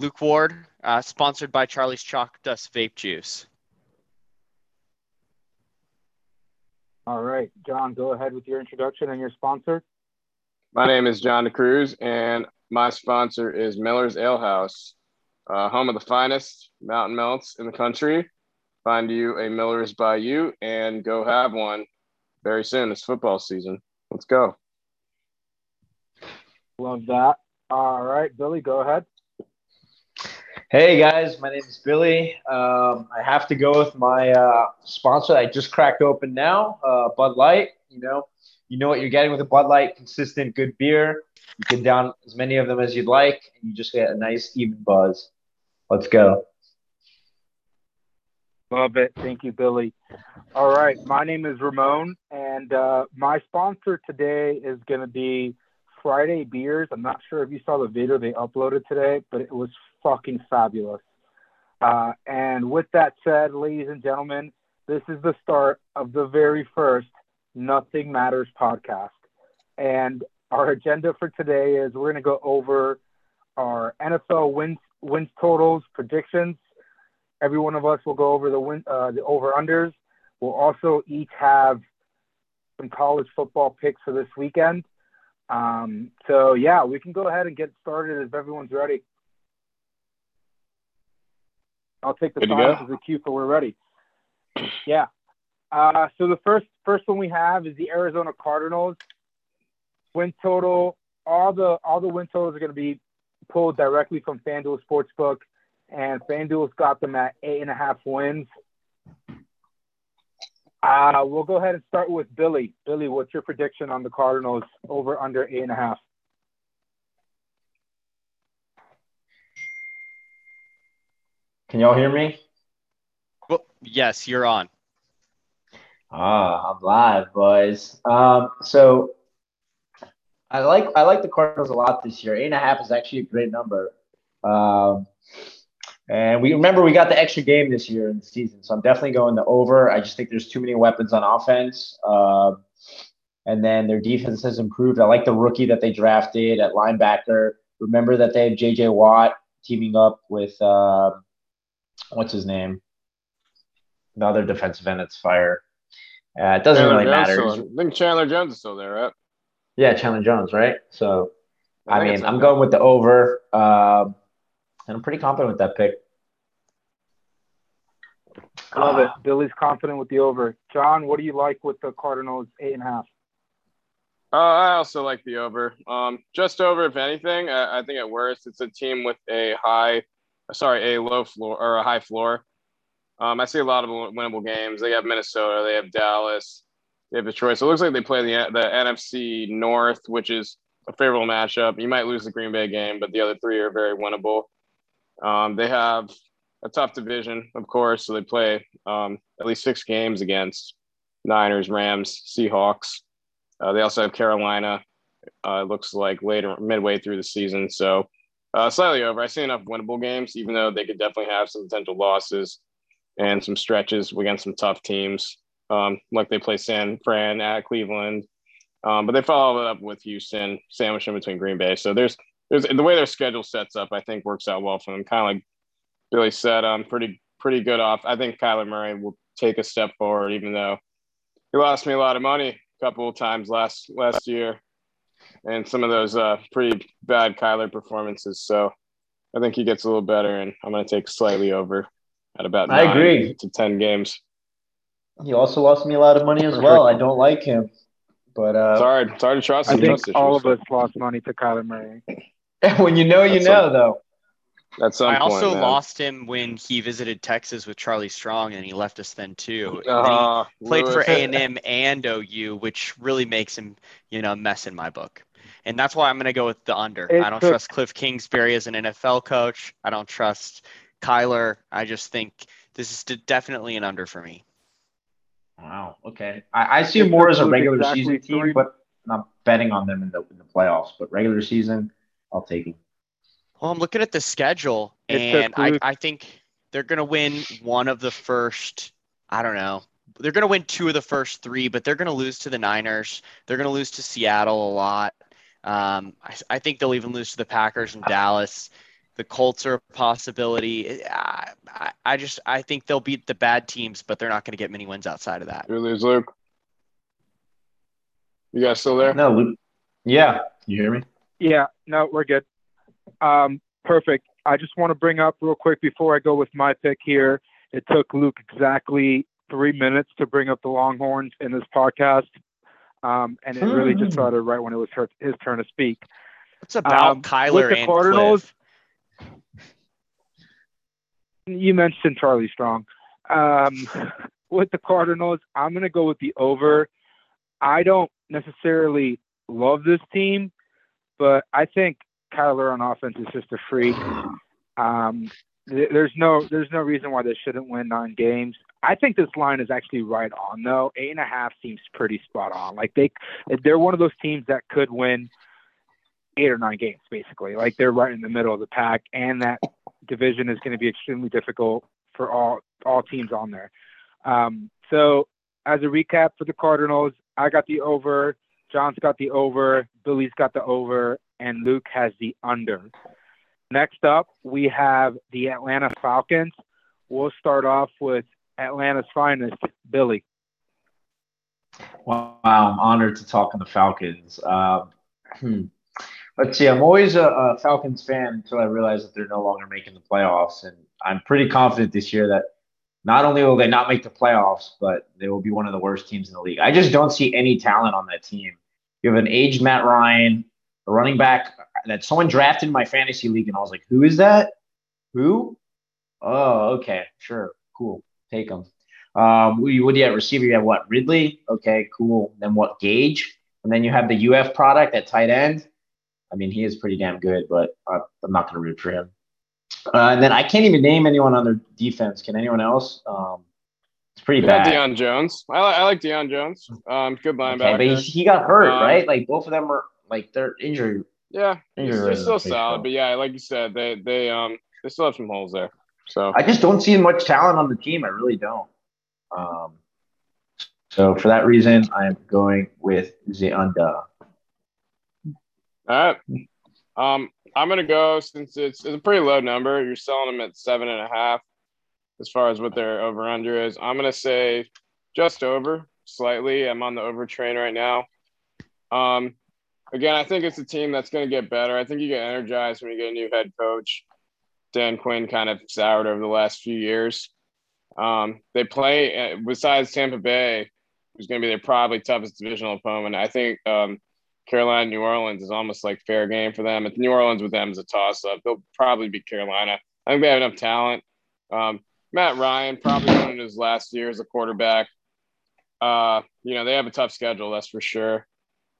Luke Ward, uh, sponsored by Charlie's Chalk Dust Vape Juice. All right, John, go ahead with your introduction and your sponsor. My name is John DeCruz, and my sponsor is Miller's Ale House, uh, home of the finest mountain melts in the country. Find you a Miller's by you and go have one very soon. It's football season. Let's go. Love that. All right, Billy, go ahead. Hey guys, my name is Billy. Um, I have to go with my uh, sponsor. I just cracked open now, uh, Bud Light. You know, you know what you're getting with a Bud Light, consistent, good beer. You can down as many of them as you'd like, and you just get a nice even buzz. Let's go. Love it. Thank you, Billy. All right. My name is Ramon, and uh, my sponsor today is going to be Friday Beers. I'm not sure if you saw the video they uploaded today, but it was fucking fabulous. Uh, and with that said, ladies and gentlemen, this is the start of the very first Nothing Matters podcast. And our agenda for today is we're going to go over our NFL wins wins totals, predictions. Every one of us will go over the win uh, the over unders. We'll also each have some college football picks for this weekend. Um, so yeah, we can go ahead and get started if everyone's ready. I'll take the time as a cue for we're ready. Yeah. Uh, so the first first one we have is the Arizona Cardinals. Win total. All the all the win totals are going to be pulled directly from FanDuel Sportsbook, and FanDuel's got them at eight and a half wins. Uh, we'll go ahead and start with Billy. Billy, what's your prediction on the Cardinals over under eight and a half? Can y'all hear me? Well, yes, you're on. Ah, I'm live, boys. Um, so I like I like the Cardinals a lot this year. Eight and a half is actually a great number. Um, and we remember we got the extra game this year in the season, so I'm definitely going the over. I just think there's too many weapons on offense. Um, and then their defense has improved. I like the rookie that they drafted at linebacker. Remember that they have J.J. Watt teaming up with uh, what's his name, the other defensive end that's fire. Uh, it doesn't Chandler really Jones matter. still- I think Chandler Jones is still there, right? Yeah, Chandler Jones, right? So, I, think mean, I'm okay. going with the over, um, and I'm pretty confident with that pick. I love it. Billy's confident with the over. John, what do you like with the Cardinals eight and a half? Uh, I also like the over. Um, just over, if anything. I, I think at worst, it's a team with a high, sorry, a low floor or a high floor. Um, I see a lot of winnable games. They have Minnesota, they have Dallas, they have Detroit. So it looks like they play the the NFC North, which is a favorable matchup. You might lose the Green Bay game, but the other three are very winnable. Um, they have a tough division, of course. So they play um, at least six games against Niners, Rams, Seahawks. Uh, they also have Carolina. Uh, it looks like later, midway through the season. So uh, slightly over. I see enough winnable games, even though they could definitely have some potential losses and some stretches against some tough teams. Um, like they play San Fran at Cleveland, um, but they follow it up with Houston, sandwiched in between Green Bay. So there's there's the way their schedule sets up. I think works out well for them. Kind of like Billy said, um, pretty pretty good off. I think Kyler Murray will take a step forward, even though he lost me a lot of money a couple of times last last year, and some of those uh, pretty bad Kyler performances. So I think he gets a little better, and I'm going to take slightly over at about I nine agree. to ten games. He also lost me a lot of money as well. I don't like him, but uh, Sorry, sorry to trust I you. think trust all of us lost money to Kyler Murray. when you know, you That's know, though. At some I point, also man. lost him when he visited Texas with Charlie Strong, and he left us then too. And then Uh, played for A and M and OU, which really makes him, you know, a mess in my book. And that's why I'm going to go with the under. It I don't took- trust Cliff Kingsbury as an NFL coach. I don't trust Kyler. I just think this is definitely an under for me. Wow. Okay. I, I see It more as a regular exactly season team, three- but I'm betting on them in the in the playoffs. But regular season, I'll take him. Well, I'm looking at the schedule, and I, I think they're going to win one of the first, I don't know. They're going to win two of the first three, but they're going to lose to the Niners. They're going to lose to Seattle a lot. Um, I, I think they'll even lose to the Packers and Dallas. The Colts are a possibility. I, I, I just I think they'll beat the bad teams, but they're not going to get many wins outside of that. You lose Luke. You guys still there? No, Luke. Yeah, you hear me? Yeah, no, we're good. Um, perfect. I just want to bring up real quick before I go with my pick here. It took Luke exactly three minutes to bring up the Longhorns in this podcast, um, and it really just started right when it was her, his turn to speak. It's about Um, Kyler with the and Cardinals- Cliff. You mentioned Charlie Strong. Um, with the Cardinals, I'm going to go with the over. I don't necessarily love this team, but I think Kyler on offense is just a freak. Um, th- there's no there's no reason why they shouldn't win nine games. I think this line is actually right on though. Eight and a half seems pretty spot on. Like they they're one of those teams that could win eight or nine games basically. Like they're right in the middle of the pack, and that division is going to be extremely difficult for all all teams on there. Um, so as a recap for the Cardinals, I got the over. John's got the over. Billy's got the over, and Luke has the under. Next up, we have the Atlanta Falcons. We'll start off with Atlanta's finest, Billy. Wow, I'm honored to talk on the Falcons. Um, hmm. Let's see. I'm always a, a Falcons fan until I realize that they're no longer making the playoffs, and I'm pretty confident this year that not only will they not make the playoffs, but they will be one of the worst teams in the league. I just don't see any talent on that team. You have an aged Matt Ryan, a running back that someone drafted in my fantasy league, and I was like, "Who is that? Who? Oh, okay, sure, cool, take him." Um, we would you have receiver? You have what? Ridley. Okay, cool. Then what? Gage. And then you have the UF product at tight end. I mean, he is pretty damn good, but I'm not going to root for him. Uh, and then I can't even name anyone on their defense. Can anyone else? Um, it's pretty bad. Deion Jones. I, li- I like Deion Jones. Um, good linebacker. Okay, but he, he got hurt, Um, right? Like both of them were like they're injured. yeah, he's, injured he's still solid, but yeah, like you said, they they um they still have some holes there. So I just don't see much talent on the team. I really don't. Um, so for that reason, I'm going with the under. All right. Um, I'm gonna go since it's, it's a pretty low number. You're selling them at seven and a half, as far as what their over under is. I'm gonna say just over slightly. I'm on the over train right now. Um, again, I think it's a team that's gonna get better. I think you get energized when you get a new head coach. Dan Quinn kind of soured over the last few years. Um, they play uh, besides Tampa Bay, who's going to be their probably toughest divisional opponent. I think um, Carolina, New Orleans is almost like fair game for them. If New Orleans with them is a toss up, they'll probably beat Carolina. I think they have enough talent. Um, Matt Ryan probably one of his last year as a quarterback. Uh, you know they have a tough schedule, that's for sure.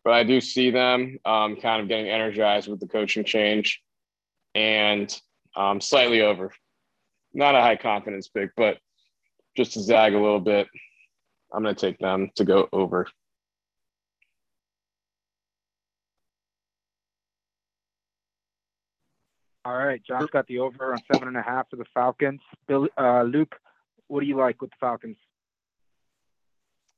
But I do see them um, kind of getting energized with the coaching change, and um, slightly over. Not a high confidence pick, but just to zag a little bit, I'm going to take them to go over. All right, John's got the over on seven and a half for the Falcons. Billy, uh, Luke, what do you like with the Falcons?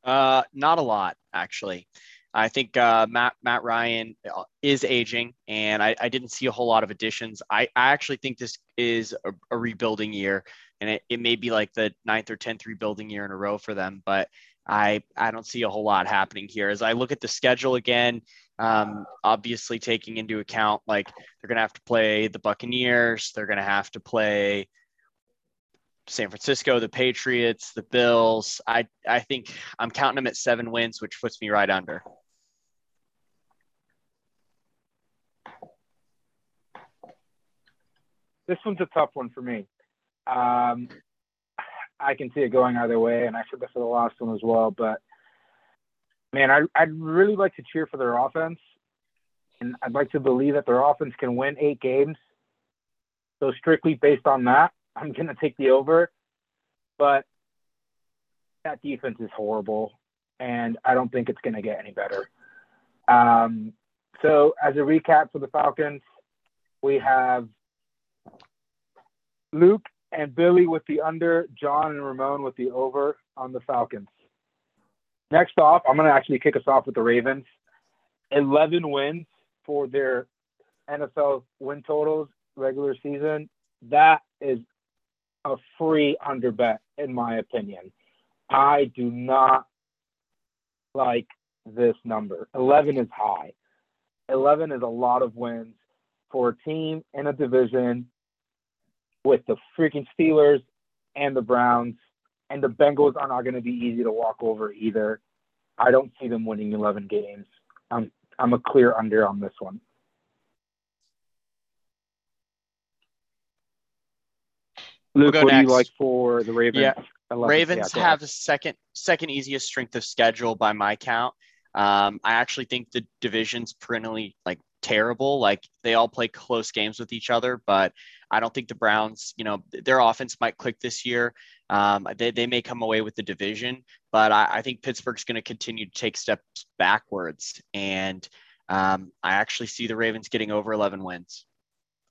Uh, not a lot actually. I think uh, Matt Matt Ryan uh, is aging, and I, I didn't see a whole lot of additions. I, I actually think this is a, a rebuilding year, and it, it may be like the ninth or tenth rebuilding year in a row for them. But I I don't see a whole lot happening here. As I look at the schedule again, um, obviously taking into account like they're gonna have to play the Buccaneers, they're gonna have to play San Francisco, the Patriots, the Bills. I I think I'm counting them at seven wins, which puts me right under. This one's a tough one for me. Um, I can see it going either way, and I said that for the last one as well. But man, I, I'd really like to cheer for their offense, and I'd like to believe that their offense can win eight games. So strictly based on that, I'm to take the over. But that defense is horrible, and I don't think it's to get any better. Um, so as a recap for the Falcons, we have Luke and Billy with the under, John and Ramon with the over on the Falcons. Next off, I'm going to actually kick us off with the Ravens. 11 wins for their NFL win totals regular season, that is a free under bet, in my opinion. I do not like this number. 11 is high. 11 is a lot of wins for a team in a division with the freaking Steelers and the Browns. And the Bengals are not going to be easy to walk over either. I don't see them winning 11 games. I'm I'm a clear under on this one. Luke, go what do you like for the Ravens? Yeah. 11? Ravens Yeah, have the second second easiest strength of schedule by my count. Um, I actually think the division's perennially like terrible. Like they all play close games with each other, but I don't think the Browns, you know, their offense might click this year. Um, they, they may come away with the division, but I, I think Pittsburgh's going to continue to take steps backwards. And um, I actually see the Ravens getting over 11 wins.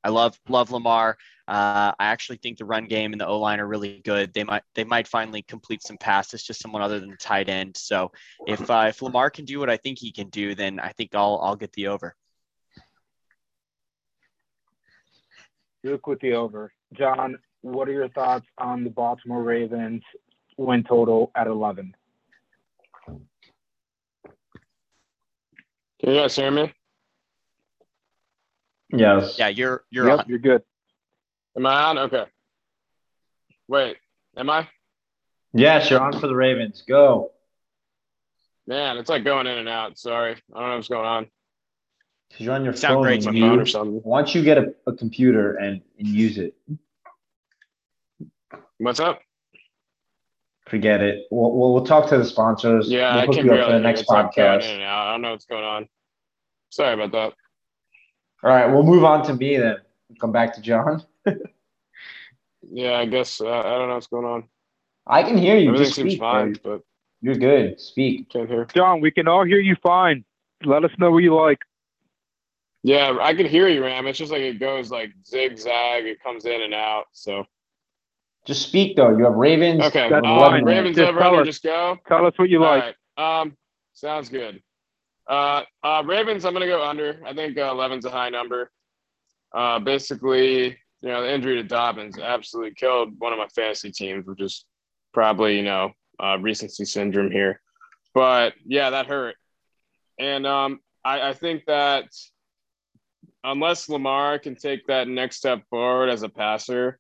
I love love Lamar. Uh, I actually think the run game and the O line are really good. They might they might finally complete some passes to someone other than the tight end. So if uh, if Lamar can do what I think he can do, then I think I'll I'll get the over. Luke with the over. John, what are your thoughts on the Baltimore Ravens win total at 11? Can you guys hear me? Yes. Yeah, you're you're yep, on. you're good. Am I on? Okay. Wait, am I? Yes, you're on for the Ravens. Go. Man, it's like going in and out. Sorry, I don't know what's going on. Because you're on your phone. great My phone or something. Once you get a, a computer and, and use it, What's up? forget it. We'll, we'll, we'll talk to the sponsors. Yeah, we'll I can you up for the hear. next It's like going in podcast. I don't know what's going on. Sorry about that. All right, we'll move on to me then. Come back to John. Yeah, I guess uh, I don't know what's going on. I can hear you. Everything Just seems speak. fine, bro. but You're good. Speak. can't hear. John, we can all hear you fine. Let us know what you like. Yeah, I could hear you, Ram. It's just like it goes like zigzag. It comes in and out. So Just speak though. You have Ravens. okay, um. Ravens Just over tell under. us. Just go. Tell us what you All like. right. Um, sounds good. Uh, uh, Ravens. I'm gonna go under. I think uh, 11's a high number. Uh, basically, you know, the injury to Dobbins absolutely killed one of my fantasy teams, which is probably you know uh, recency syndrome here. But yeah, that hurt. And um, I, I think that unless Lamar can take that next step forward as a passer,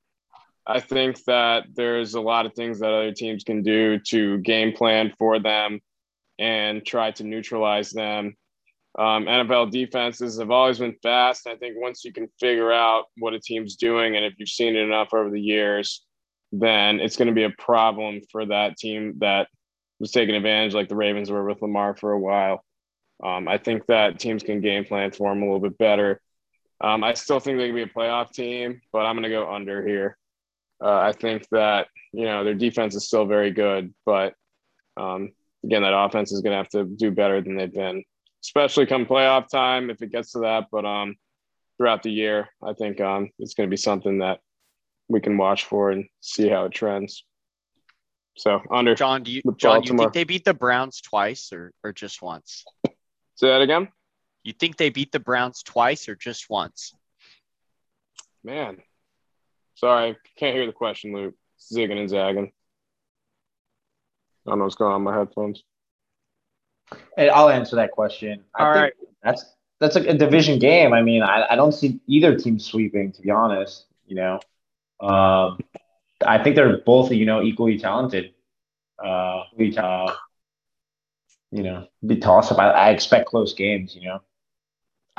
I think that there's a lot of things that other teams can do to game plan for them and try to neutralize them. Um, NFL defenses have always been fast. I think once you can figure out what a team's doing, and if you've seen it enough over the years, then it's going to be a problem for that team that was taking advantage, like the Ravens were with Lamar for a while. Um, I think that teams can game plan for them a little bit better. Um, I still think they can be a playoff team, but I'm going to go under here. Uh, I think that you know their defense is still very good, but um, again, that offense is going to have to do better than they've been, especially come playoff time if it gets to that. But um, throughout the year, I think um, it's going to be something that we can watch for and see how it trends. So under. John, do you John, do you think they beat the Browns twice or or just once? Say that again. You think they beat the Browns twice or just once? Man, sorry, can't hear the question, Luke. Zigging and zagging. I don't know what's going on my headphones. Hey, I'll answer that question. I All think right. That's that's a, a division game. I mean, I, I don't see either team sweeping. To be honest, you know, um, I think they're both you know equally talented. Uh, we, uh, you know, be toss up. I, I expect close games. You know.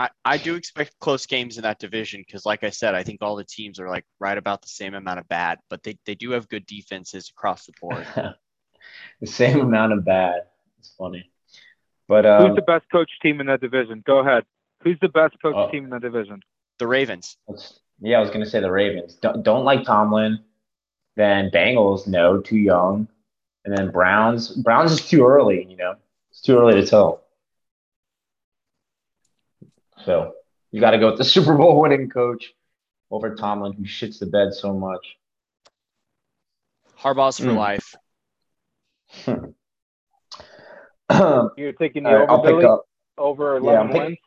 I, I do expect close games in that division because, like I said, I think all the teams are like right about the same amount of bad, but they, they do have good defenses across the board. the same amount of bad. It's funny, but Who's um, the best coach team in that division? Go ahead. Who's the best coach Oh. team in that division? The Ravens. yeah, I was gonna say the Ravens. Don't don't like Tomlin. Then Bengals, no, too young. And then Browns, Browns is too early. You know, it's too early to tell. So you got to go with the Super Bowl winning coach over Tomlin, who shits the bed so much. Harbaugh's for Hmm. life. You're taking the right, over, I'll pick Billy? up. Over Yeah, 11 I'm picking- wins?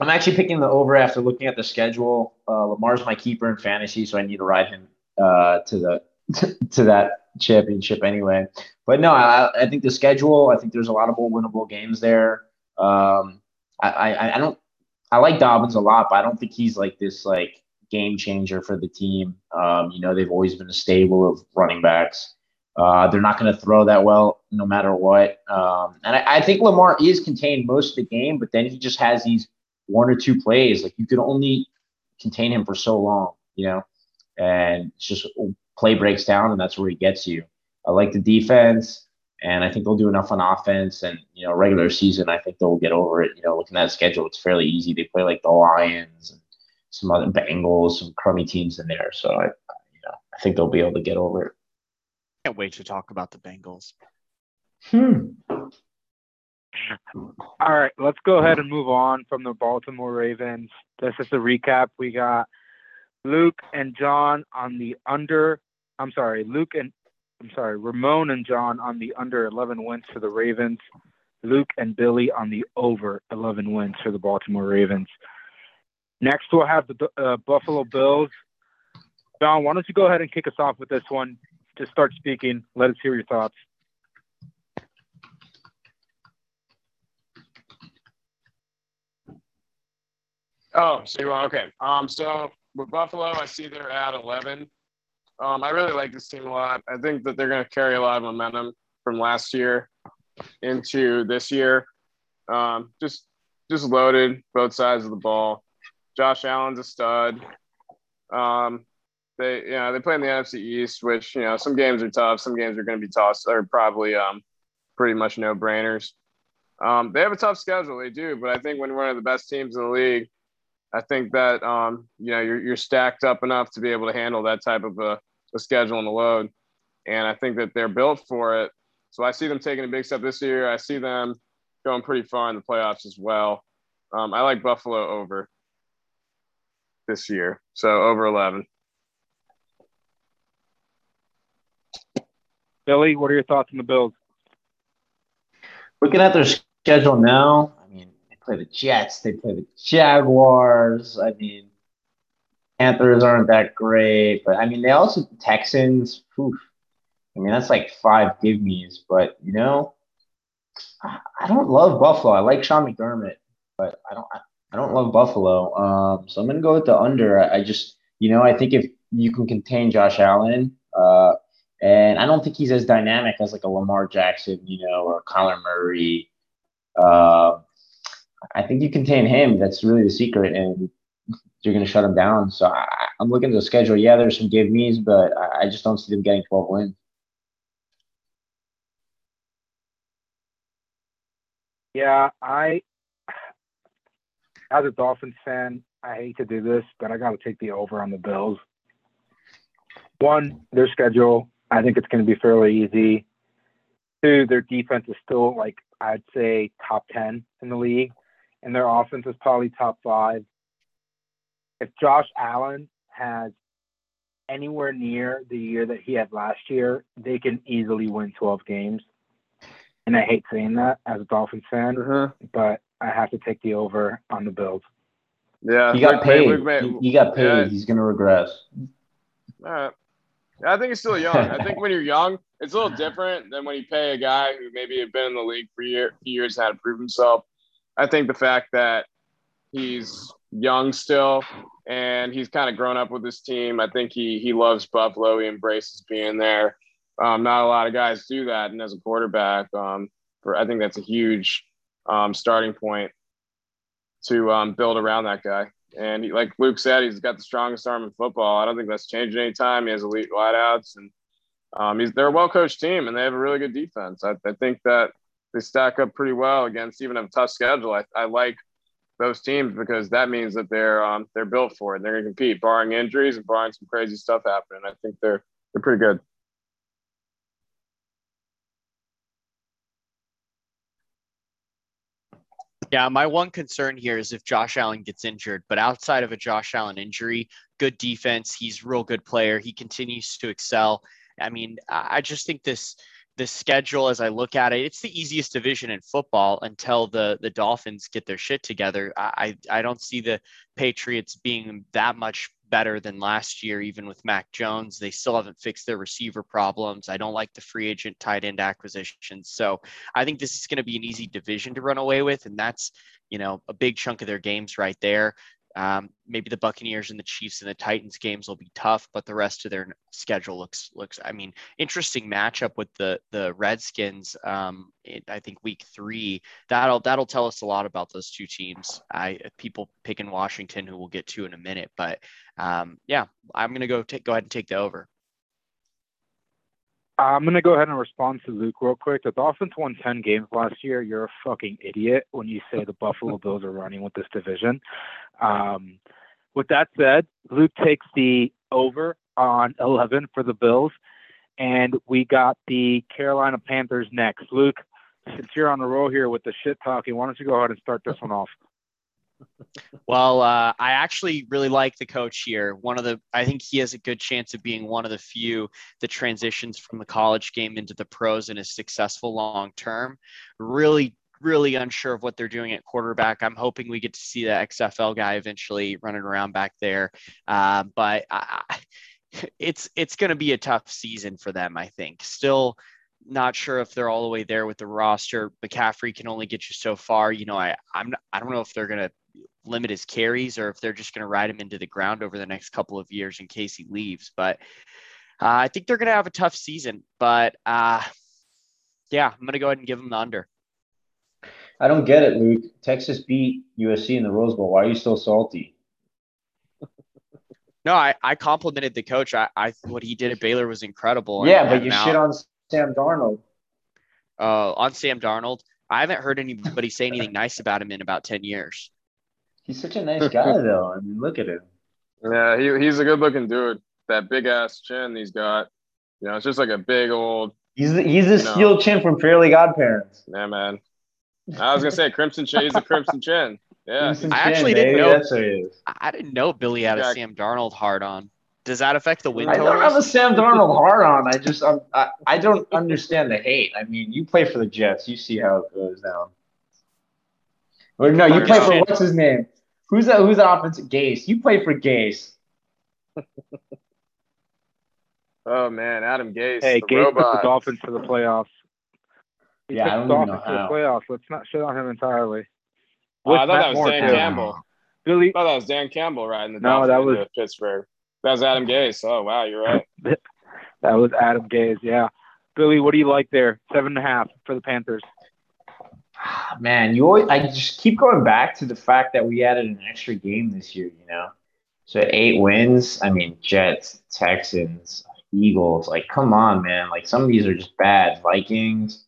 I'm actually picking the over after looking at the schedule. Uh, Lamar's my keeper in fantasy, so I need to ride him uh, to the to that championship anyway. But no, I, I think the schedule. I think there's a lot of more winnable games there. Um, I, I I don't. I like Dobbins a lot, but I don't think he's like this like game changer for the team. Um, you know, they've always been a stable of running backs. Uh, they're not going to throw that well no matter what. Um, and I, I, think Lamar is contained most of the game, but then he just has these one or two plays. Like you can only contain him for so long, you know, and it's just play breaks down and that's where he gets you. I like the defense and I think they'll do enough on offense and, you know, regular season, I think they'll get over it. You know, looking at the schedule, it's fairly easy. They play like the Lions and some other Bengals, some crummy teams in there. So I, you know, I think they'll be able to get over it. Can't wait to talk about the Bengals. Hmm. All right, let's go ahead and move on from the Baltimore Ravens. This is a recap. We got Luke and John on the under. I'm sorry, Luke and I'm sorry, Ramon and John on the under 11 wins for the Ravens. Luke and Billy on the over 11 wins for the Baltimore Ravens. Next, we'll have the uh, Buffalo Bills. John, why don't you go ahead and kick us off with this one? Just start speaking. Let us hear your thoughts. Oh, so okay. Um, so with Buffalo, I see they're at 11. Um, I really like this team a lot. I think that they're going to carry a lot of momentum from last year into this year. Um, just just loaded both sides of the ball. Josh Allen's a stud. Um, they you know they play in the NFC East, which you know some games are tough, some games are going to be tossed or probably um, pretty much no brainers. Um, they have a tough schedule, they do, but I think when one of the best teams in the league, I think that um, you know you're, you're stacked up enough to be able to handle that type of a, a schedule and the load, and I think that they're built for it. So I see them taking a big step this year. I see them going pretty far in the playoffs as well. Um, I like Buffalo over this year, so over 11. Billy, what are your thoughts on the Bills? Looking at their schedule now, I mean, they play the Jets. They play the Jaguars. I mean, Panthers aren't that great, but I mean, they also Texans. Oof. I mean, that's like five give me's, but you know, I don't love Buffalo. I like Sean McDermott, but I don't. I don't love Buffalo. Um, so I'm gonna go with the under. I just, you know, I think if you can contain Josh Allen, uh, and I don't think he's as dynamic as like a Lamar Jackson, you know, or Kyler Murray. Uh, I think you contain him. That's really the secret, and you're going to shut them down. So I, am looking at the schedule. Yeah, there's some give me's, but I, I just don't see them getting 12 wins. Yeah, I, as a Dolphins fan, I hate to do this, but I got to take the over on the Bills. One, their schedule, I think it's going to be fairly easy. Two, their defense is still like I'd say top ten in the league and their offense is probably top five. If Josh Allen has anywhere near the year that he had last year, they can easily win 12 games. And I hate saying that as a Dolphins fan, mm-hmm. but I have to take the over on the Bills. Yeah, he got paid. He, he, got paid. Yeah. He's going to regress. All right. Yeah, I think he's still young. I think when you're young, it's a little different than when you pay a guy who maybe had been in the league for year, years and had to prove himself. I think the fact that he's young still and he's kind of grown up with this team. I think he he loves Buffalo. He embraces being there. Um, not a lot of guys do that, and as a quarterback, um, for I think that's a huge um, starting point to um, build around that guy. And he, like Luke said, he's got the strongest arm in football. I don't think that's changing anytime. He has elite wideouts, and um, he's they're a well coached team, and they have a really good defense. I, I think that they stack up pretty well against even a tough schedule. I, I like those teams because that means that they're um, they're built for it. They're going to compete, barring injuries and barring some crazy stuff happening. I think they're they're pretty good. Yeah, my one concern here is if Josh Allen gets injured, but outside of a Josh Allen injury, good defense. He's real good player. He continues to excel. I mean, I just think this the schedule as I look at it, it's the easiest division in football until the the Dolphins get their shit together. I I don't see the Patriots being that much better than last year, even with Mac Jones. They still haven't fixed their receiver problems. I don't like the free agent tight end acquisitions. So I think this is going to be an easy division to run away with. And that's, you know, a big chunk of their games right there. Um, maybe the Buccaneers and the Chiefs and the Titans games will be tough, but the rest of their schedule looks looks. I mean, interesting matchup with the the Redskins. Um, in, I think week three. That'll that'll tell us a lot about those two teams. I people picking Washington, who we'll get to in a minute, but um, yeah, I'm gonna go take go ahead and take the over. I'm going to go ahead and respond to Luke real quick. The Dolphins won 10 games last year. You're a fucking idiot when you say the Buffalo Bills are running with this division. Um, with that said, Luke takes the over on 11 for the Bills, and we got the Carolina Panthers next. Luke, since you're on the roll here with the shit talking, why don't you go ahead and start this one off? Well, uh, I actually really like the coach here. One of the, I think he has a good chance of being one of the few that transitions from the college game into the pros and is successful long term. Really, really unsure of what they're doing at quarterback. I'm hoping we get to see the XFL guy eventually running around back there. Uh, but I, it's it's going to be a tough season for them. I think still not sure if they're all the way there with the roster. McCaffrey can only get you so far. You know, I I'm I don't know if they're gonna limit his carries or if they're just going to ride him into the ground over the next couple of years in case he leaves. But uh, I think they're going to have a tough season. But uh, yeah, I'm going to go ahead and give them the under. I don't get it, Luke. Texas beat USC in the Rose Bowl. Why are you still salty? No, I, I complimented the coach. I, I what he did at Baylor was incredible. Yeah, but you shit on Sam Darnold. Uh, on Sam Darnold, I haven't heard anybody say anything nice about him in about ten years. He's such a nice guy, though. I mean, look at him. Yeah, he, he's a good looking dude. That big ass chin he's got. You know, it's just like a big old. He's the, he's a steel know. chin from Fairly Godparents. Yeah, man. I was gonna say Crimson Chin. He's a Crimson Chin. Yeah, Crimson I actually chin, didn't know. That's what he is. I didn't know Billy had a Sam Darnold hard on. Does that affect the win? I don't have a Sam Darnold hard on. I just I'm, I I don't understand the hate. I mean, you play for the Jets. You see how it goes down. Or no, you play for what's his name? Who's that? Who's the offensive? Gase. You play for Gase. oh man, Adam Gase. Hey, Gase robot. took the Dolphins to the playoffs. He yeah, I don't the Dolphins to the playoffs. Let's not shit on him entirely. Oh, I thought that was Moore, Dan too. Campbell. Billy, I thought that was Dan Campbell riding the no, that was Pittsburgh. That was Adam Gase. Oh wow, you're right. that was Adam Gase. Yeah, Billy, what do you like there? Seven and a half for the Panthers. Man, you always I just keep going back to the fact that we added an extra game this year, you know. So eight wins. I mean, Jets, Texans, Eagles. Like, come on, man. Like some of these are just bad. Vikings.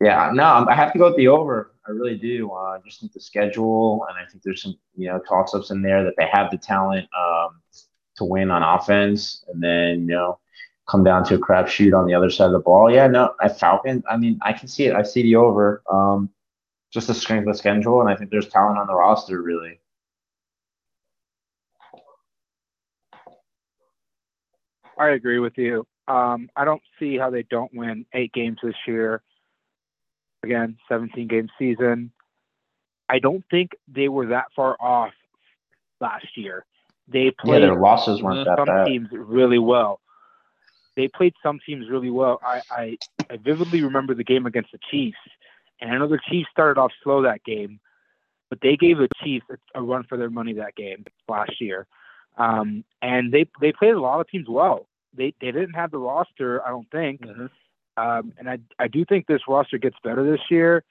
Yeah, no, I have to go with the over. I really do. Uh, just think the schedule, and I think there's some, you know, toss ups in there that they have the talent um, to win on offense, and then you know come down to a crapshoot on the other side of the ball. Yeah, no, at Falcon, I mean, I can see it. I see the over. Um, just the strength of the schedule, and I think there's talent on the roster, really. I agree with you. Um, I don't see how they don't win eight games this year. Again, 17 game season. I don't think they were that far off last year. They played yeah, their losses weren't that some bad. teams really well they played some teams really well. I, I, I vividly remember the game against the Chiefs, and I know the Chiefs started off slow that game, but they gave the Chiefs a, a run for their money that game last year. Um, and they they played a lot of teams well. They they didn't have the roster, I don't think. Mm-hmm. Um, and I I do think this roster gets better this year.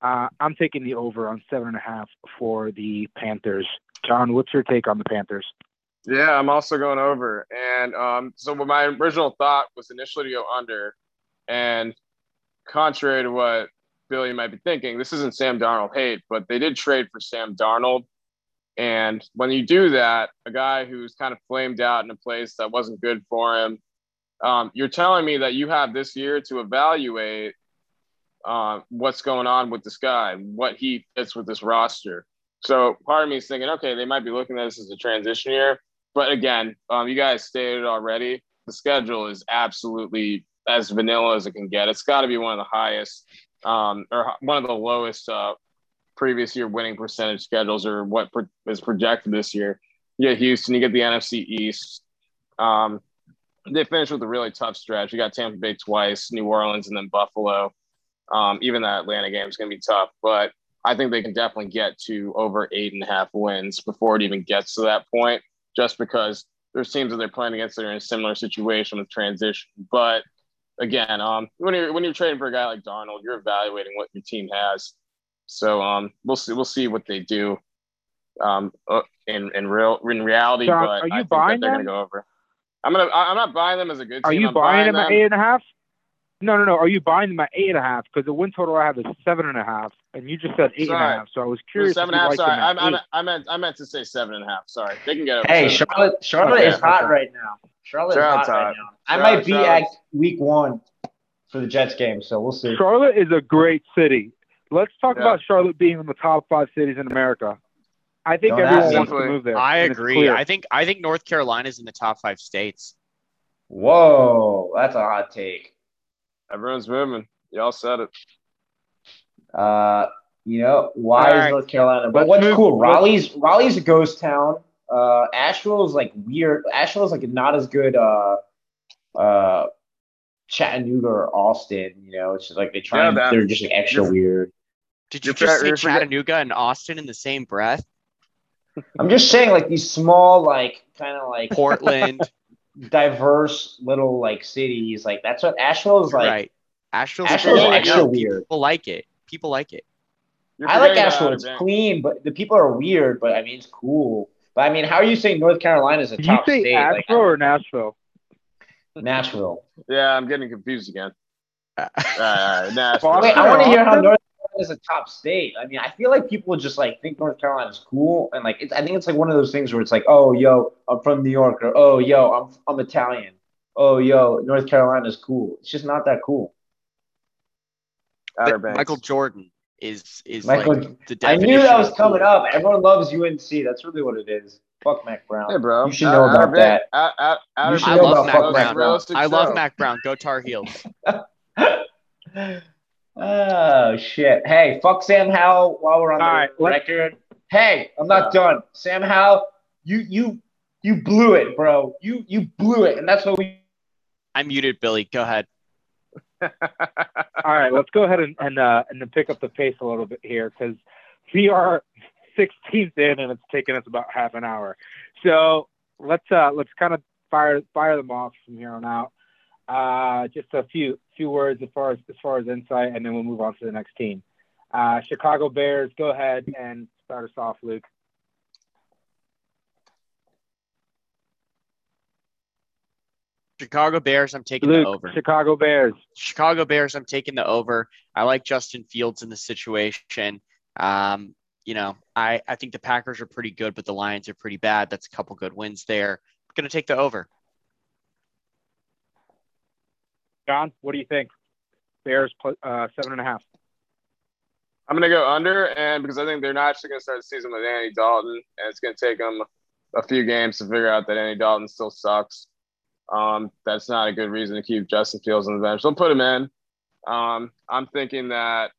Uh, I'm taking the over on seven and a half for the Panthers. John, what's your take on the Panthers? Yeah, I'm also going over. And um, so my original thought was initially to go under. And contrary to what Billy might be thinking, this isn't Sam Darnold hate, but they did trade for Sam Darnold. And when you do that, a guy who's kind of flamed out in a place that wasn't good for him, um, you're telling me that you have this year to evaluate uh, what's going on with this guy, what he fits with this roster. So part of me is thinking, okay, they might be looking at this as a transition year. But again, um, you guys stated already, the schedule is absolutely as vanilla as it can get. It's got to be one of the highest um, or one of the lowest uh, previous year winning percentage schedules or what pro- is projected this year. You get Houston, you get the NFC East. Um, they finished with a really tough stretch. You got Tampa Bay twice, New Orleans, and then Buffalo. Um, even that Atlanta game is going to be tough, but I think they can definitely get to over eight and a half wins before it even gets to that point, just because there's teams that they're playing against that are in a similar situation with transition. But again, um, when you're when you're trading for a guy like Darnold, you're evaluating what your team has. So um, we'll see we'll see what they do um, uh, in in real in reality. But are you I think buying that they're them? to go over. I'm gonna I'm not buying them as a good team. Are you I'm buying them them. at eight and a half? No, no, no. Are you buying them at eight and a half? Because the win total I have is seven and a half, and you just said eight and a half. So I was curious. seven if and a you half. liked Sorry, I, at I, eight. I meant I meant to say seven and a half. Sorry, they can get over. Hey, seven. Charlotte, Charlotte Okay, is hot right now. Charlotte Charlotte's is hot, hot. right now. I might be Charlotte's- at week one for the Jets game, so we'll see. Charlotte is a great city. Let's talk Yeah. about Charlotte being in the top five cities in America. I think Don't everyone wants to move there. I agree. I think I think North Carolina's in the top five states. Whoa, that's a hot take. Everyone's moving. Y'all said it. Uh, you know why All is right. North Carolina? But what's move- cool? Raleigh's Raleigh's a ghost town. Uh, Asheville is like weird. Asheville is like not as good. Uh, uh, Chattanooga or Austin. You know, it's just like they try. Yeah, and, they're just like extra you're- weird. Did you You're just say Chattanooga and Austin in the same breath? I'm just saying, like these small, like kind of like Portland, diverse little like cities. Like that's what Asheville is like. right? Asheville's, Asheville's cool. Extra know. weird. People like it. People like it. You're I like Asheville. It's clean, but the people are weird. But I mean, it's cool. But I mean, how are you saying North Carolina is a Did you top say state? Asheville or Nashville? Nashville. Yeah, I'm getting confused again. Uh, All right, all right. Nashville. Wait, I want to hear how North Carolina is a top state. I mean, I feel like people just like think North Carolina is cool, and like it's, I think it's like one of those things where it's like, oh, yo, I'm from New York, or oh, yo, I'm I'm Italian. Oh, yo, North Carolina is cool. It's just not that cool. Outer but Banks. Michael Jordan is is Michael- like the I knew that was of coming up. Everyone loves UNC. That's really what it is. Fuck Mack Brown. Hey, bro. You should know Outer about Bank- that. Out, out, Outer You should I know love about Mack fuck Brown. Mack Brown. realistic I love. Mack Brown. Go Tar Heels. oh shit! Hey, fuck Sam Howell while we're on the All right, let's- record. Hey, I'm not done. Sam Howell, you you you blew it, bro. You you blew it, and that's what we. I muted Billy. Go ahead. All right, let's go ahead and and, uh, and then pick up the pace a little bit here because we are 16th in and it's taken us about half an hour. So let's uh, let's kind of fire fire them off from here on out. Uh, just a few few words as far as as far as insight, and then we'll move on to the next team. Uh, Chicago Bears, go ahead and start us off, Luke. Chicago Bears. I'm taking Luke, the over. Chicago Bears. Chicago Bears. I'm taking the over. I like Justin Fields in the situation. Um, you know, I I think the Packers are pretty good, but the Lions are pretty bad. That's a couple good wins there. I'm gonna take the over. John, what do you think? Bears uh, seven and a half. I'm going to go under, and because I think they're not actually going to start the season with Andy Dalton, and it's going to take them a few games to figure out that Andy Dalton still sucks. Um, that's not a good reason to keep Justin Fields on the bench. They'll put him in. Um, I'm thinking that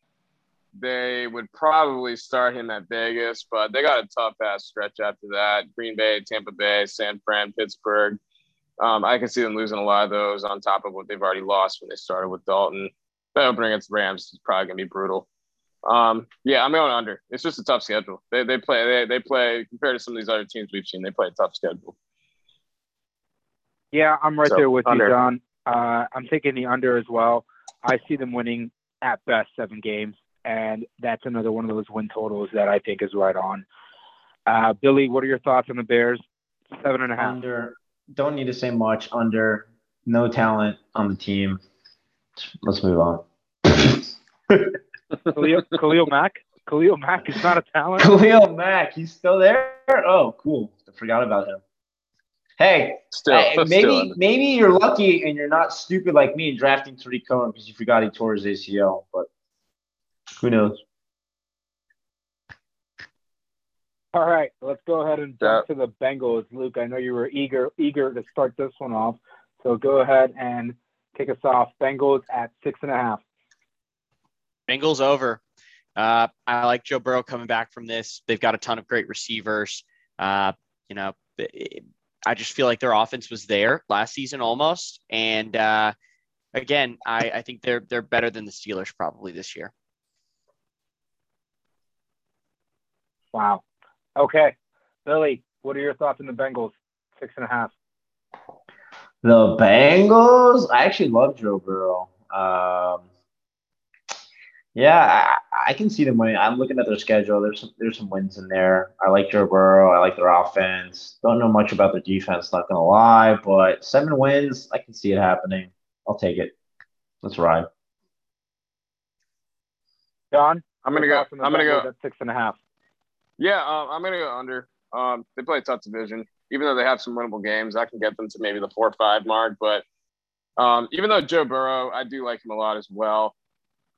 they would probably start him at Vegas, but they got a tough ass stretch after that. Green Bay, Tampa Bay, San Fran, Pittsburgh. Um, I can see them losing a lot of those on top of what they've already lost when they started with Dalton. The opening against the Rams is probably going to be brutal. Um, yeah, I'm going under. It's just a tough schedule. They, they play they, they play compared to some of these other teams we've seen. They play a tough schedule. Yeah, I'm right So, there with under. you, John. Uh, I'm taking the under as well. I see them winning at best seven games, and that's another one of those win totals that I think is right on. Uh, Billy, what are your thoughts on the Bears? Seven and a half. Under. Don't need to say much. Under. No talent on the team. Let's move on. Khalil, Khalil Mack. Khalil Mack is not a talent. Khalil Mack, he's still there. Oh, cool. I forgot about him. Hey, Still, I- maybe under. maybe you're lucky and you're not stupid like me and drafting Tarik Cohen because you forgot he tore his ACL. But who knows? All right, let's go ahead and jump to the Bengals. Luke, I know you were eager eager to start this one off, so go ahead and kick us off. Bengals at six and a half. Bengals over. Uh, I like Joe Burrow coming back from this. They've got a ton of great receivers. Uh, you know, I just feel like their offense was there last season almost. And uh, again, I, I think they're they're better than the Steelers probably this year. Wow. Okay, Billy, what are your thoughts on the Bengals? Six and a half. The Bengals. I actually love Joe Burrow. Um, yeah, I, I, can see them winning. I'm looking at their schedule. There's some there's some wins in there. I like Joe Burrow. I like their offense. Don't know much about their defense, not gonna lie, but seven wins, I can see it happening. I'll take it. Let's ride. John, I'm gonna go. I'm gonna go at six and a half. Yeah, um, I'm gonna go under. Um, they play a tough division. Even though they have some winnable games, I can get them to maybe the four or five mark. But um, even though Joe Burrow, I do like him a lot as well.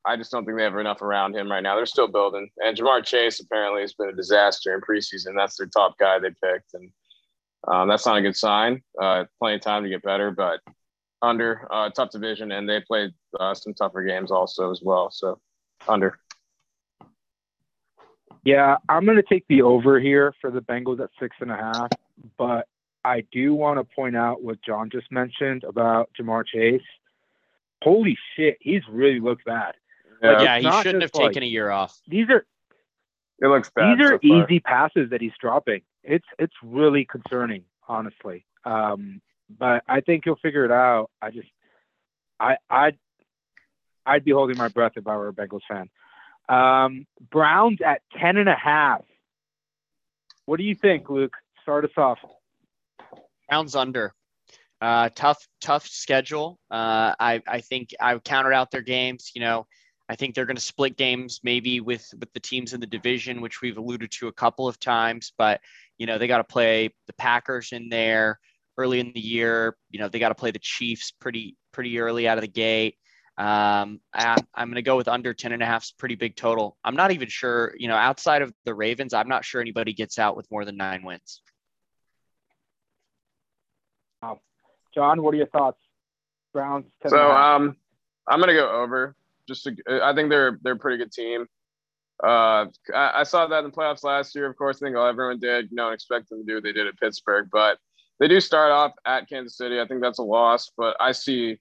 I just don't think they have enough around him right now. They're still building. And Ja'Marr Chase apparently has been a disaster in preseason. That's their top guy they picked. And um, that's not a good sign. Uh, plenty of time to get better, but under uh, tough division. And they played uh, some tougher games also as well. So under. Yeah, I'm going to take the over here for the Bengals at six and a half. But I do want to point out what John just mentioned about Ja'Marr Chase. Holy shit, he's really looked bad. Yeah, yeah he shouldn't have taken a year off. These are it looks bad. These are so easy passes that he's dropping. It's it's really concerning, honestly. Um, but I think he'll figure it out. I just I I'd I'd be holding my breath if I were a Bengals fan. Um, Browns at ten and a half. What do you think, Luke? Start us off. Browns under. Uh, tough, tough schedule. Uh, I, I think I counted out their games. You know, I think they're going to split games maybe with with the teams in the division, which we've alluded to a couple of times. But you know they got to play the Packers in there early in the year. You know they got to play the Chiefs pretty pretty early out of the gate. Um, I, I'm going to go with under 10 and a half. Pretty big total. I'm not even sure. You know, outside of the Ravens, I'm not sure anybody gets out with more than nine wins. Wow. John, what are your thoughts? Browns. So um, I'm going to go over just to, I think they're they're a pretty good team. Uh, I, I, saw that in the playoffs last year. Of course, I think everyone did. You know, expect them to do what they did at Pittsburgh, but they do start off at Kansas City. I think that's a loss, but I see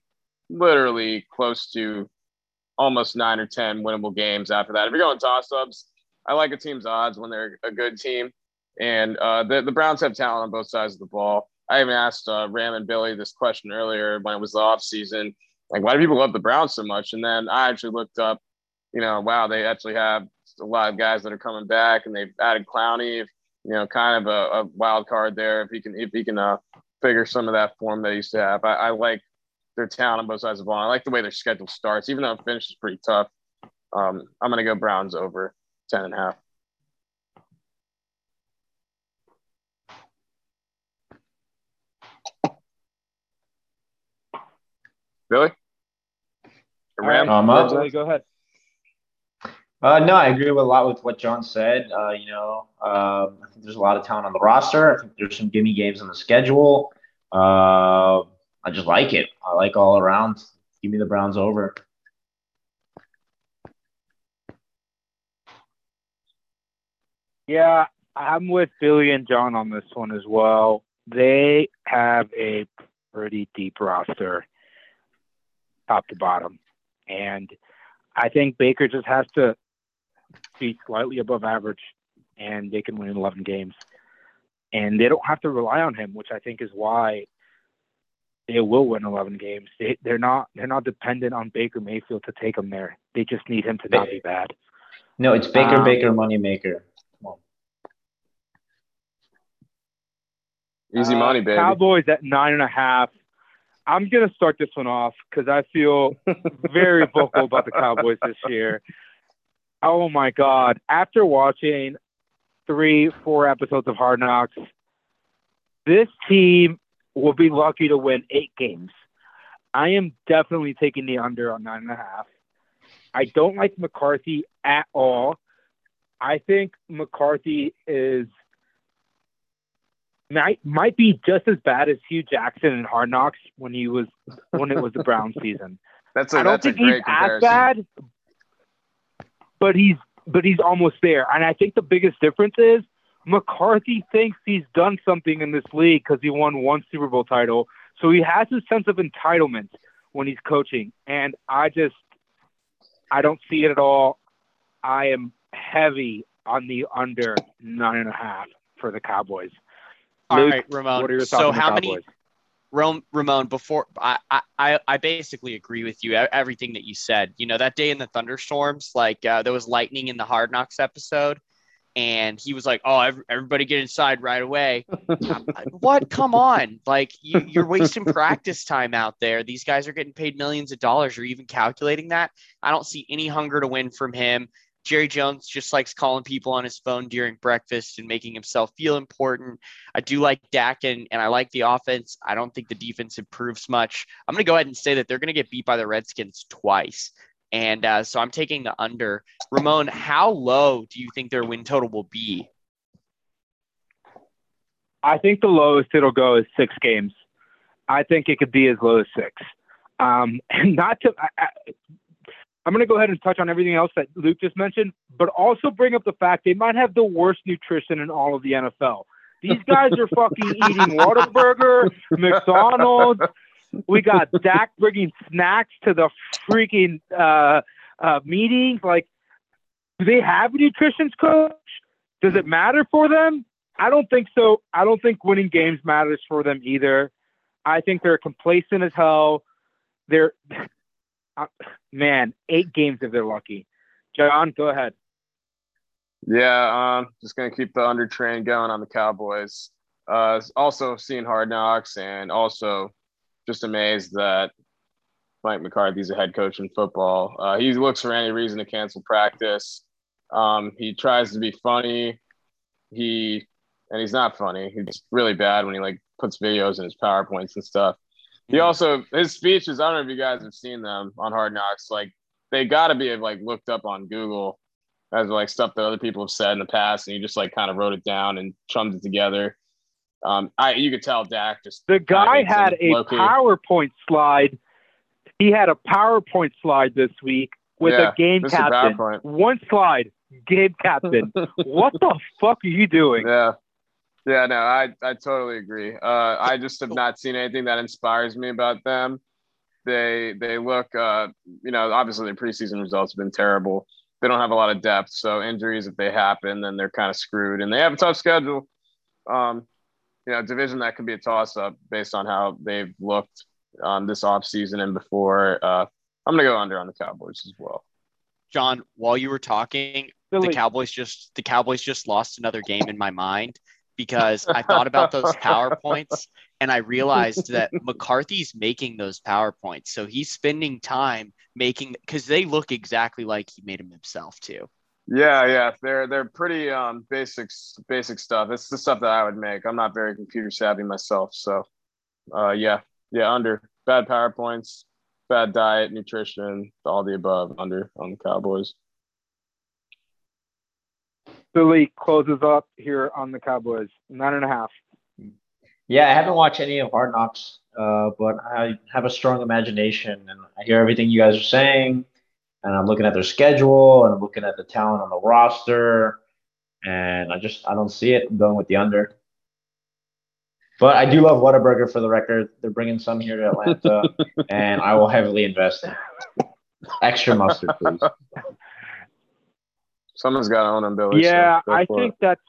literally close to almost nine or ten winnable games after that. If you're going toss ups, I like a team's odds when they're a good team, and uh, the the Browns have talent on both sides of the ball. I even asked uh, Ram and Billy this question earlier when it was the off season like why do people love the Browns so much? And then I actually looked up, you know, wow, they actually have a lot of guys that are coming back, and they've added Clowney, you know, kind of a, a wild card there if he can if he can uh, figure some of that form that he used to have. I, I like their talent on both sides of the ball. I like the way their schedule starts, even though it finishes pretty tough. Um, I'm going to go Browns over 10 and a half. Billy? Ram? Um, uh, Billy, go ahead. Uh, no, I agree with a lot with what John said. Uh, you know, um, I think there's a lot of talent on the roster. I think there's some gimme games on the schedule. Uh, I just like it. I like all around. Give me the Browns over. Yeah, I'm with Billy and John on this one as well. They have a pretty deep roster top to bottom. And I think Baker just has to be slightly above average and they can win 11 games. And they don't have to rely on him, which I think is why they will win 11 games. They, they're not they're not dependent on Baker Mayfield to take them there. They just need him to not be bad. No, it's Baker um, Baker money maker. Easy money, baby. Cowboys at nine and a half. I'm gonna start this one off because I feel very vocal about the Cowboys this year. Oh my God! After watching three, four episodes of Hard Knocks, this team will be lucky to win eight games. I am definitely taking the under on nine and a half. I don't like McCarthy at all. I think McCarthy is might might be just as bad as Hue Jackson in Hard Knocks when he was when it was the Brown season. That's a, I don't that's think a great he's as bad, but he's but he's almost there. And I think the biggest difference is McCarthy thinks he's done something in this league because he won one Super Bowl title, so he has a sense of entitlement when he's coaching. And I just I don't see it at all. I am heavy on the under nine and a half for the Cowboys. All Luke, right, Ramon. What are your thoughts so on the how many Cowboys? Rom- Ramon, before I, I, I basically agree with you. Everything that you said. You know, that day in the thunderstorms, like uh, there was lightning in the Hard Knocks episode, and he was like, "Oh, everybody get inside right away." Like, what? Come on! Like you, you're wasting practice time out there. These guys are getting paid millions of dollars. You're even calculating that? I don't see any hunger to win from him. Jerry Jones just likes calling people on his phone during breakfast and making himself feel important. I do like Dak and, and I like the offense. I don't think the defense improves much. I'm going to go ahead and say that they're going to get beat by the Redskins twice. And uh, so I'm taking the under. Ramon, how low do you think their win total will be? I think the lowest it'll go is six games. I think it could be as low as six. Um, and not to, I, I, I'm going to go ahead and touch on everything else that Luke just mentioned, but also bring up the fact they might have the worst nutrition in all of the NFL. These guys are fucking eating Whataburger, McDonald's. We got Dak bringing snacks to the freaking uh, uh, meetings. Like, do they have a nutrition coach? Does it matter for them? I don't think so. I don't think winning games matters for them either. I think they're complacent as hell. They're, uh, man, eight games if they're lucky. John, go ahead. Yeah, um, just gonna keep the under train going on the Cowboys. Uh, also seeing Hard Knocks, and also just amazed that Mike McCarthy's a head coach in football. Uh, he looks for any reason to cancel practice. Um, he tries to be funny. He and he's not funny. He's really bad when he like puts videos in his powerpoints and stuff. He also his speeches. I don't know if you guys have seen them on Hard Knocks. Like they got to be like looked up on Google as like stuff that other people have said in the past, and he just like kind of wrote it down and chummed it together. Um, I you could tell Dak just The guy had a. PowerPoint slide. He had a PowerPoint slide this week with Yeah, a game Mr. captain. PowerPoint. One slide, game captain. what the fuck are you doing? Yeah. Yeah, no, I, I totally agree. Uh, I just have not seen anything that inspires me about them. They they look, uh, you know, obviously their preseason results have been terrible. They don't have a lot of depth, so injuries if they happen, then they're kind of screwed. And they have a tough schedule. Um, you know, division that could be a toss up based on how they've looked um, this offseason and before. Uh, I'm gonna go under on the Cowboys as well. John, while you were talking, Billy, the Cowboys just the Cowboys just lost another game in my mind because I thought about those PowerPoints and I realized that McCarthy's making those PowerPoints. So he's spending time making because they look exactly like he made them himself too. Yeah, yeah, they're they're pretty um basics basic stuff. It's the stuff that I would make. I'm not very computer savvy myself, so uh yeah, yeah, under bad powerpoints, bad diet, nutrition, all the above. Under on the Cowboys. Billy closes up here on the Cowboys. Nine and a half. Yeah, I haven't watched any of Hard Knocks, uh, but I have a strong imagination, and I hear everything you guys are saying, and I'm looking at their schedule, and I'm looking at the talent on the roster, and I just I don't see it. I'm going with the under. But I do love Whataburger for the record. They're bringing some here to Atlanta, and I will heavily invest. in Extra mustard, please. Someone's got to own them, Billy. Yeah, go I think it. that's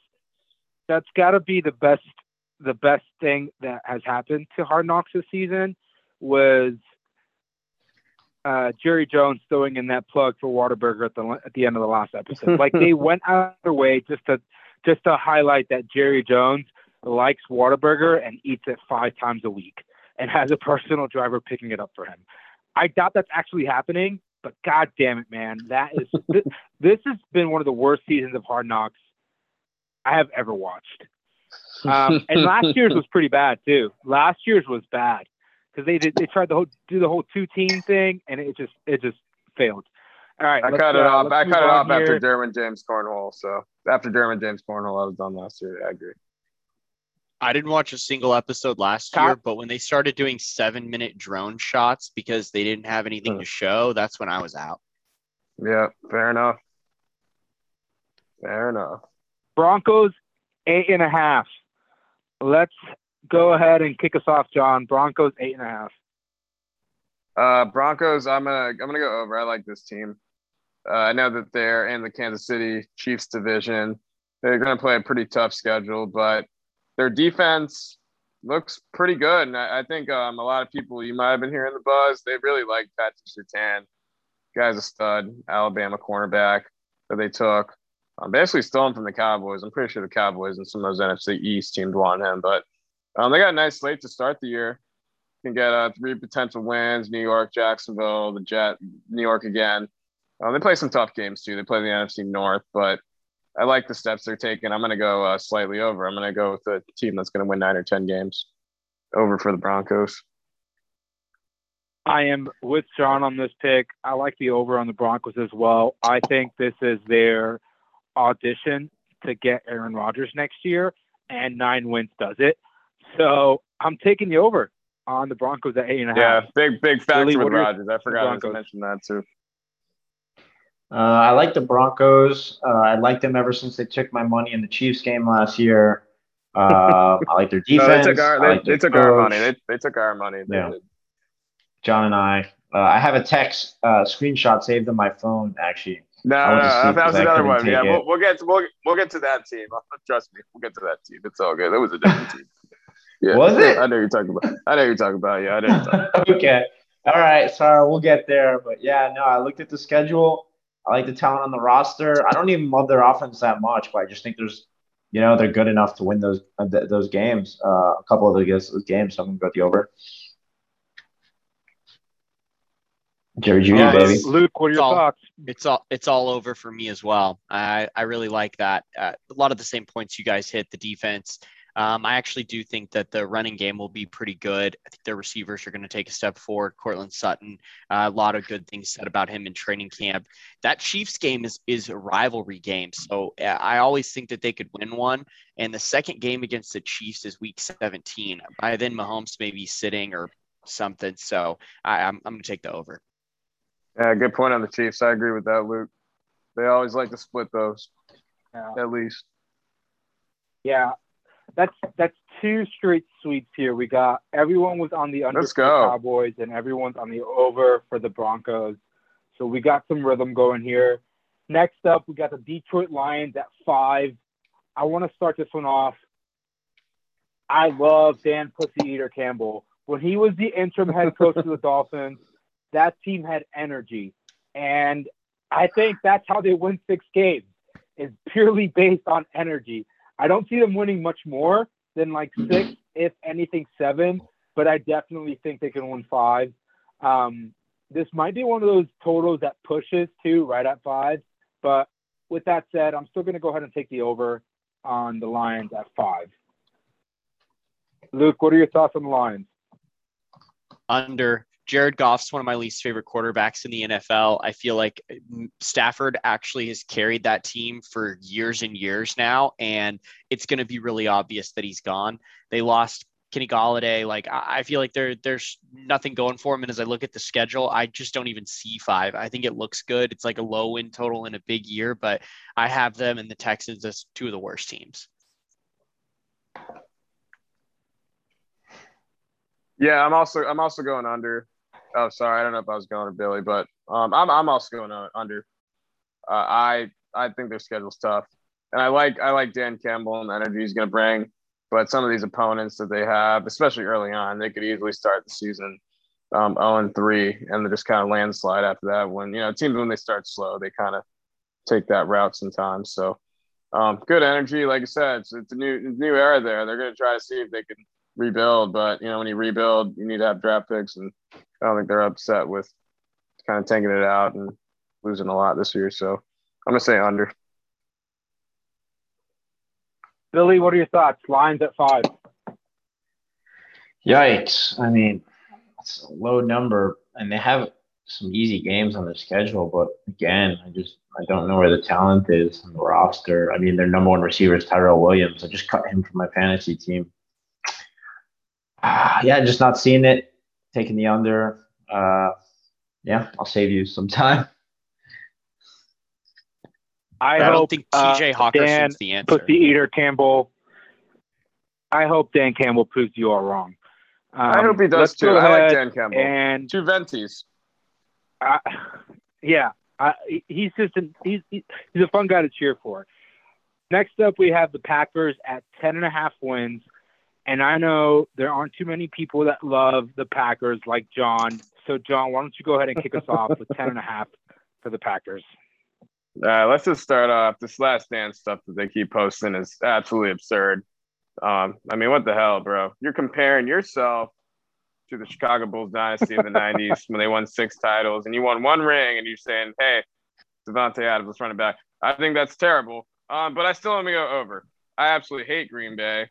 that's got to be the best the best thing that has happened to Hard Knocks this season was uh, Jerry Jones throwing in that plug for Whataburger at the at the end of the last episode. like they went out of their way just to just to highlight that Jerry Jones likes Whataburger and eats it five times a week and has a personal driver picking it up for him. I doubt that's actually happening, but god damn it, man, that is this, this has been one of the worst seasons of Hard Knocks I have ever watched. Um, and last year's was pretty bad too. Last year's was bad because they did they tried the whole do the whole two team thing and it just it just failed. All right, I cut it uh, off. I cut it on off after here. Derwin James Cornhole. So after Derwin James Cornhole, I was done last year. I agree. I didn't watch a single episode last Top- year, but when they started doing seven minute drone shots because they didn't have anything to show, that's when I was out. Yeah, fair enough. Fair enough. Broncos eight and a half. Let's go ahead and kick us off, John. Broncos eight and a half. Uh, Broncos. I'm gonna I'm gonna go over. I like this team. Uh, I know that they're in the Kansas City Chiefs division. They're gonna play a pretty tough schedule, but their defense looks pretty good. And I, I think um, a lot of people you might have been hearing the buzz. They really like Patrick Surtain. Guy's a stud, Alabama cornerback that they took. Um, basically stole him from the Cowboys. I'm pretty sure the Cowboys and some of those NFC East teams want him, but um, they got a nice slate to start the year. You can get uh, three potential wins: New York, Jacksonville, the Jet, New York again. Um, they play some tough games too. They play the NFC North, but I like the steps they're taking. I'm going to go uh, slightly over. I'm going to go with the team that's going to win nine or ten games. Over for the Broncos. I am with John on this pick. I like the over on the Broncos as well. I think this is their audition to get Aaron Rodgers next year, and nine wins does it. So I'm taking you over on the Broncos at eight and a half. Yeah, big big factor Billy, with what are your- Rodgers. I forgot to mention that too. Uh, I like the Broncos. Uh, I liked them ever since they took my money in the Chiefs game last year. Uh, I like their No, defense. they took our I they, like they took our money. They, they took our money. They Yeah. did. John and I. Uh, I have a text uh, screenshot saved on my phone. Actually, No, I no, went that was another one. Yeah, we'll, we'll get to, we'll, we'll get to that team. Trust me, we'll get to that team. It's all good. It was a different team. Yeah, Was it? I know you're talking about. I know you're talking about. Yeah, I know. You're okay. All right. Sorry, we'll get there. But yeah, no, I looked at the schedule. I like the talent on the roster. I don't even love their offense that much, but I just think there's, you know, they're good enough to win those uh, th- those games. Uh, a couple of those those games. So I'm gonna go the over. Jerry Jr. Yeah, baby. Luke, what are your All- thoughts? It's all it's all over for me as well. I I really like that. Uh, a lot of the same points you guys hit. The defense. Um, I actually do think that the running game will be pretty good. I think their receivers are going to take a step forward. Courtland Sutton, uh, a lot of good things said about him in training camp. That Chiefs game is is a rivalry game, so uh, I always think that they could win one. And the second game against the Chiefs is Week 17. By then, Mahomes may be sitting or something. So I, I'm I'm going to take the over. Yeah, good point on the Chiefs. I agree with that, Luke. They always like to split those, Yeah. at least. Yeah, that's that's two straight sweeps here. We got everyone was on the under Let's for the go. Cowboys, and everyone's on the over for the Broncos. So we got some rhythm going here. Next up, we got the Detroit Lions at five. I want to start this one off. I love Dan Pussy Eater Campbell. When he was the interim head coach of the Dolphins, that team had energy. And I think that's how they win six games, is purely based on energy. I don't see them winning much more than like six, if anything, seven, but I definitely think they can win five. Um, this might be one of those totals that pushes to right at five. But with that said, I'm still going to go ahead and take the over on the Lions at five. Luke, what are your thoughts on the Lions? under. Jared Goff's one of my least favorite quarterbacks in the NFL. I feel like mm, Stafford actually has carried that team for years and years now, and it's going to be really obvious that he's gone. They lost Kenny Golladay. Like I feel like there there's nothing going for him. And as I look at the schedule, I just don't even see five. I think it looks good. It's like a low win total in a big year, but I have them and the Texans as two of the worst teams. Yeah, I'm also I'm also going under. Oh, sorry, I don't know if I was going to Billy, but um, I'm I'm also going on under. Uh, I I think their schedule's tough, and I like I like Dan Campbell and the energy he's going to bring. But some of these opponents that they have, especially early on, they could easily start the season um, 0 and 3, and they just kind of landslide after that. When you know teams when they start slow, they kind of take that route sometimes. So um, good energy, like I said, it's, it's a new new era there. They're going to try to see if they can rebuild, but you know when you rebuild, you need to have draft picks, and I don't think they're upset with kind of tanking it out and losing a lot this year. So I'm gonna say under. Billy, what are your thoughts? Lines at five. Yikes! I mean, it's a low number, and they have some easy games on their schedule. But again, I just I don't know where the talent is on the roster. I mean, their number one receiver is Tyrell Williams. I just cut him from my fantasy team. yeah, just not seeing it. Taking the under. Uh, yeah, I'll save you some time. I, I hope don't think TJ uh, Dan Hockenson's the answer. Pussy Eater Campbell. I hope Dan Campbell proves you all wrong. Um, I hope he does too. go I like Dan Campbell. And Two venties. I, yeah, I, he's just an, he's he's a fun guy to cheer for. Next up, we have the Packers at ten and a half wins, and I know there aren't too many people that love the Packers like John. So, John, why don't you go ahead and kick us off with ten and a half for the Packers? Uh, let's just start off. This last dance stuff that they keep posting is absolutely absurd. Um, I mean, what the hell, bro? You're comparing yourself to the Chicago Bulls dynasty in the 90s when they won six titles and you won one ring and you're saying, hey, Davante Adams, let's run it back. I think that's terrible. Um, but I still want to go over. I absolutely hate Green Bay.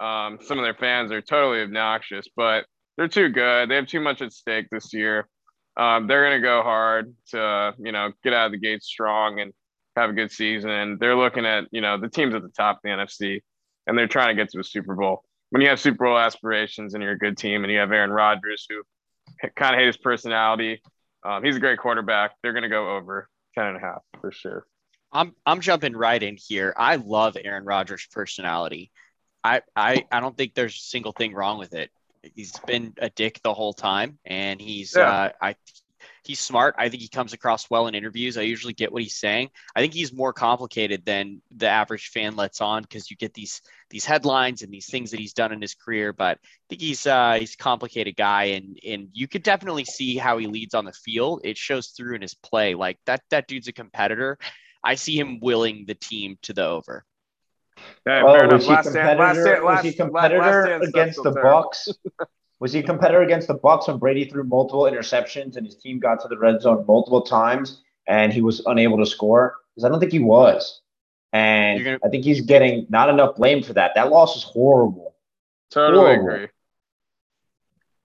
Um, some of their fans are totally obnoxious, but they're too good. They have too much at stake this year. Um, they're going to go hard to, you know, get out of the gate strong and have a good season. And they're looking at, you know, the teams at the top of the NFC and they're trying to get to a Super Bowl. When you have Super Bowl aspirations and you're a good team and you have Aaron Rodgers, who kind of hate his personality, um, he's a great quarterback. They're going to go over 10 and a half for sure. I'm I'm jumping right in here. I love Aaron Rodgers' personality. I I I don't think there's a single thing wrong with it. He's been a dick the whole time, and he's Yeah. uh, I he's smart. I think he comes across well in interviews. I usually get what he's saying. I think he's more complicated than the average fan lets on because you get these these headlines and these things that he's done in his career. But I think he's uh, he's a complicated guy, and and you could definitely see how he leads on the field. It shows through in his play. Like that that dude's a competitor. I see him willing the team to the over. Yeah, Oh, was he Last stand- last competitor? Was he competitor last stand stuff's against the. Bucks? Was he a competitor against the Bucks when Brady threw multiple interceptions and his team got to the red zone multiple times and he was unable to score? Because I don't think he was, and gonna- I think he's getting not enough blame for that. That loss was horrible. Totally Horrible. agree.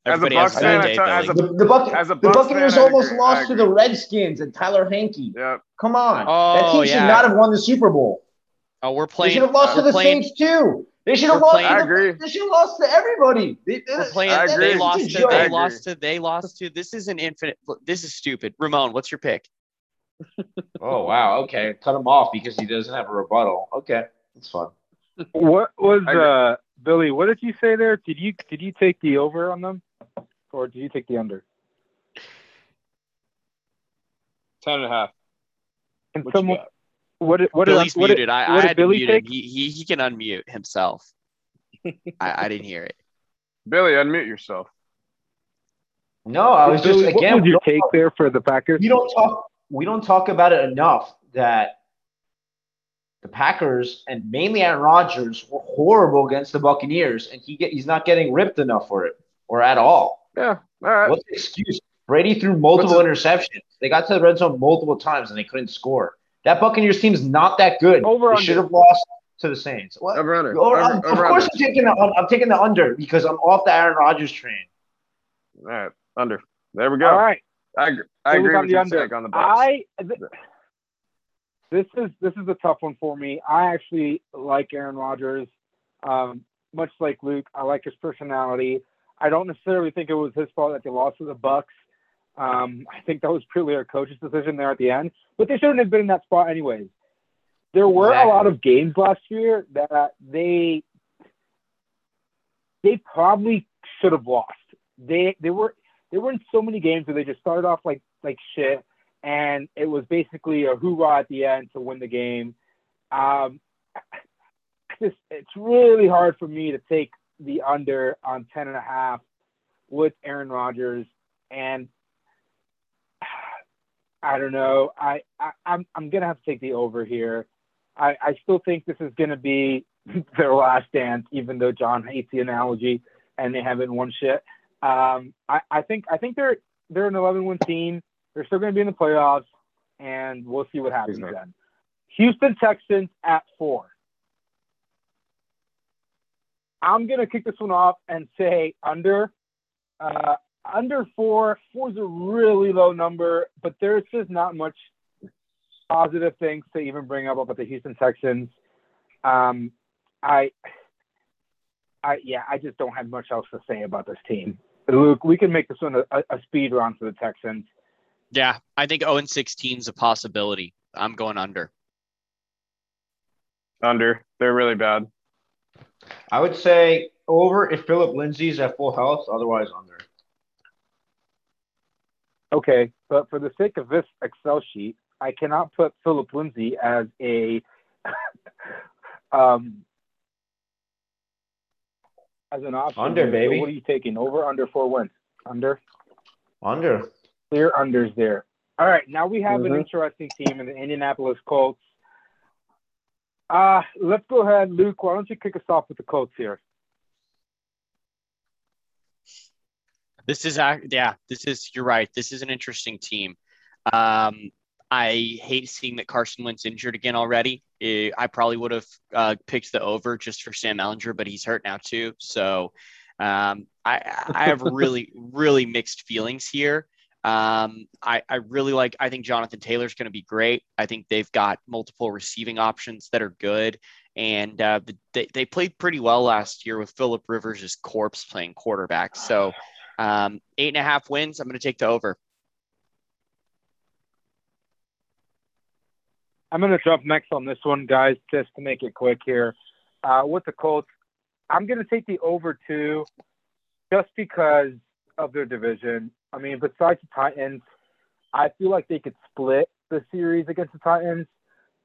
As a Bucks fan, day, as a- The, the, Buc- As a the Buccaneers fan, almost lost to the. Redskins and Tyler Heinicke. Yep. Come on, that Oh, team should not have won the Super Bowl. Oh, we're playing. They should have lost we're to the playing, Saints too. They should have lost. playing- to I agree. They should have lost to everybody. They, We're playing. I agree. They lost to. They lost to. They lost to. This is an infinite. This is stupid. Ramon, what's your pick? Oh wow. Okay, cut him off because he doesn't have a rebuttal. Okay, that's fun. What was uh Billy? What did you say there? Did you did you take the over on them, or did you take the under? Ten and a half. Can What you someone got? What did, what did, Billy's what did- muted. I, what I did had to Billy mute take? him. He, he he can unmute himself. I, I didn't hear it. Billy, unmute yourself. No, I was just Billy, what again. was your don't, take there for the Packers? we don't talk. We don't talk about it enough that the Packers and mainly Aaron Rodgers were horrible against the Buccaneers, and he get, he's not getting ripped enough for it or at all. Yeah. All right. What's the excuse? Brady threw multiple What's interceptions. They got to the red zone multiple times and they couldn't score. That Buccaneers team's not that good. Over they should have lost to the Saints. What? Over under. Over- Over- of over course, under. I'm taking the I'm taking the under because I'm off the Aaron Rodgers train. All right. Under. There we go. All right. I agree. I So we agree got with the under. on the Bucks. I th- this is this is a tough one for me. I actually like Aaron Rodgers, um, much like Luke. I like his personality. I don't necessarily think it was his fault that they lost to the Bucks. Um, I think that was purely our coach's decision there at the end, but they shouldn't have been in that spot anyways. There were a lot of games last year that they they probably should have lost. They they were they were in so many games where they just started off like like shit, and it was basically a hoorah at the end to win the game. Um, just it's really hard for me to take the under on ten and a half with Aaron Rodgers, and I don't know. I, I I'm I'm gonna have to take the over here. I, I still think this is gonna be their last dance, even though John hates the analogy and they haven't won shit. Um, I, I think I think they're they're an 11 win team. They're still going to be in the playoffs, and we'll see what happens then. Houston Texans at four. I'm going to kick this one off and say under. Uh, under four. Four is a really low number, but there's just not much positive things to even bring up about the Houston Texans. Um, I I yeah, I just don't have much else to say about this team. Luke, we can make this one a, a speed run for the Texans. Yeah, I think 0 and 16 is a possibility. I'm going under. Under. They're really bad. I would say over if Phillip Lindsay's at full health, otherwise under. Okay, but for the sake of this Excel sheet, I cannot put Phillip Lindsay as a um, as an option. Under, baby. So what are you taking? Over, under, four wins? Under. Under. Clear unders there. All right, now we have Mhm. an interesting team in the Indianapolis Colts. Uh, let's go ahead, Luke. Why don't you kick us off with the Colts here? This is yeah, this is you're right. This is an interesting team. Um, I hate seeing that Carson Wentz injured again already. I probably would have uh, picked the over just for Sam Ehlinger, but he's hurt now too. So um, I I have really really mixed feelings here. Um, I, I really like, I think Jonathan Taylor's going to be great. I think they've got multiple receiving options that are good. And uh, they, they played pretty well last year with Philip Rivers' corpse playing quarterback. So um, eight and a half wins. I'm going to take the over. I'm going to jump next on this one, guys, just to make it quick here. Uh, with the Colts, I'm going to take the over two just because of their division. I mean, besides the Titans, I feel like they could split the series against the Titans,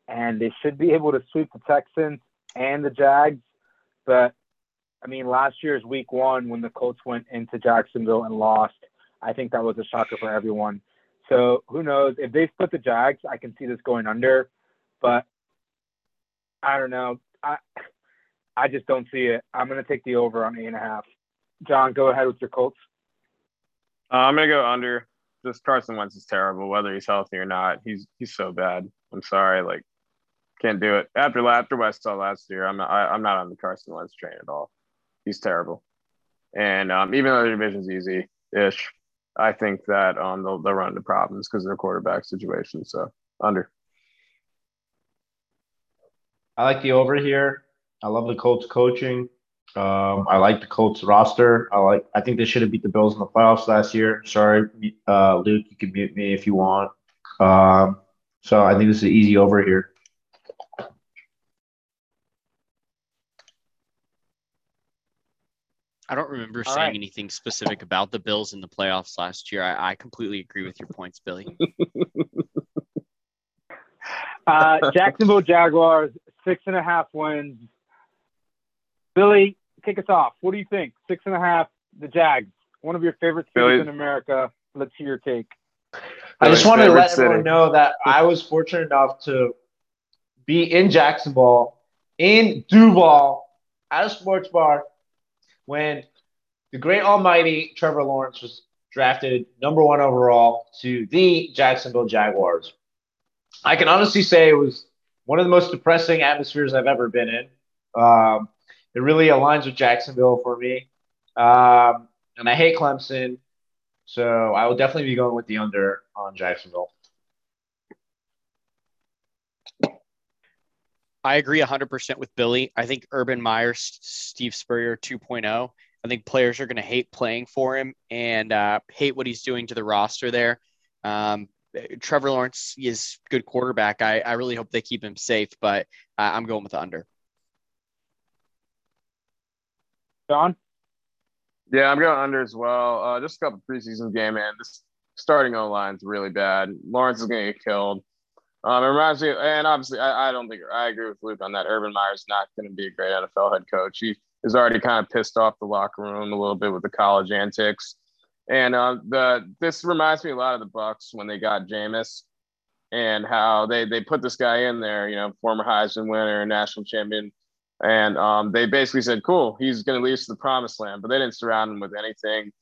and they should be able to sweep the Texans and the Jags. But I mean, last year's Week One when the Colts went into Jacksonville and lost, I think that was a shocker for everyone. So who knows if they split the Jags? I can see this going under, but I don't know. I I just don't see it. I'm going to take the over on eight and a half. John, go ahead with your Colts. Uh, I'm gonna go under. Just Carson Wentz is terrible, whether he's healthy or not. He's he's so bad. I'm sorry, like can't do it. After after what I saw last year, I'm not I, I'm not on the Carson Wentz train at all. He's terrible. And um, even though the division's easy ish, I think that um they'll they'll run into problems because of their quarterback situation. So under. I like the over here. I love the Colts coaching. Um, I like the Colts roster. I like. I think they should have beat the Bills in the playoffs last year. Sorry, uh, Luke, you can mute me if you want. Um, so I think this is easy over here. I don't remember All saying right. anything specific about the Bills in the playoffs last year. I, I completely agree with your points, Billy. Uh, Jacksonville Jaguars, six and a half wins. Billy, kick us off. What do you think? Six and a half, the Jags, one of your favorite cities Billy- in America. Let's hear your take. I just Billy's wanted to favorite let everyone know that I was fortunate enough to be in Jacksonville, in Duval, at a sports bar, when the great almighty Trevor Lawrence was drafted number one overall to the Jacksonville Jaguars. I can honestly say it was one of the most depressing atmospheres I've ever been in. Um, it really aligns with Jacksonville for me. Um, and I hate Clemson. So I will definitely be going with the under on Jacksonville. I agree 100% with Billy. I think Urban Meyer, S- Steve Spurrier 2.0. I think players are going to hate playing for him and uh, hate what he's doing to the roster there. Um, Trevor Lawrence is good quarterback. I, I really hope they keep him safe, but uh, I'm going with the under. John? Yeah, I'm going under as well. Uh, just a couple preseason game, man. This starting O line's really bad. Lawrence is going to get killed. Um, it reminds me, and obviously, I, I don't think I agree with Luke on that. Urban Meyer's not going to be a great NFL head coach. He is already kind of pissed off the locker room a little bit with the college antics, and uh, the this reminds me a lot of the Bucks when they got Jameis, and how they they put this guy in there, you know, former Heisman winner, national champion, and um, they basically said, "Cool, he's going to lead us to the promised land," but they didn't surround him with anything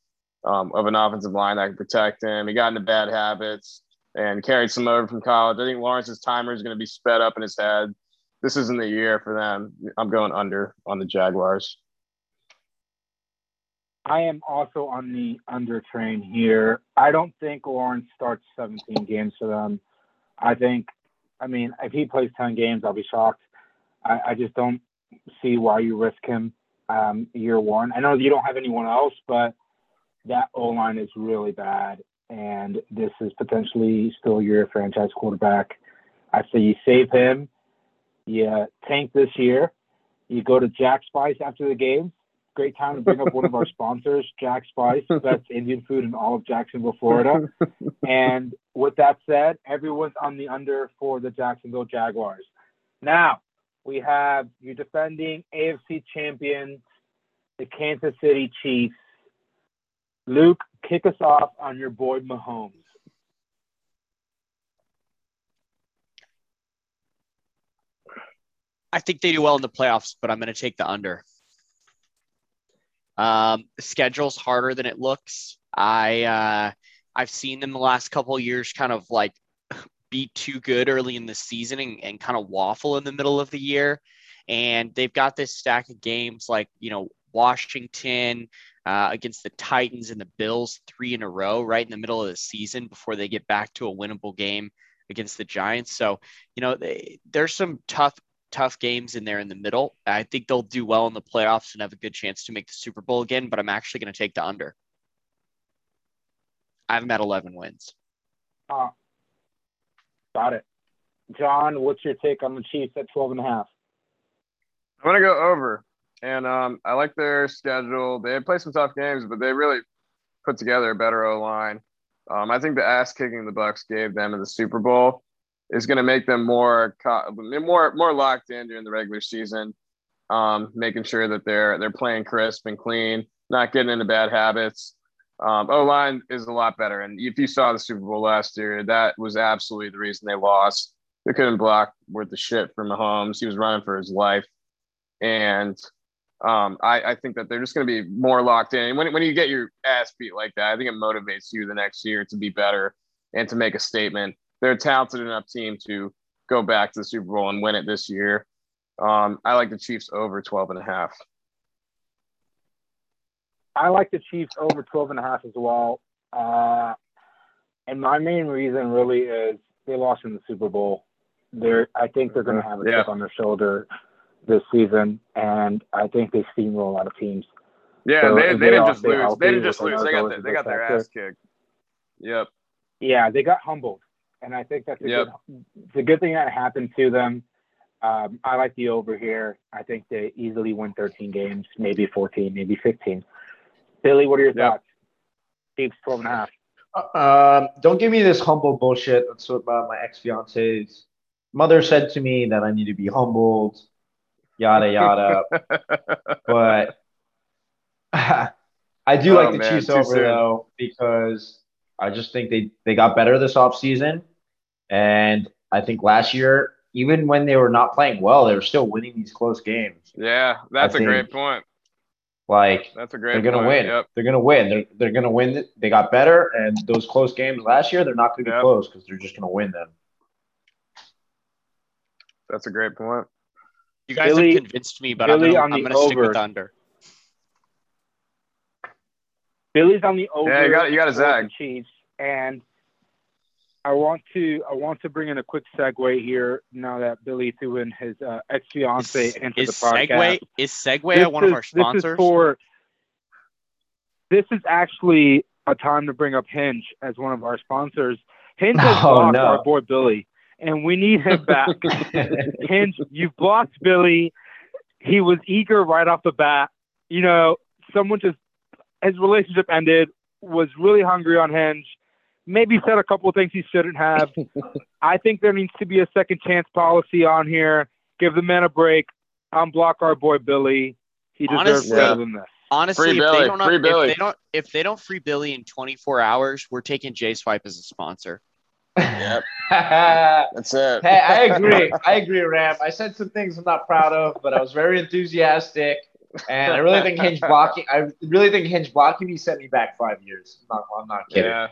um, of an offensive line that could protect him. He got into bad habits and carried some over from college. I think Lawrence's timer is going to be sped up in his head. This isn't the year for them. I'm going under on the Jaguars. I am also on the under train here. I don't think Lawrence starts 17 games for them. I think, I mean, if he plays 10 games, I'll be shocked. I, I just don't see why you risk him. um, year one. I know you don't have anyone else, but that O line is really bad, and this is potentially still your franchise quarterback. I say you save him, you uh, tank this year, you go to Jack Spice after the game. Great time to bring up one of our sponsors, Jack Spice, best Indian food in all of Jacksonville, Florida. and with that said, everyone's on the under for the Jacksonville Jaguars. Now, we have your defending AFC champions, the Kansas City Chiefs. Luke, kick us off on your boy Mahomes. I think they do well in the playoffs, but I'm going to take the under. Um, schedule's harder than it looks. I uh, I've seen them the last couple years kind of like be too good early in the season and, and kind of waffle in the middle of the year. And they've got this stack of games like you know Washington uh, against the Titans and the Bills three in a row right in the middle of the season before they get back to a winnable game against the Giants. So you know they, there's some tough tough games in there in the middle. I think they'll do well in the playoffs and have a good chance to make the Super Bowl again, but I'm actually going to take the under. I have them at 11 wins. Uh, got it. John, what's your take on the Chiefs at 12 and a half? I'm going to go over. And um, I like their schedule. They play some tough games, but they really put together a better O line. Um, I think the ass kicking the Bucks gave them in the Super Bowl is going to make them more more more locked in during the regular season, um, making sure that they're they're playing crisp and clean, not getting into bad habits. Um, o line is a lot better, and if you saw the Super Bowl last year, that was absolutely the reason they lost. They couldn't block worth the shit from Mahomes. He was running for his life, and um, I, I, think that they're just going to be more locked in. When, when you get your ass beat like that, I think it motivates you the next year to be better and to make a statement they're a talented enough team to go back to the Super Bowl and win it this year. Um, I like the Chiefs over 12 and a half. I like the Chiefs over 12 and a half as well. Uh, and my main reason really is they lost in the Super Bowl. They're, I think they're going to have a yeah. chip on their shoulder this season, and I think they steamroll a lot of teams. Yeah, so they, they, they, didn't just lose. They didn't just lose. They got, the, they got their ass kicked. Yep. Yeah, they got humbled and I think that's a yep. good. It's a good thing that happened to them. Um, I like the over here. I think they easily win 13 games, maybe 14, maybe 15. Billy, what are your yep. thoughts? Chiefs 12 and a half. Uh, um, don't give me this humble bullshit. That's what uh, my ex fiance's mother said to me that I need to be humbled, yada yada. but I do oh, like the man, Chiefs over soon. though because I just think they they got better this offseason. And I think last year, even when they were not playing well, they were still winning these close games. Yeah, that's I a great point. Like that's a great. They're gonna point. win. Yep. They're gonna win. They're they're gonna win. They got better, and those close games last year, they're not gonna be yep. close because they're just gonna win them. That's a great point. You guys Billy, have convinced me, but Billy I'm gonna, stick with under. Billy's on the over. Yeah, you got you got a zag. Chiefs, and I want to I want to bring in a quick segue here now that Billy threw in his uh, ex fiance into is the podcast. Segue, is Segue this one is, of our sponsors? This is for. This is actually a time to bring up Hinge as one of our sponsors. Hinge has oh, blocked no. our boy Billy, and we need him back. Hinge, you've blocked Billy. He was eager right off the bat. You know, someone just his relationship ended. Was really hungry on Hinge maybe said a couple of things he shouldn't have. I think there needs to be a second chance policy on here. Give the man a break. Unblock our boy Billy. He deserves Honestly, better than this. Honestly, if they, don't, if they don't if they don't free Billy in 24 hours, we're taking J Swipe as a sponsor. Yep. That's it. Hey, I agree. I agree, Ram. I said some things I'm not proud of, but I was very enthusiastic. And I really think Hinge blocking I really think Hinge blocking me set me back five years. I'm not, I'm not kidding. Yeah.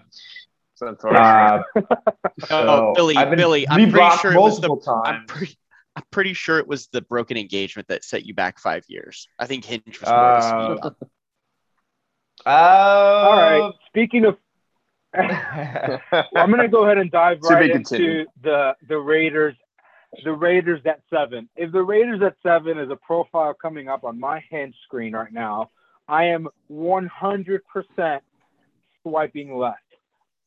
Uh, oh, Billy, Billy, I'm pretty sure it was the. I'm pretty, I'm pretty sure it was the broken engagement that set you back five years. I think Hinge was more uh, uh, All right. Speaking of, I'm going to go ahead and dive right into the the Raiders the Raiders at seven. If the Raiders at seven is a profile coming up on my hand screen right now, I am 100% swiping left.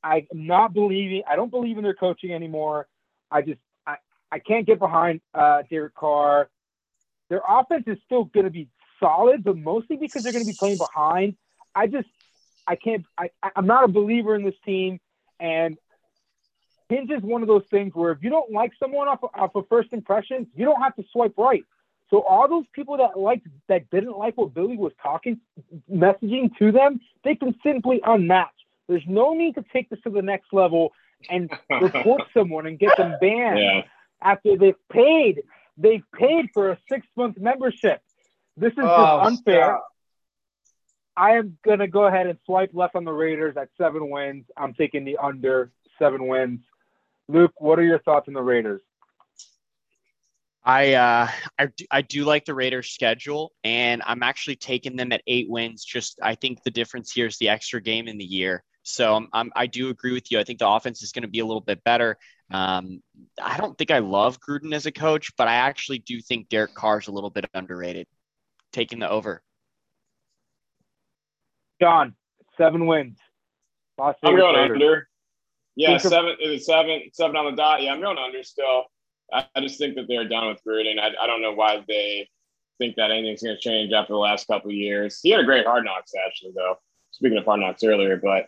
I'm not believing. I don't believe in their coaching anymore. I just I, I can't get behind uh, Derek Carr. Their offense is still going to be solid, but mostly because they're going to be playing behind. I just I can't. I I'm not a believer in this team, and Hinge is one of those things where if you don't like someone off of, off of first impressions, you don't have to swipe right. So all those people that liked that didn't like what Billy was talking, messaging to them, they can simply unmatch. There's no need to take this to the next level and report someone and get them banned Yeah. after they've paid. They've paid for a six month membership. This is Oh, just unfair. stop. I am gonna go ahead and swipe left on the Raiders at seven wins. I'm taking the under seven wins. Luke, what are your thoughts on the Raiders? I uh I do, I do like the Raiders schedule and I'm actually taking them at 8 wins just I think the difference here is the extra game in the year. So I'm, I'm I do agree with you. I think the offense is going to be a little bit better. Um I don't think I love Gruden as a coach, but I actually do think Derek Carr's a little bit underrated. Taking the over. John, seven wins. Las I'm going Raiders. under. Yeah, Think of- seven. Is seven? Seven on the dot. Yeah, I'm going under still. I, I just think that they're done with Gruden. I, I don't know why they think that anything's going to change after the last couple of years. He had a great hard knocks actually, though. Speaking of hard knocks earlier, but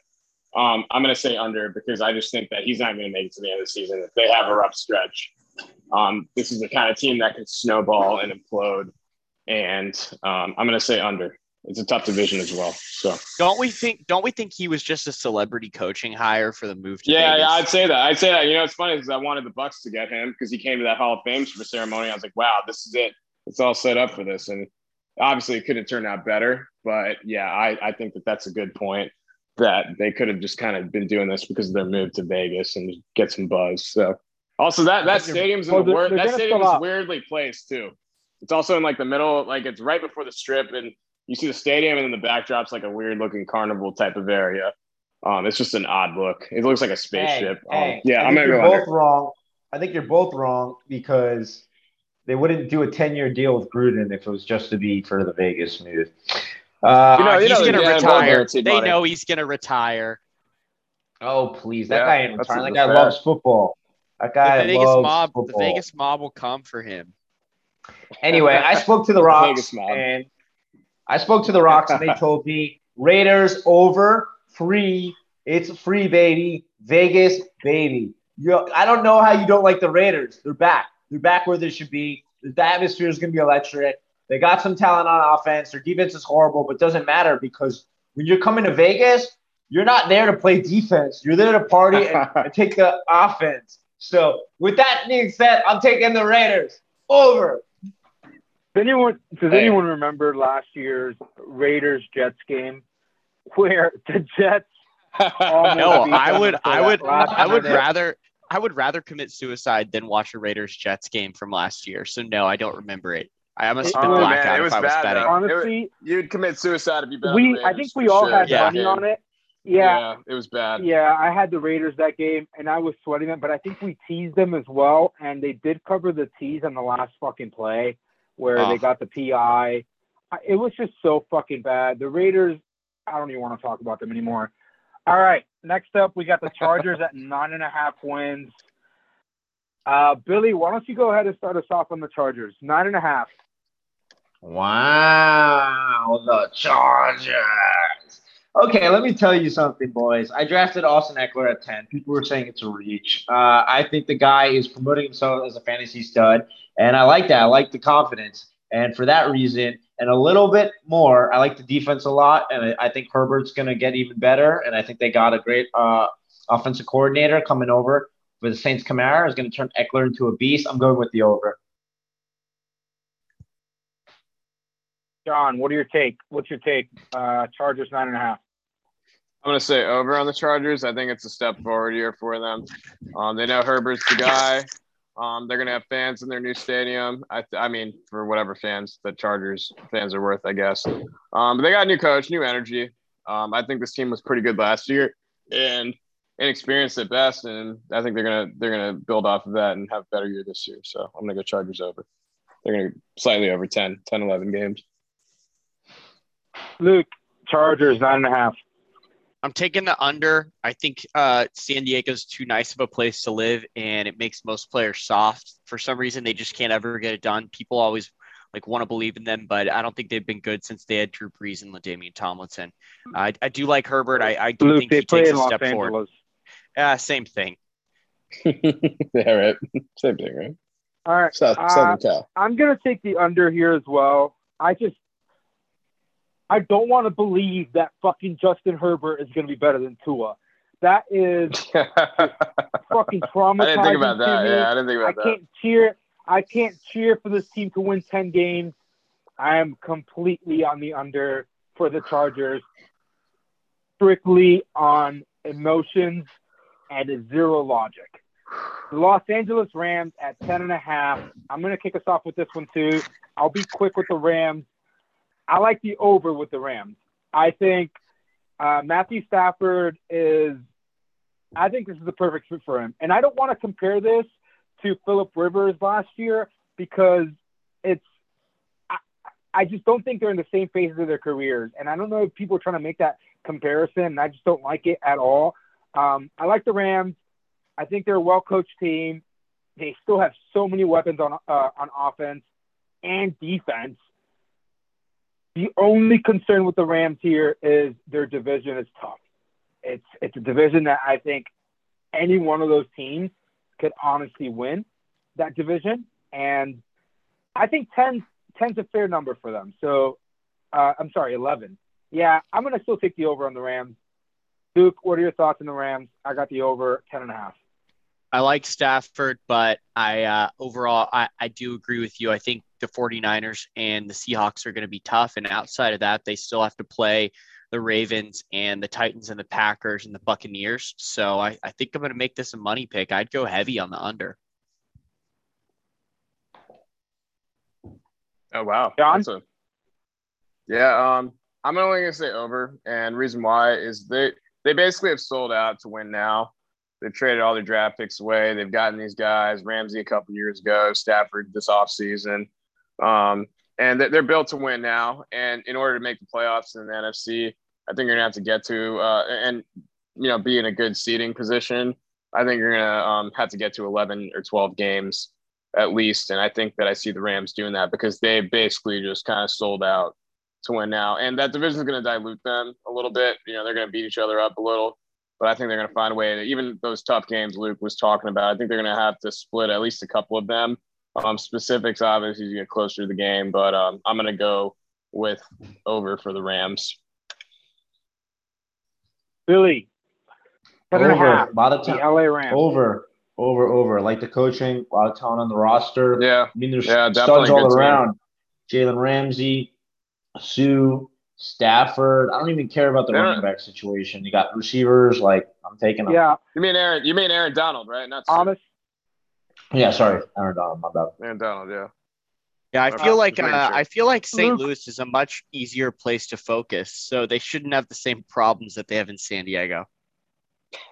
um, I'm going to say under because I just think that he's not going to make it to the end of the season if they have a rough stretch. Um, this is the kind of team that can snowball and implode, and um, I'm going to say under. It's a tough division as well. So Don't we think don't we think he was just a celebrity coaching hire for the move to Yeah, Vegas? yeah, I'd say that. I'd say that. You know, it's funny because I wanted the Bucs to get him because he came to that Hall of Fame ceremony. I was like, wow, this is it. It's all set up for this, and obviously it could have turned out better. But yeah, I, I think that that's a good point that they could have just kind of been doing this because of their move to Vegas and get some buzz. So also that that stadium's in Well, the they're- wor- that gonna stadium is weirdly placed too. It's also in like the middle, like it's right before the strip, and you see the stadium, and then the backdrop's like a weird looking carnival type of area. Um, it's just an odd look. It looks like a spaceship. Hey, um, hey, yeah, I I'm think gonna you're go both under. wrong. I think you're both wrong because they wouldn't do a 10 year deal with Gruden if it was just to be for the Vegas move. Uh, You know, Uh, you he's know, gonna yeah, retire. guaranteed They money. know he's gonna retire. oh, please. That Yeah, guy ain't retiring. That guy fair. loves football. That The guy Vegas loves mob, the. Vegas mob will come for him. Anyway, I spoke to the The Rocks Vegas mob. and I spoke to the Rocks and they told me Raiders over free. It's free, baby. Vegas, baby. You, I don't know how you don't like the Raiders. They're back. They're back where they should be. The atmosphere is going to be electric. They got some talent on offense. Their defense is horrible, but doesn't matter because when you're coming to Vegas, you're not there to play defense. You're there to party and, and take the offense. So, with that being said, I'm taking the Raiders over. Does anyone does Hey. anyone remember last year's Raiders Jets game where the Jets almost No, I would, I would, I would minute? rather, I would rather commit suicide than watch a Raiders Jets game from last year. So no, I don't remember it. I must have been Oh, man, blackout it if was I was bad, betting. though. Honestly, You'd commit suicide if you bet on we the I think we all sure. had Yeah. money on it. Yeah, it was bad. yeah, I had the Raiders that game, and I was sweating them, but I think we teased them as well, and they did cover the tease on the last fucking play where Oh. they got the PI. It was just so fucking bad. The Raiders, I don't even want to talk about them anymore. All right, next up we got the Chargers at nine and a half wins. Uh, Billy, why don't you go ahead and start us off on the Chargers? Nine and a half. Wow, the Chargers. Okay, let me tell you something, boys. I drafted Austin Ekeler at 10. People were saying it's a reach. Uh, I think the guy is promoting himself as a fantasy stud, and I like that. I like the confidence. And for that reason, and a little bit more, I like the defense a lot, and I think Herbert's going to get even better. And I think they got a great uh, offensive coordinator coming over for the Saints. Kamara is going to turn Ekeler into a beast. I'm going with the over. John, what are your take? What's your take? Uh, Chargers nine and a half. I'm gonna say over on the Chargers. I think it's a step forward here for them. Um, they know Herbert's the guy. Um, they're gonna have fans in their new stadium. I, I mean, for whatever fans the Chargers fans are worth, I guess. Um, but they got a new coach, new energy. Um, I think this team was pretty good last year, and inexperienced at best, and I think they're gonna they're gonna build off of that and have a better year this year. So I'm gonna go Chargers over. They're gonna slightly over 10, 10, 11 games. Luke, Chargers nine and a half. I'm taking the under. I think uh, San Diego's too nice of a place to live, and it makes most players soft. For some reason, they just can't ever get it done. People always like want to believe in them, but I don't think they've been good since they had Drew Brees and LaDainian Tomlinson. I, I do like Herbert. I, I do Luke, think he takes a Los step Angeles. forward. Yeah, same thing. yeah, right. Same thing, right? All right. South, Uh, Southern Cal. I'm gonna take the under here as well. I just I don't want to believe that fucking Justin Herbert is gonna be better than Tua. That is fucking traumatizing. I didn't think about that. Yeah, I didn't think I about that. can't cheer. I can't cheer for this team to win ten games. I am completely on the under for the Chargers, strictly on emotions and zero logic. The Los Angeles Rams at ten and a half. I'm gonna kick us off with this one too. I'll be quick with the Rams. I like the over with the Rams. I think uh, Matthew Stafford is. I think this is the perfect fit for him, and I don't want to compare this to Philip Rivers last year because it's. I, just don't think they're in the same phases of their careers, and I don't know if people are trying to make that comparison, and I just don't like it at all. Um, I like the Rams. I think they're a well coached team. They still have so many weapons on uh, on offense and defense. The only concern with the Rams here is their division is tough. It's it's a division that I think any one of those teams could honestly win that division, and I think 10 10's a fair number for them. So uh, I'm sorry, 11. Yeah, I'm gonna still take the over on the Rams. Luke, what are your thoughts on the Rams? I got the over 10 and a half. I like Stafford, but I uh, overall I, I do agree with you. I think the 49ers and the Seahawks are going to be tough. And outside of that, they still have to play the Ravens and the Titans and the Packers and the Buccaneers. So I, I think I'm going to make this a money pick. I'd go heavy on the under. Oh wow, John? A- yeah, um, I'm only gonna say over, and reason why is they they basically have sold out to win now. They've traded all their draft picks away. They've gotten these guys, Ramsey a couple years ago, Stafford this offseason. Um, and they- they're built to win now. And in order to make the playoffs in the NFC, I think you're gonna have to get to uh, and you know be in a good seeding position. I think you're gonna um, have to get to 11 or 12 games at least. And I think that I see the Rams doing that because they basically just kind of sold out to win now. And that division is to dilute them a little bit. You know, they're to beat each other up a little, but I think they're going to find a way to even those tough games Luke was talking about. I think they're going to have to split at least a couple of them. Um, specifics, obviously, as you get closer to the game, but um, I'm going to go with over for the Rams. Billy, 10 and a Over. A lot of The time. LA Rams. Over. Over. Over. Like the coaching, a lot of talent on the roster. Yeah. I mean, there's Yeah, studs a all team. around. Jalen Ramsey, Sue, Stafford. I don't even care about the Yeah. running back situation. You got receivers. Like I'm taking them. Yeah, You mean Aaron? You mean Aaron Donald, right? Not Sue. honest. Yeah. Sorry, Aaron Donald. My bad. Aaron Donald. Yeah. Yeah, I feel like uh. I feel like St. Louis is a much easier place to focus, so they shouldn't have the same problems that they have in San Diego.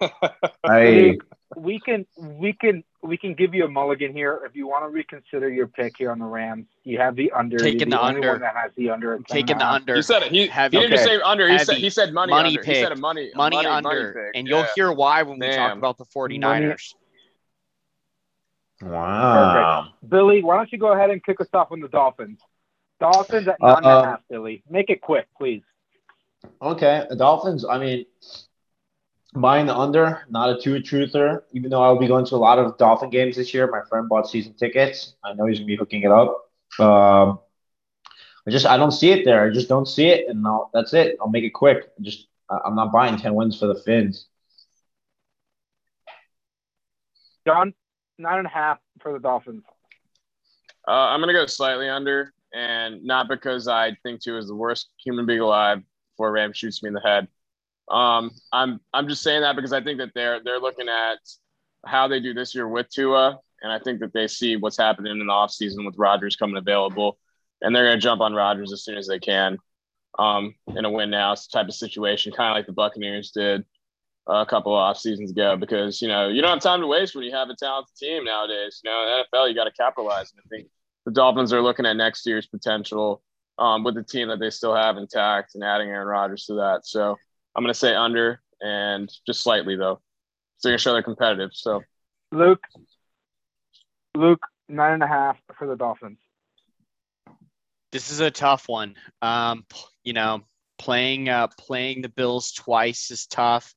I we can we can we can give you a mulligan here if you want to reconsider your pick here on the Rams. You have the under. Taking You're the only under. one that has the under. Taking the under. He said it. He, Heavy. he didn't just Okay. say under. He said he said money, Money under. He said a pick. money a money, money, under, money pick. and you'll Yeah. hear why when we talk about the 49ers. Wow. Billy, why don't you go ahead and kick us off on the Dolphins? Dolphins at nine and a Uh, half. Billy, make it quick, please. Okay, the Dolphins. I mean, buying the under, not a two truther. Even though I'll be going to a lot of Dolphin games this year. My friend bought season tickets. I know he's gonna be hooking it up. Um, I just I don't see it there. I just don't see it, and I'll, that's it. I'll make it quick. I just I- I'm not buying ten wins for the Fins. John, nine and a half for the Dolphins. Uh, I'm gonna go slightly under, and not because I think Tua is the worst human being alive before Ram shoots me in the head. Um, I'm I'm just saying that because I think that they're they're looking at how they do this year with Tua, and I think that they see what's happening in the offseason with Rodgers coming available, and they're gonna jump on Rodgers as soon as they can. Um, in a win now type of situation, kind of like the Buccaneers did a couple of off seasons ago because you know you don't have time to waste when you have a talented team nowadays. You know, in the NFL you got to capitalize. And I think the Dolphins are looking at next year's potential um, with the team that they still have intact and adding Aaron Rodgers to that. So I'm going to say under and just slightly though. So you're sure they're competitive. So Luke, Luke, nine and a half for the Dolphins. This is a tough one. Um, you know, playing uh, playing the Bills twice is tough.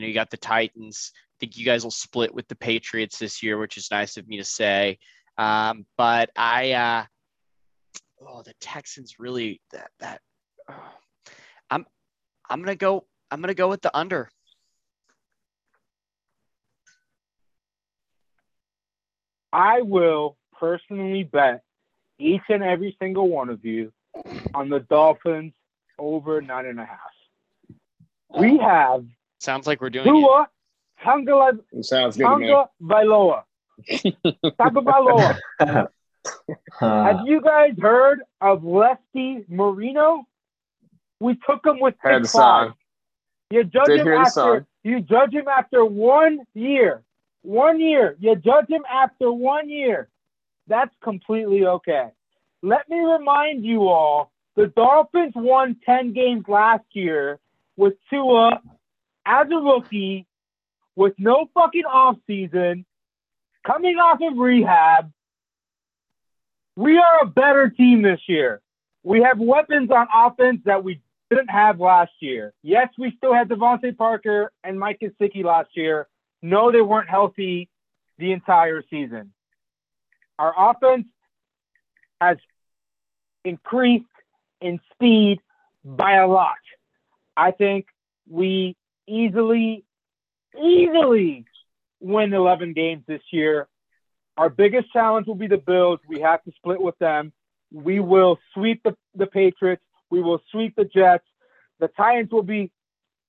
You know, you got the Titans. I think you guys will split with the Patriots this year, which is nice of me to say. Um, but I, uh, oh, the Texans really that that. Oh, I'm I'm gonna go. I'm gonna go with the under. I will personally bet each and every single one of you on the Dolphins over nine and a half. We have Sounds like we're doing it. Tua Tangala it sounds good to. Tanga Bailoa. Tanga Bailoa. Uh, Have you guys heard of Lefty Marino? We took him with Heard pick the song. five. You judge Did him after song. you judge him after one year. One year. You judge him after one year. That's completely okay. Let me remind you all, the Dolphins won 10 games last year with Tua as a rookie with no fucking offseason, coming off of rehab. We are a better team this year. We have weapons on offense that we didn't have last year. Yes, we still had DeVante Parker and Mike Gesicki last year. No, they weren't healthy the entire season. Our offense has increased in speed by a lot. I think we easily, easily win 11 games this year. Our biggest challenge will be the Bills. We have to split with them. We will sweep the, the Patriots. We will sweep the Jets. The Titans will be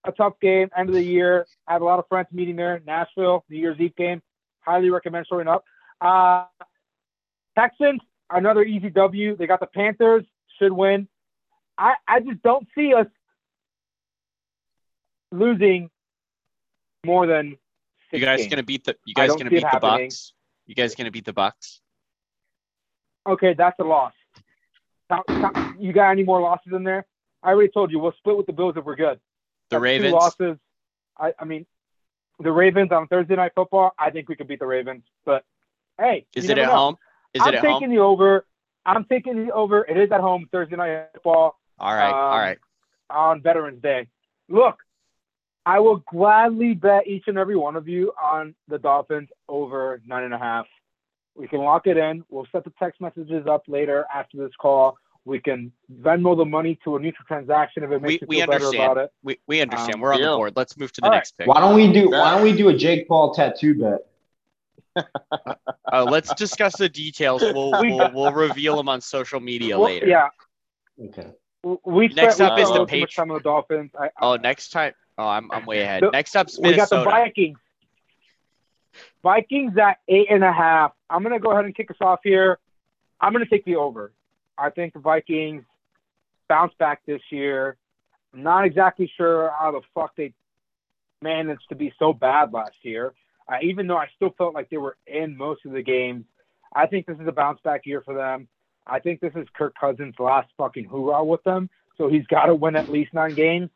a tough game, end of the year. I have a lot of friends meeting there. Nashville, New Year's Eve game. Highly recommend showing up. Uh, Texans, another easy W. They got the Panthers, should win. I, I just don't see us losing more than You guys games. gonna beat the you guys gonna beat the. Bucs? You guys gonna beat the Bucs? Okay, that's a loss. You got any more losses in there? I already told you we'll split with the Bills if we're good. The That's Ravens. Losses. I, I mean, the Ravens on Thursday night football. I think we could beat the Ravens, but hey, Is it at know. home? Is I'm it at taking home? the over. I'm taking the over. It is at home Thursday night football All right, all um, right. on Veterans Day. Look, I will gladly bet each and every one of you on the Dolphins over nine and a half. We can lock it in. We'll set the text messages up later after this call. We can Venmo the money to a neutral transaction if it makes We- you we feel better understand. about it. We, we understand. um, We're on the board. Let's move to the All right. next pick. why don't we do Why don't we do a Jake Paul tattoo bet? Uh, let's discuss the details. We'll, We- we'll, we'll reveal them on social media Well, later. Yeah, Okay. we Next up is the way too much Patri- time on the Dolphins. I, I- Oh, next time. Oh, I'm, I'm way ahead. The- Next up's we got the Vikings. Vikings at eight and a half. I'm gonna go ahead and kick us off here. I'm gonna take the over. I think the Vikings bounce back this year. I'm not exactly sure how the fuck they managed to be so bad last year. Uh, even though I still felt like they were in most of the games, I think this is a bounce back year for them. I think this is Kirk Cousins' last fucking hoorah with them, so he's got to win at least nine games.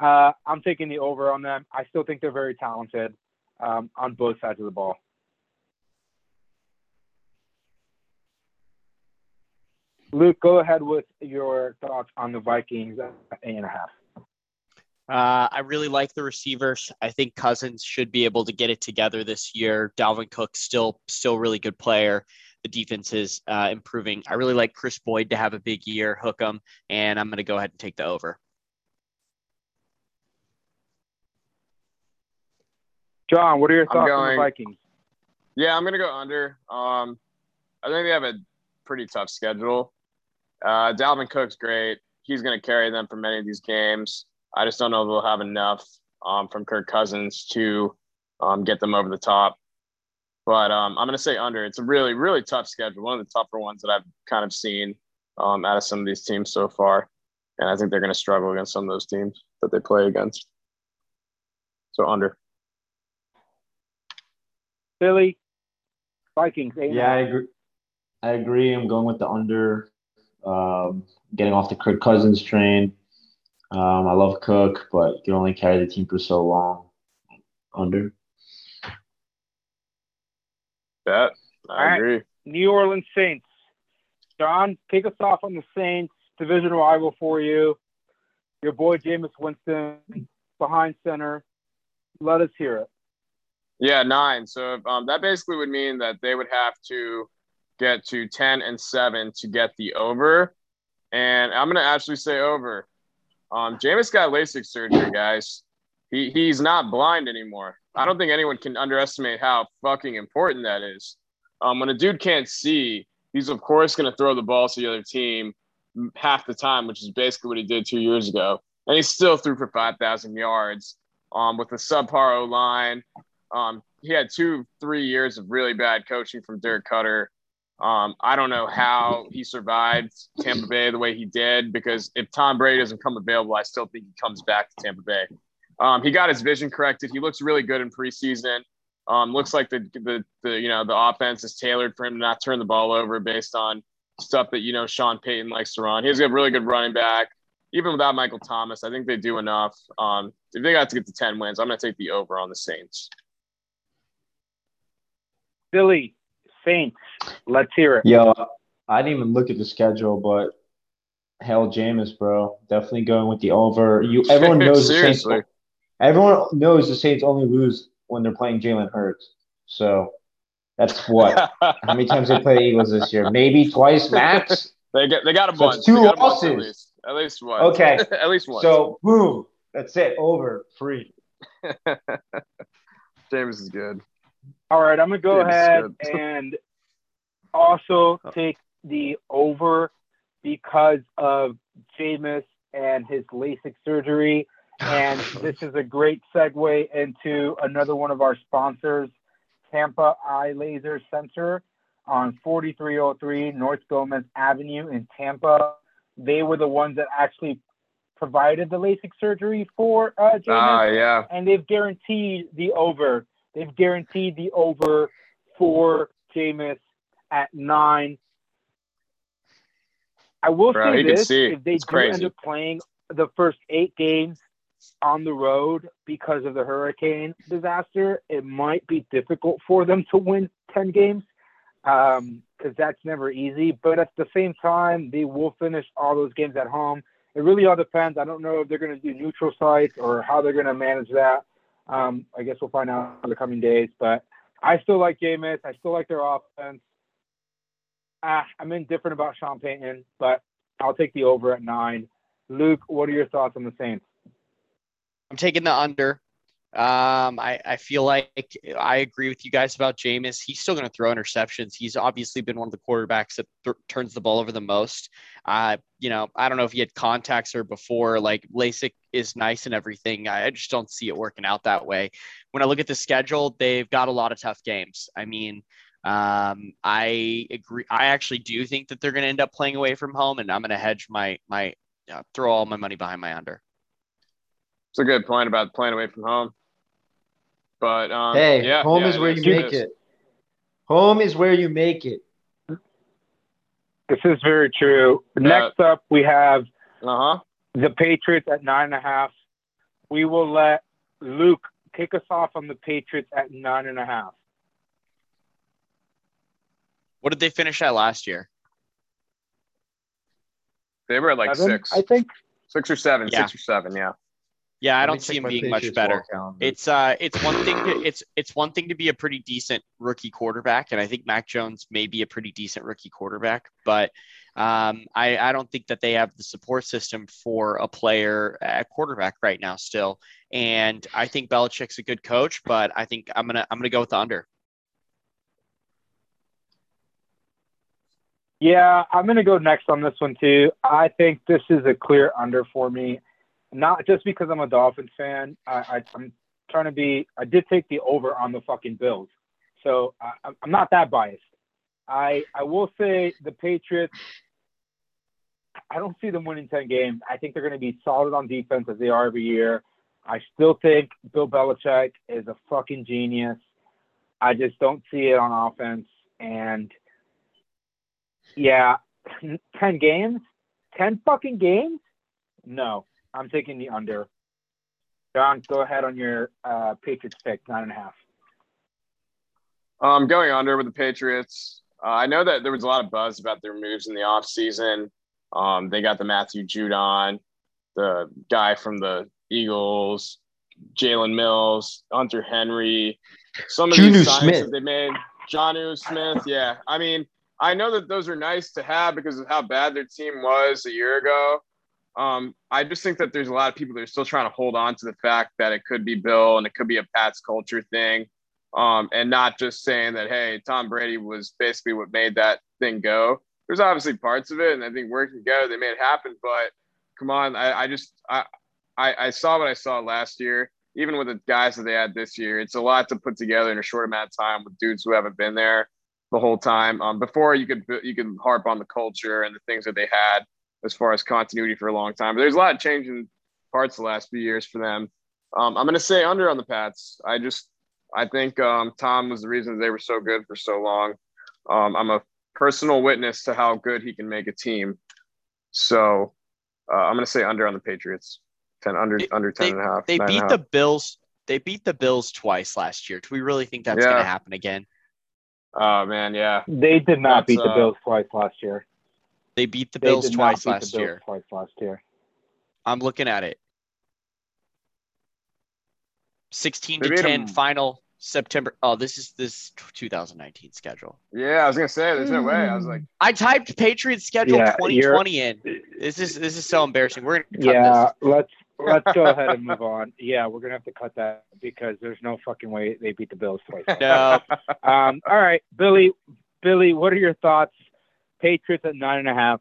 Uh, I'm taking the over on them. I still think they're very talented um, on both sides of the ball. Luke, go ahead with your thoughts on the Vikings at eight and a half. Uh, I really like the receivers. I think Cousins should be able to get it together this year. Dalvin Cook still still really good player. The defense is uh, improving. I really like Chris Boyd to have a big year, hook him, and I'm going to go ahead and take the over. John, what are your thoughts on the Vikings? Yeah, I'm gonna go under. Um, I think they have a pretty tough schedule. Uh, Dalvin Cook's great. He's gonna carry them for many of these games. I just don't know if they'll have enough um, from Kirk Cousins to um, get them over the top. But um, I'm gonna say under. It's a really, really tough schedule. One of the tougher ones that I've kind of seen um, out of some of these teams so far. And I think they're gonna struggle against some of those teams that they play against. So under. Billy, Vikings. Eight and Yeah, I agree. I agree. I'm going with the under. Um, getting off the Kirk Cousins train. Um, I love Cook, but you can only carry the team for so long. Under. Bet. I All right. agree. New Orleans Saints. John, kick us off on the Saints. Division rival for you. Your boy Jameis Winston behind center. Let us hear it. Yeah, nine. So um, that basically would mean that they would have to get to 10 and 7 to get the over. And I'm going to actually say over. Um, Jameis got LASIK surgery, guys. He, he's not blind anymore. I don't think anyone can underestimate how fucking important that is. Um, when a dude can't see, he's of course going to throw the ball to the other team half the time, which is basically what he did two years ago. And he still threw for 5,000 yards um, with a subpar O line. Um, he had two, three years of really bad coaching from Dirk Koetter. Um, I don't know how he survived Tampa Bay the way he did because if Tom Brady doesn't come available, I still think he comes back to Tampa Bay. Um, he got his vision corrected. He looks really good in preseason. Um, looks like the, the the you know the offense is tailored for him to not turn the ball over based on stuff that you know Sean Payton likes to run. He has a really good running back. Even without Michael Thomas, I think they do enough. Um, if they got to get to ten wins, I'm going to take the over on the Saints. Billy Saints. Let's hear it. Yo, I didn't even look at the schedule, but hell, Jameis, bro, definitely going with the over. You, everyone knows the Saints. Everyone knows the Saints only lose when they're playing Jalen Hurts. So that's what. How many times they play the Eagles this year? Maybe twice max. They get they got a So bunch. two They got a bunch at losses. least. At least one. Okay. at least one. So boom, that's it. Over free. Jameis is good. All right, I'm gonna go Yeah, this is ahead and also take the over because of Jameis and his LASIK surgery. And this is a great segue into another one of our sponsors, Tampa Eye Laser Center on 4303 North Gomez Avenue in Tampa. They were the ones that actually provided the LASIK surgery for uh, Jameis Ah, yeah. and they've guaranteed the over. They've guaranteed the over for Jameis at nine. I will Bro, say this: see. if they It's do crazy. end up playing the first eight games on the road because of the hurricane disaster, it might be difficult for them to win ten games um, because that's never easy. But at the same time, they will finish all those games at home it really all depends. I don't know if they're going to do neutral sites or how they're going to manage that. Um, I guess we'll find out in the coming days. But I still like Jameis. I still like their offense. Ah, I'm indifferent about Sean Payton, but I'll take the over at nine. Luke, what are your thoughts on the Saints? I'm taking the under. Um, I, I feel like I agree with you guys about Jameis. He's still going to throw interceptions. He's obviously been one of the quarterbacks that th- turns the ball over the most. Uh, you know, I don't know if he had contacts or before. Like LASIK is nice and everything. I, I just don't see it working out that way. When I look at the schedule, they've got a lot of tough games. I mean, um, I agree. I actually do think that they're going to end up playing away from home, and I'm going to hedge my my uh, throw all my money behind my under. It's a good point about playing away from home. But um, Hey, yeah, home yeah, is where is, you make is. it. Home is where you make it. This is very true. Next up, we have Uh huh. the Patriots at nine and a half. We will let Luke kick us off on the Patriots at nine and a half. What did they finish at last year? They were at like Seven, six, I think. six or seven, Yeah. six or seven. Yeah. Yeah, I don't see him being much better. It's uh, it's one thing to it's it's one thing to be a pretty decent rookie quarterback, and I think Mac Jones may be a pretty decent rookie quarterback, but um, I I don't think that they have the support system for a player at quarterback right now still, and I think Belichick's a good coach, but I think I'm gonna I'm gonna go with the under. Yeah, I'm going to go next on this one too. I think this is a clear under for me, not just because I'm a Dolphins fan. I, I, I'm trying to be. I did take the over on the fucking Bills, so I, I'm- not that biased. I I will say the Patriots. I don't see them winning ten games. I think they're going to be solid on defense as they are every year. I still think Bill Belichick is a fucking genius. I just don't see it on offense. And yeah, 10 games? 10 fucking games? No, I'm taking the under. John, go ahead on your uh, Patriots pick, nine and a half. I'm um, going under with the Patriots. Uh, I know that there was a lot of buzz about their moves in the offseason. Um, they got the Matthew Judon, the guy from the Eagles, Jalen Mills, Hunter Henry, some of Jonnu these signs Smith. that they made. Jonnu Smith, yeah. I mean, I know that those are nice to have because of how bad their team was a year ago. Um, I just think that there's a lot of people that are still trying to hold on to the fact that it could be Bill and it could be a Pat's culture thing, um, and not just saying that hey, Tom Brady was basically what made that thing go. There's obviously parts of it, and I think working together they made it happen. But come on, I, I just I, I I saw what I saw last year. Even with the guys that they had this year, it's a lot to put together in a short amount of time with dudes who haven't been there the whole time. Um, before you could you could harp on the culture and the things that they had as far as continuity for a long time. But there's a lot of changing parts the last few years for them. Um, I'm going to say under on the Pats. I just I think um, Tom was the reason they were so good for so long. Um, I'm a personal witness to how good he can make a team. So uh, I'm going to say under on the Patriots. 10 under it, under 10 they, and a half. They beat the Bills. They beat the Bills twice last year. Do we really think that's yeah. going to happen again? Oh man, yeah. They did not that's, beat the uh, Bills twice last year. They beat the Bills twice last Bills year. Twice last year. I'm looking at it. 16 to 10 final September. Oh, this is this 2019 schedule. Yeah, I was gonna say there's no way. I was like, I typed Patriots schedule yeah, 2020 in. This is this is so embarrassing. We're gonna yeah. This. Let's let's go ahead and move on. Yeah, we're gonna have to cut that because there's no fucking way they beat the Bills twice. No. um. All right, Billy. Billy, what are your thoughts Patriots at nine and a half.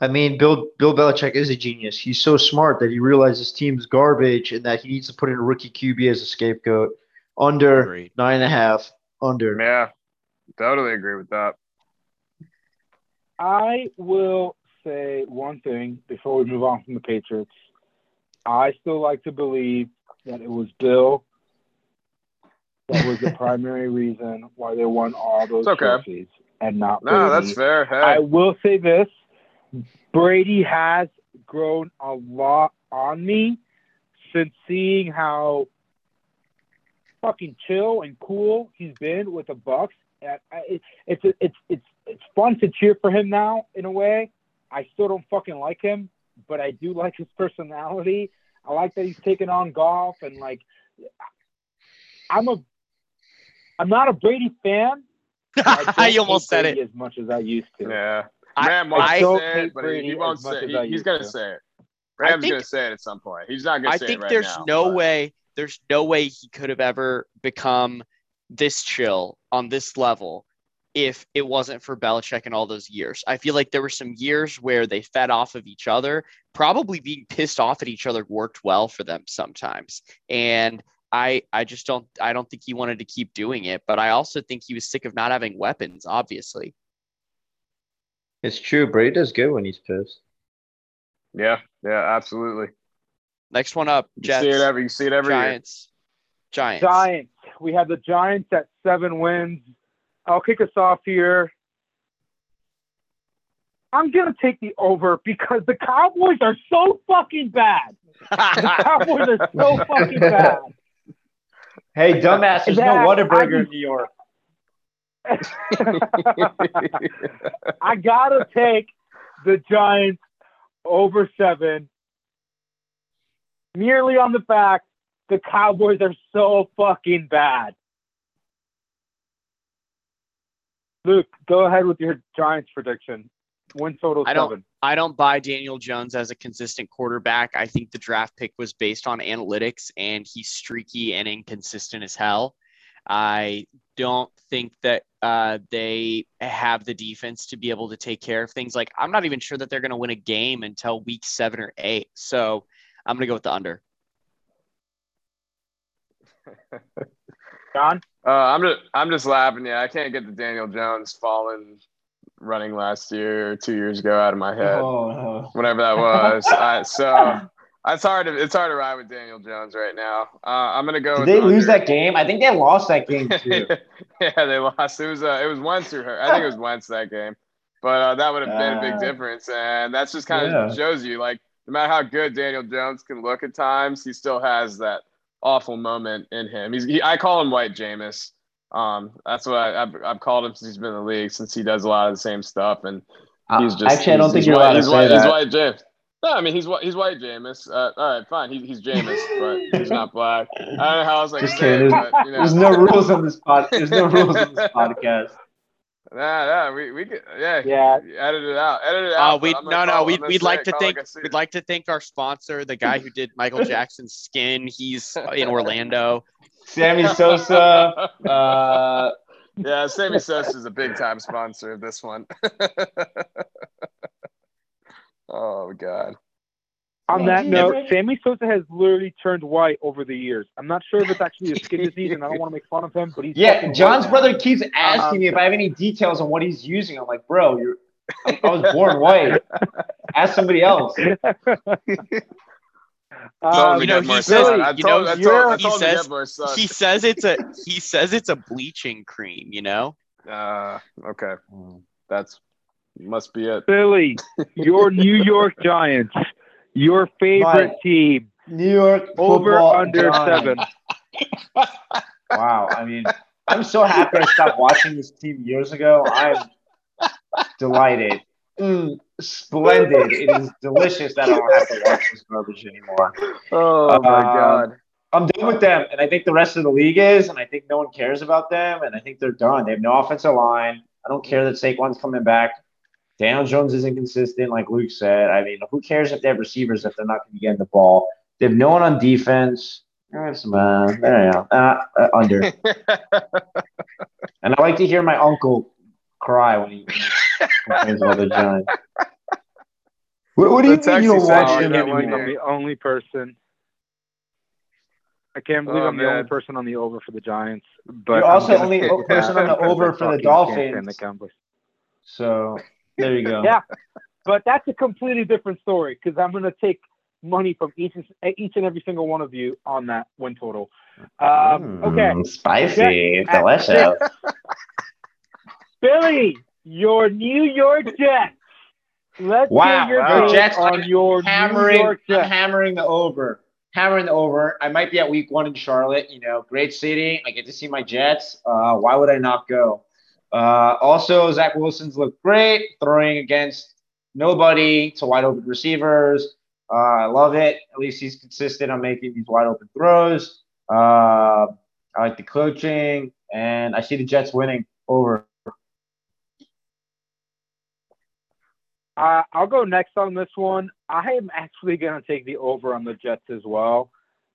I mean, Bill Bill Belichick is a genius. He's so smart that he realizes team's garbage and that he needs to put in a rookie QB as a scapegoat. Under Agreed. nine and a half. Under. Yeah, totally agree with that. I will say one thing before we move on from the Patriots. I still like to believe that it was Bill that was the primary reason why they won all those okay. trophies and not no, Brady. that's fair. Hey. I will say this: Brady has grown a lot on me since seeing how fucking chill and cool he's been with the Bucs. It's it's it's it's it's fun to cheer for him now in a way. I still don't fucking like him, but I do like his personality. I like that he's taking on golf and like I'm a I'm not a Brady fan, I almost said it as much as I used to. Yeah, Ram won't I, say it, but he, he won't say it. He, he's gonna to. say it. Ram's think, gonna say it at some point. He's not gonna I say think it right there's now, no but. way. There's no way he could have ever become this chill on this level if it wasn't for Belichick and all those years. I feel like there were some years where they fed off of each other. Probably being pissed off at each other worked well for them sometimes. And I I just don't I don't think he wanted to keep doing it, but I also think he was sick of not having weapons, obviously. It's true. Brady does good when he's pissed. Yeah, yeah, absolutely. Next one up, Jets. You see it every you see it every Giants. Year. Giants. Giants. We have the Giants at seven wins. I'll kick us off here. I'm gonna take the over because the Cowboys are so fucking bad. The Cowboys are so fucking bad. Hey, dumbass, there's no Whataburger in New York. I gotta take the Giants over seven, merely on the fact the Cowboys are so fucking bad. Luke, go ahead with your Giants prediction. Win total I don't, I don't buy Daniel Jones as a consistent quarterback. I think the draft pick was based on analytics and he's streaky and inconsistent as hell. I don't think that uh, they have the defense to be able to take care of things. Like, I'm not even sure that they're going to win a game until week seven or eight. So I'm going to go with the under. John? Uh, I'm just I'm just laughing. Yeah, I can't get the Daniel Jones falling running last year or two years ago out of my head, oh, no. whatever that was. I, so It's hard to it's hard to ride with Daniel Jones right now. Uh, I'm gonna go. Did they under. lose that game? I think they lost that game too. yeah, they lost. It was uh, it was Wentz who hurt. I think it was Wentz that game, but uh, that would have been a big uh, difference. And that's just kind of yeah. shows you like no matter how good Daniel Jones can look at times, he still has that awful moment in him. He's he, I call him White Jameis. Um, that's what I, have I've called him since he's been in the league, since he does a lot of the same stuff, and uh, he's just actually I don't think you're white, allowed to say white, that. He's White Jameis. No, I mean he's white. He's white, Jameis. Uh, all right, fine. He, he's Jameis, but he's not black. I don't know how else I can say it, but, you know. There's no rules on this pod. There's no rules on this podcast. Nah, nah, we we could, yeah, yeah, edit it out, edit it out. Uh, we no, no, we'd, we'd like to thank like we'd like to thank our sponsor, the guy who did Michael Jackson's skin. He's in Orlando. Sammy Sosa. Uh, yeah, Sammy Sosa is a big time sponsor of this one. oh God. On that note, Sammy Sosa has literally turned white over the years. I'm not sure if it's actually a skin disease, and I don't want to make fun of him, but he's yeah. John's brother keeps asking um, me if I have any details on what he's using. I'm like, bro, you're I was born white. Ask somebody else. Um, you know, he says, you know, he says, he says it's a, he says it's a bleaching cream. You know. Uh, okay, that's must be it. Billy, your New York Giants your favorite My team. New York over under seven. wow. I mean, I'm so happy I stopped watching this team years ago. I'm delighted. Mm, splendid. It is delicious that I don't have to watch this garbage anymore. Oh my uh, god. I'm done with them, and I think the rest of the league is, and I think no one cares about them, and I think they're done. They have no offensive line. I don't care that Saquon's coming back. Daniel Jones is inconsistent, like Luke said. I mean, who cares if they have receivers if they're not going to be getting the ball? They have no one on defense. That's uh, there you go. Uh, uh, under. and I like to hear my uncle cry when he complains about the Giants. What, what do you mean you don't watch him anymore? I'm the only person. I can't believe oh, I'm man. the only person on the over for the Giants. But you're also the only person on the over for the Dolphins. The so there you go. yeah, but that's a completely different story because I'm going to take money from each each and every single one of you on that win total. Um, okay, mm, spicy, delicious. Billy, your New York Jets. Let's wow, your wow. Jets on I'm your hammering, New York Jets. I'm hammering the over. Hammering the over. I might be at week one in Charlotte. You know, great city. I get to see my Jets. Uh, why would I not go? Uh, also, Zach Wilson's looked great throwing against nobody to wide open receivers. Uh, I love it. At least he's consistent on making these wide open throws. Uh, I like the coaching, and I see the Jets winning over. Uh, I'll go next on this one. I am actually going to take the over on the Jets as well,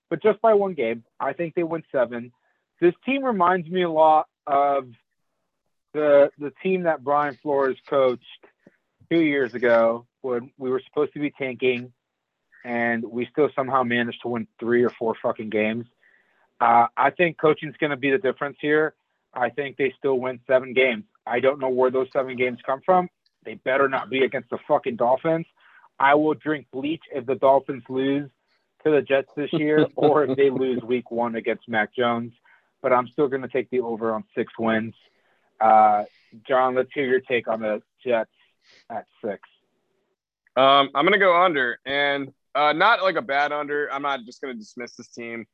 but just by one game. I think they win seven. This team reminds me a lot of the the team that Brian Flores coached two years ago when we were supposed to be tanking and we still somehow managed to win three or four fucking games. Uh, I think coaching is going to be the difference here. I think they still win seven games. I don't know where those seven games come from. They better not be against the fucking Dolphins. I will drink bleach if the Dolphins lose to the Jets this year or if they lose week one against Mac Jones. But I'm still going to take the over on six wins. Uh, John, let's hear your take on the Jets at six. Um, I'm going to go under, and uh, not like a bad under. I'm not just going to dismiss this team.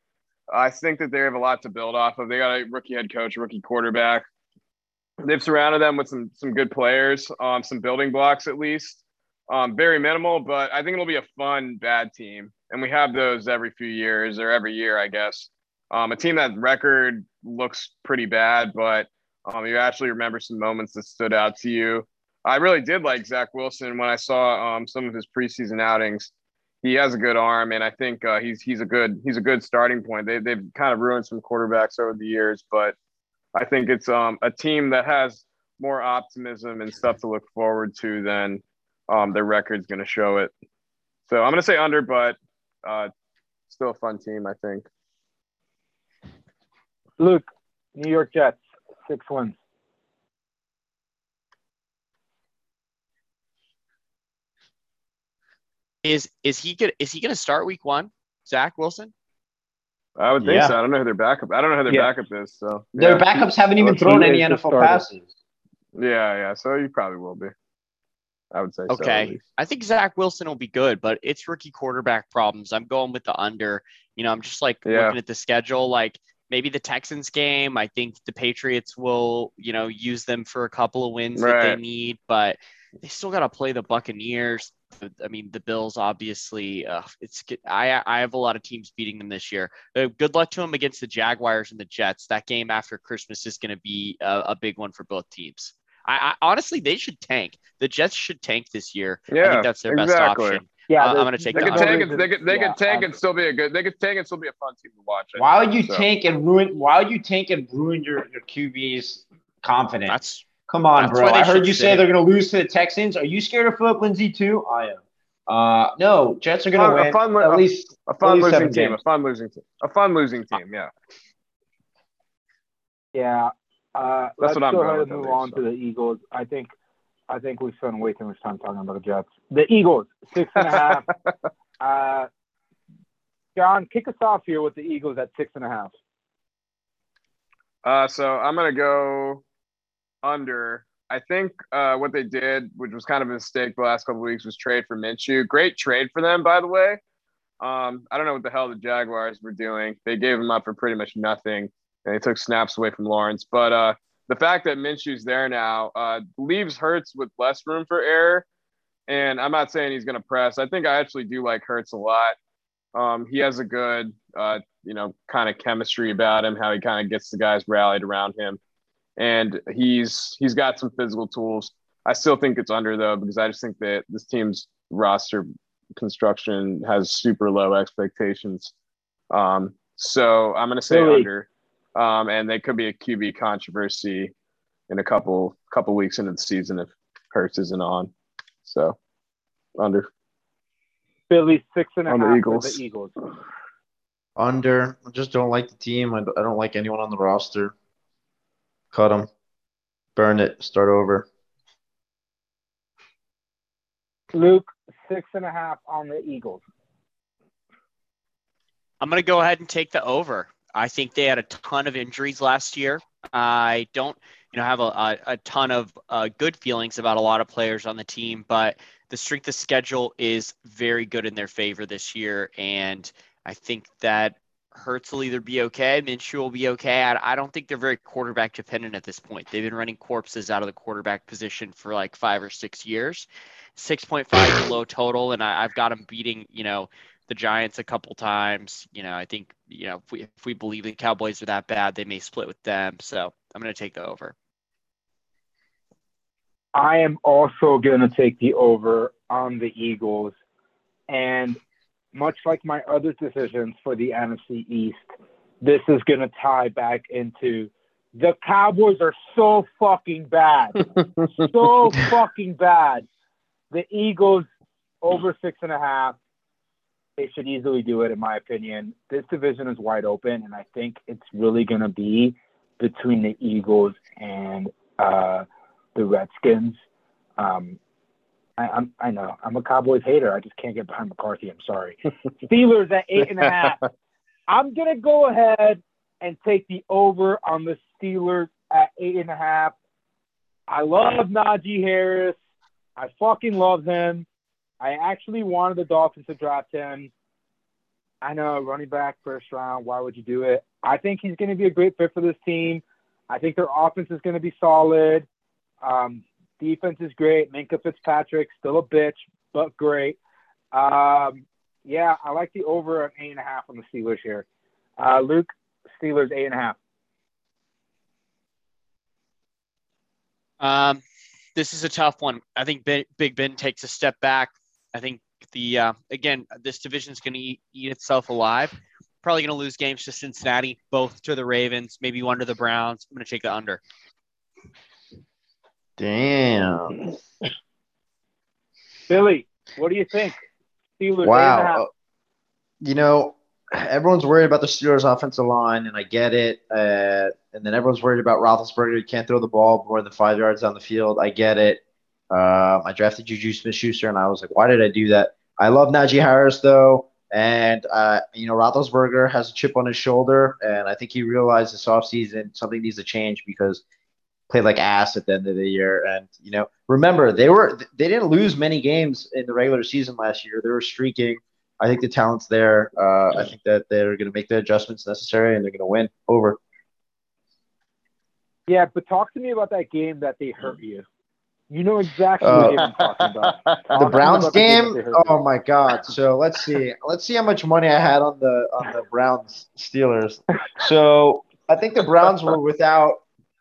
I think that they have a lot to build off of. They got a rookie head coach, rookie quarterback. They've surrounded them with some some good players, um, some building blocks at least. Um, very minimal, but I think it'll be a fun bad team, and we have those every few years or every year, I guess. Um, a team that record looks pretty bad, but um, you actually remember some moments that stood out to you. I really did like Zach Wilson when I saw um, some of his preseason outings. He has a good arm, and I think uh, he's he's a good he's a good starting point. They they've kind of ruined some quarterbacks over the years, but I think it's um, a team that has more optimism and stuff to look forward to than um, their record's going to show it. So I'm going to say under, but uh, still a fun team, I think. Luke, New York Jets six wins. Is is he gonna is he gonna start week one? Zach Wilson? I would think Yeah. so. I don't know who their backup. I don't know who their Yeah. backup is. So Their backups haven't even Well, thrown any NFL passes. yeah, yeah. So you probably will be. I would say so. Okay. least. I think Zach Wilson will be good, but it's rookie quarterback problems. I'm going with the under. You know, I'm just like Yeah. looking at the schedule, like maybe the Texans game. I think the Patriots will, you know, use them for a couple of wins that they need, but they still got to play the Buccaneers. I mean, the Bills obviously. Uh, it's. I I have a lot of teams beating them this year. Uh, good luck to them against the Jaguars and the Jets. That game after Christmas is going to be a, a big one for both teams. I, I honestly, they should tank. The Jets should tank this year. I Yeah, think that's their best option. Yeah, Uh, I'm gonna take They the could tank it. They could. They Yeah, could tank and still be a good. They could tank and still be a fun team to watch. I Why think, would you so. tank and ruin? Why would you tank and ruin your your QB's confidence? That's Come on, that's bro. I heard you say sit. they're going to lose to the Texans. Are you scared of Phillip Lindsay too? I am. Uh, no, Jets are going to Fun- a win fun li- at a- least A fun least losing team. games. A fun losing team. A fun losing team. Yeah. Yeah. Uh, let's what I'm go ahead and move least, on so. to the Eagles. I think I think we spent way too much time talking about the Jets. The Eagles, six and a half. uh, John, kick us off here with the Eagles at six and a half. Uh, so I'm gonna go under. I think uh, what they did, which was kind of a mistake the last couple weeks, was trade for Minshew. Great trade for them, by the way. Um, I don't know what the hell the Jaguars were doing. They gave him up for pretty much nothing, and they took snaps away from Lawrence. But uh, the fact that Minshew's there now uh, leaves Hurts with less room for error. And I'm not saying he's going to press. I think I actually do like Hurts a lot. Um, he has a good, uh, you know, kind of chemistry about him, how he kind of gets the guys rallied around him, and he's he's got some physical tools. I still think it's under though because I just think that this team's roster construction has super low expectations. Um, so I'm going to say Really? under, um, and they could be a QB controversy in a couple couple weeks into the season if Hurts isn't on. So under. Philly six and a half On the Eagles. the Eagles. Under. I just don't like the team. I don't like anyone on the roster. Cut them. Burn it. Start over. Luke, six and a half on the Eagles. I'm going to go ahead and take the over. I think they had a ton of injuries last year. I don't, you know, have a, a, a ton of uh, good feelings about a lot of players on the team, but the strength of schedule is very good in their favor this year, and I think that Hurts will either be okay, Minshew will be okay. I, I don't think they're very quarterback dependent at this point. They've been running corpses out of the quarterback position for like five or six years. 6.5 is a low total, and I, I've got them beating, you know, the Giants a couple times. You know, I think you know if we if we believe the Cowboys are that bad, they may split with them. So I'm going to take the over. I am also going to take the over on the Eagles. And much like my other decisions for the NFC East, this is going to tie back into the Cowboys are so fucking bad. so fucking bad. The Eagles over six and a half. They should easily do it, in my opinion. This division is wide open, and I think it's really going to be between the Eagles and uh, the Redskins. Um, I, I'm, I know I'm a Cowboys hater. I just can't get behind McCarthy. I'm sorry. Steelers at eight and a half. I'm gonna go ahead and take the over on the Steelers at eight and a half. I love Najee Harris. I fucking love him. I actually wanted the Dolphins to draft him. I know running back first round. Why would you do it? I think he's going to be a great fit for this team. I think their offense is going to be solid. Um, defense is great. Minkah Fitzpatrick still a bitch, but great. Um, yeah, I like the over at eight and a half on the Steelers here. Uh, Luke, Steelers eight and a half. Um, this is a tough one. I think Big Ben takes a step back. I think the uh, again this division is going to eat, eat itself alive. Probably going to lose games to Cincinnati, both to the Ravens, maybe one to the Browns. I'm going to take the under. Damn. Billy, what do you think? Steelers eight and a half. Wow. You know, everyone's worried about the Steelers' offensive line, and I get it. Uh, and then everyone's worried about Roethlisberger. He can't throw the ball more than five yards down the field. I get it. Um, I drafted Juju Smith-Schuster, and I was like, why did I do that? I love Najee Harris though, and uh, you know Roethlisberger has a chip on his shoulder, and I think he realized this offseason something needs to change because played like ass at the end of the year. And you know, remember they were they didn't lose many games in the regular season last year. They were streaking. I think the talent's there. Uh, I think that they're going to make the adjustments necessary and they're going to win. Over. Yeah, but talk to me about that game that they hurt you. You know exactly uh, what I'm talking about. Talk the Browns game. The oh my God! So let's see. Let's see how much money I had on the on the Browns Steelers. So I think the Browns were without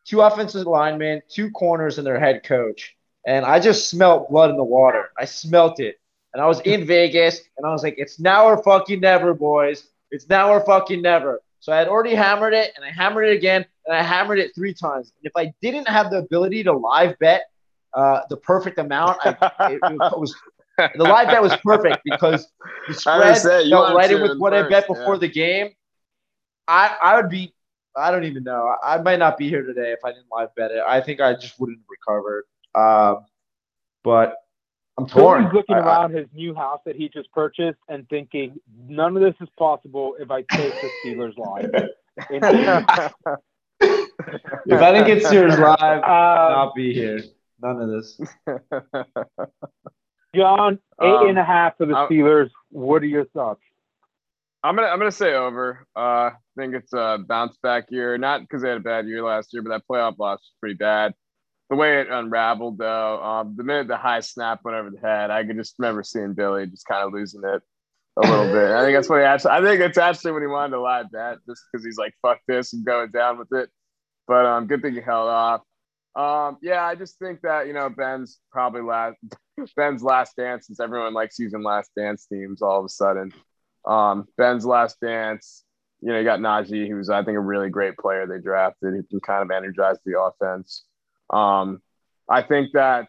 two offensive linemen, two corners, and their head coach. And I just smelt blood in the water. I smelt it. And I was in Vegas, and I was like, it's now or fucking never, boys. It's now or fucking never. So I had already hammered it, and I hammered it again, and I hammered it three times. And if I didn't have the ability to live bet uh, the perfect amount, I, it, it was the live bet was perfect because the spread felt right in with what I bet before yeah. the game. I I would be I don't even know. I might not be here today if I didn't live bet it. I think I just wouldn't have recovered. Um, but I'm torn. He's looking I, around I, his new house that he just purchased and thinking, none of this is possible if I take the Steelers live. if I didn't get Steelers live, um, I'll be here. None of this. John, eight um, and a half for the Steelers. What are your thoughts? I'm gonna I'm gonna say over. Uh, I think it's a bounce back year, not because they had a bad year last year, but that playoff loss was pretty bad. The way it unraveled, though, um, the minute the high snap went over the head, I could just remember seeing Billy just kind of losing it a little bit. I think that's what he actually. I think it's actually when he wanted to lie bet, just because he's like fuck this and going down with it. But um, good thing he held off. Um, yeah, I just think that you know Ben's probably last Ben's last dance since everyone likes using last dance teams all of a sudden. Um, Ben's last dance, you know, you got Najee, who's I think a really great player they drafted. He can kind of energize the offense. Um, I think that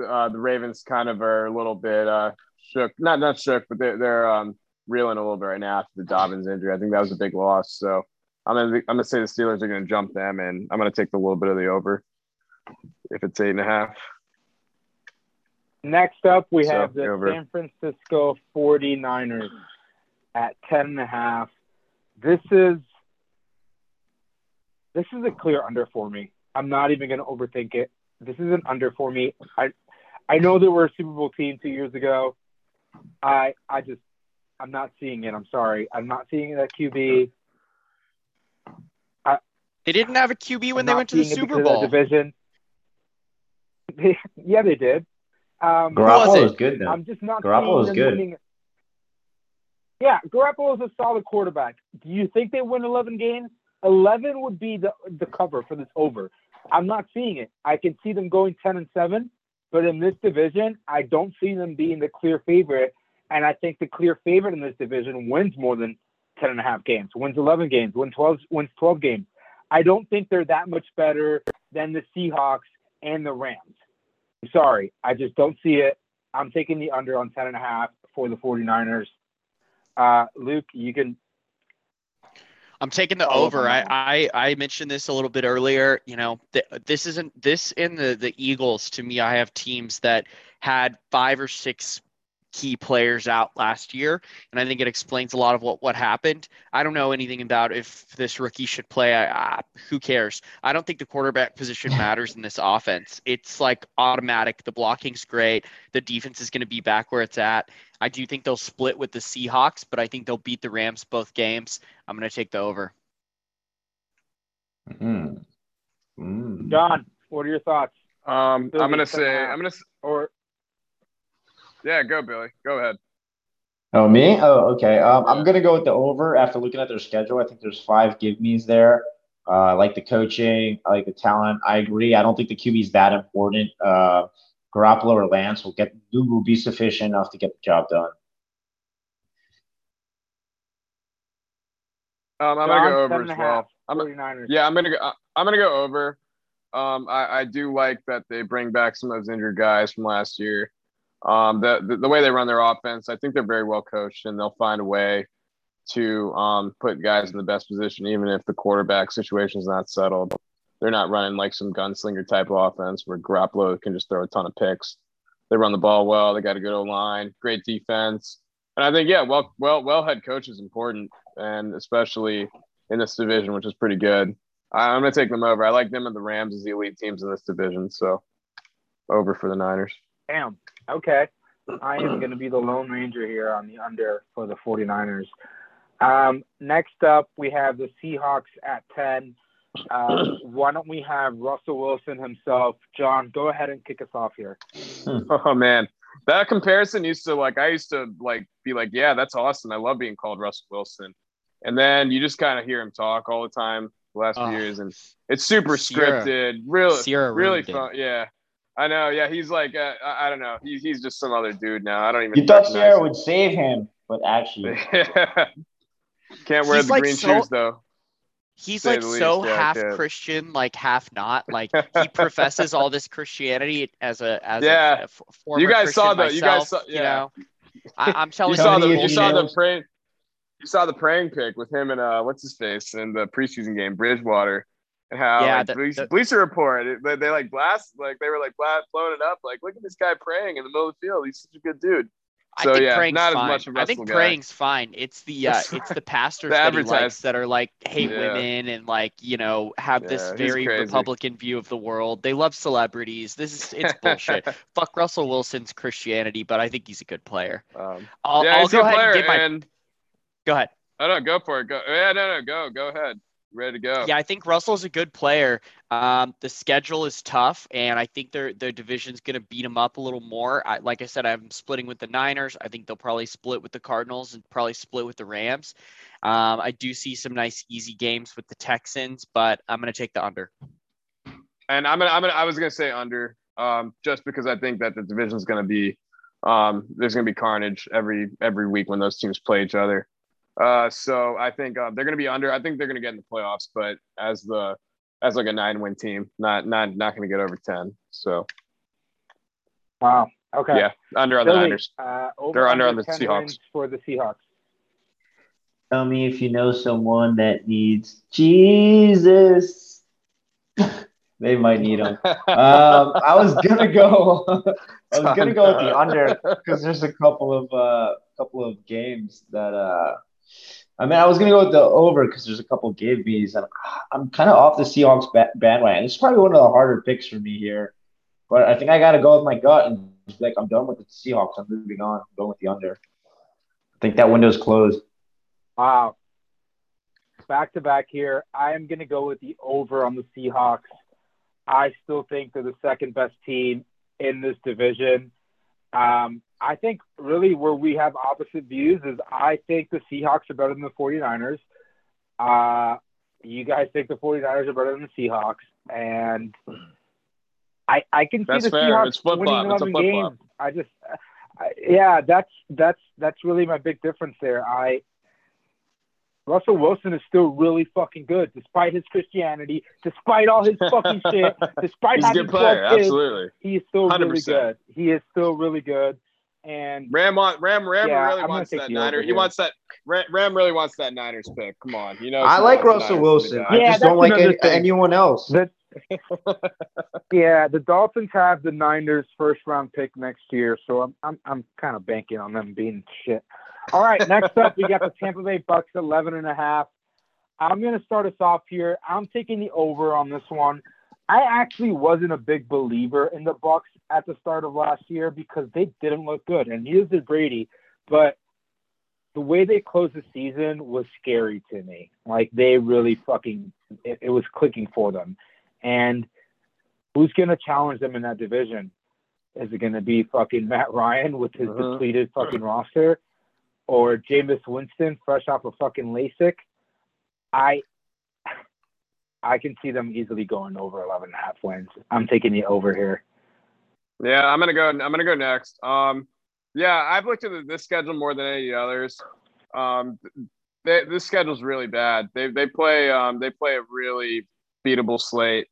uh, the Ravens kind of are a little bit uh, shook, not not shook, but they're, they're um, reeling a little bit right now after the Dobbins injury. I think that was a big loss. So I'm gonna I'm gonna say the Steelers are gonna jump them, and I'm gonna take the little bit of the over if it's eight and a half. Next up, we so, have the over. San Francisco 49ers at 10 and a half. This is this is a clear under for me. I'm not even going to overthink it. This is an under for me. I I know they were a Super Bowl team two years ago. I I just I'm not seeing it. I'm sorry. I'm not seeing that QB. I, they didn't have a QB when I'm they went to the Super Bowl division. yeah, they did. Um, Garoppolo is good now. I'm just not Garoppolo is good. Winning. Yeah, Garoppolo is a solid quarterback. Do you think they win 11 games? 11 would be the the cover for this over. I'm not seeing it. I can see them going 10 and 7, but in this division, I don't see them being the clear favorite. And I think the clear favorite in this division wins more than 10 and a half games, wins 11 games, wins 12, wins 12 games. I don't think they're that much better than the Seahawks and the Rams. I'm sorry. I just don't see it. I'm taking the under on 10 and a half for the 49ers. Uh, Luke, you can. I'm taking the over. I, I I mentioned this a little bit earlier. You know, th- this isn't this in the the Eagles. To me, I have teams that had five or six key players out last year, and I think it explains a lot of what what happened. I don't know anything about if this rookie should play. I, who cares? I don't think the quarterback position matters in this offense. It's like automatic. The blocking's great. The defense is going to be back where it's at. I do think they'll split with the Seahawks, but I think they'll beat the Rams both games. I'm going to take the over. Mm-hmm. Mm. John, what are your thoughts? Um, I'm going to say I'm going to or yeah, go Billy. Go ahead. Oh, me? Oh, okay. Um. I'm gonna go with the over after looking at their schedule. I think there's five give me's there. Uh, I like the coaching. I like the talent. I agree. I don't think the QB is that important. Uh, Garoppolo or Lance will get will be sufficient enough to get the job done. Um, I'm gonna go over as well. I'm, yeah, I'm gonna go. I'm gonna go over. Um, I, I do like that they bring back some of those injured guys from last year. Um, the, the, the way they run their offense, I think they're very well coached, and they'll find a way to um, put guys in the best position, even if the quarterback situation is not settled. They're not running like some gunslinger type of offense where Garoppolo can just throw a ton of picks. They run the ball well. They got a good O line, great defense, and I think yeah, well, well, well head coach is important, and especially in this division, which is pretty good. I'm gonna take them over. I like them and the Rams as the elite teams in this division, so over for the Niners. Damn. Okay. I am going to be the Lone Ranger here on the under for the 49ers. Um, next up, we have the Seahawks at 10. Uh, why don't we have Russell Wilson himself? John, go ahead and kick us off here. Oh, man. That comparison used to like, I used to like be like, yeah, that's awesome. I love being called Russell Wilson. And then you just kind of hear him talk all the time the last few years. And it's super Ciara, scripted, really, Ciara really fun. It. Yeah. I know. Yeah, he's like uh, I don't know. He's he's just some other dude now. I don't even. You thought Ciara him. would save him, but actually, can't wear he's the like green so, shoes though. He's like so yeah, half Christian, like half not. Like he professes all this Christianity as a as yeah. a, a former you guys Christian saw the myself, you guys saw yeah. You know, I, am telling you. Saw the, you saw the praying. You saw the praying pick with him and uh what's his face in the preseason game, Bridgewater how yeah, like, the, Bleacher, the, Bleacher Report they, they like blast like they were like blast, blowing it up. Like look at this guy praying in the middle of the field. He's such a good dude. So yeah not fine. as much I think guy. praying's fine. It's the uh it's the pastors the that he likes that are like hate yeah. women and like you know have yeah, this very Republican view of the world. They love celebrities. This is it's bullshit. Fuck Russell Wilson's Christianity but I think he's a good player. Um, I'll, yeah, I'll go ahead and get my and... go ahead. Oh no, go for it. Go. Yeah, no, no, go, go ahead ready to go. Yeah, I think Russell's a good player. Um, the schedule is tough, and I think their their division's going to beat them up a little more. I, like I said, I'm splitting with the Niners. I think they'll probably split with the Cardinals and probably split with the Rams. Um, I do see some nice easy games with the Texans, but I'm going to take the under. And I'm gonna, I'm gonna, I was gonna say under, um, just because I think that the division's going to be, um, there's going to be carnage every every week when those teams play each other. Uh, so I think uh, they're going to be under. I think they're going to get in the playoffs, but as the as like a nine win team, not not not going to get over ten. So. Wow. Okay. Yeah, under on Billy, the Niners. Uh, they're under on the Seahawks for the Seahawks. Tell me if you know someone that needs Jesus. they might need him. um, I was gonna go. I was gonna go with the under because there's a couple of uh, couple of games that uh, I mean, I was gonna go with the over because there's a couple give me's, and I'm kind of off the Seahawks bandwagon. It's probably one of the harder picks for me here, but I think I gotta go with my gut and like I'm done with the Seahawks. I'm moving on. I'm going with the under. I think that window's closed. Wow. Back to back here. I am gonna go with the over on the Seahawks. I still think they're the second best team in this division. Um, I think really where we have opposite views is I think the Seahawks are better than the 49ers. Uh, you guys think the 49ers are better than the Seahawks. And I, I can see that's the fair. Seahawks winning 11 games. I just, I, yeah, that's, that's, that's really my big difference there. I, Russell Wilson is still really fucking good, despite his Christianity, despite all his fucking shit, despite He's having good player. Kids, Absolutely, he is still 100%. really good. He is still really good. And Ram, want, Ram, Ram yeah, really wants that Niner. He wants that. Ram, Ram really wants that Niners pick. Come on, you know. I like Russell Wilson. I yeah, just don't like any, anyone else. The, yeah, the Dolphins have the Niners first round pick next year, so I'm I'm I'm kind of banking on them being shit. All right, next up we got the Tampa Bay Bucs 11 and a half. I'm going to start us off here. I'm taking the over on this one. I actually wasn't a big believer in the Bucs at the start of last year because they didn't look good, and neither did Brady. But the way they closed the season was scary to me. Like they really fucking, it, it was clicking for them. And who's going to challenge them in that division? Is it going to be fucking Matt Ryan with his uh-huh. depleted fucking roster, or Jameis Winston fresh off of fucking LASIK? I I can see them easily going over 11 and a half wins. I'm taking the over here. Yeah, I'm gonna go. I'm gonna go next. Um, yeah, I've looked at this schedule more than any others. Um, they, this schedule's really bad. They they play um they play a really beatable slate.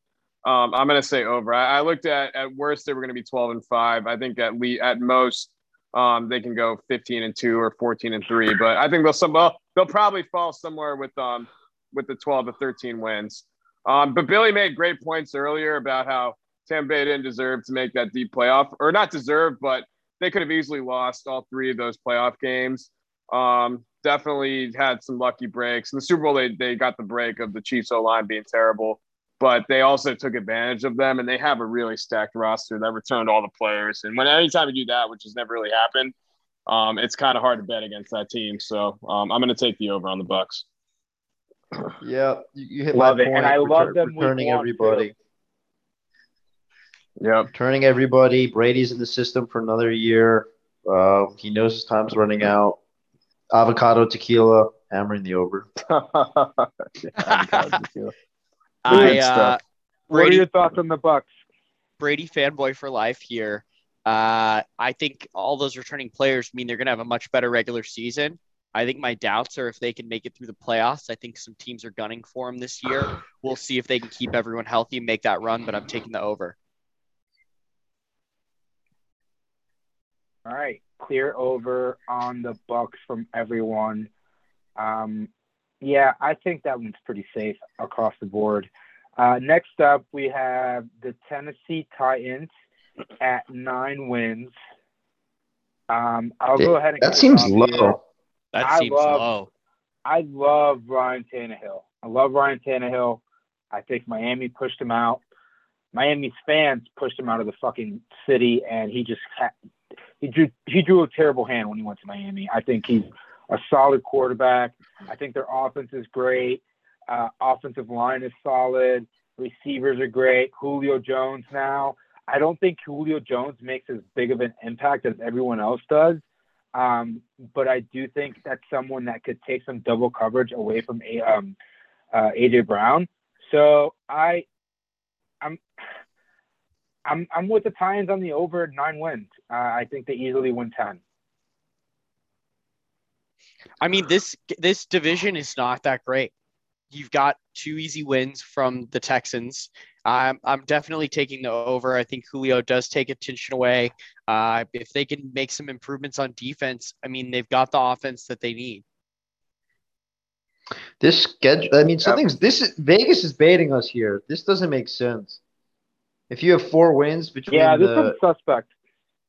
Um, I'm gonna say over. I, I looked at at worst they were gonna be 12 and five. I think at least at most um they can go 15 and two or 14 and three. But I think they'll some well, they'll probably fall somewhere with um with the 12 to 13 wins. Um, but Billy made great points earlier about how Tampa Bay didn't deserve to make that deep playoff, or not deserve, but they could have easily lost all three of those playoff games. Um, definitely had some lucky breaks. In the Super Bowl, they, they got the break of the Chiefs O line being terrible, but they also took advantage of them, and they have a really stacked roster that returned all the players. And when anytime you do that, which has never really happened, um, it's kind of hard to bet against that team. So um, I'm going to take the over on the Bucs. Yeah, you, you hit Love my it, point. and I return- love them week returning one, everybody. Yep. Turning everybody. Brady's in the system for another year. Uh, he knows his time's running out. Avocado tequila, hammering the over. I uh, stuff. What are Brady your thoughts on the Bucs? Brady fanboy for life here. Uh, I think all those returning players mean they're going to have a much better regular season. I think my doubts are if they can make it through the playoffs. I think some teams are gunning for them this year. We'll see if they can keep everyone healthy and make that run, but I'm taking the over. All right, clear over on the Bucs from everyone. Um, yeah, I think that one's pretty safe across the board. Uh, next up, we have the Tennessee Titans at nine wins. Um, I'll go ahead and That seems off here. low. That I seems love- low. I love Ryan Tannehill. I love Ryan Tannehill. I think Miami pushed him out. Miami's fans pushed him out of the fucking city, and he just ha- he drew he drew a terrible hand when he went to Miami. I think he's a solid quarterback. I think their offense is great. Uh, offensive line is solid. Receivers are great. Julio Jones now. I don't think Julio Jones makes as big of an impact as everyone else does. Um, but I do think that's someone that could take some double coverage away from a, um, uh, AJ Brown. So I, I'm, I'm with the Titans on the over nine wins. Uh, I think they easily win ten. I mean, this this division is not that great. You've got two easy wins from the Texans. I'm I'm definitely taking the over. I think Julio does take attention away. Uh, if they can make some improvements on defense, I mean, they've got the offense that they need. This schedule. I mean, something's. This is Vegas is baiting us here. This doesn't make sense. If you have four wins between Yeah, this the one's suspect.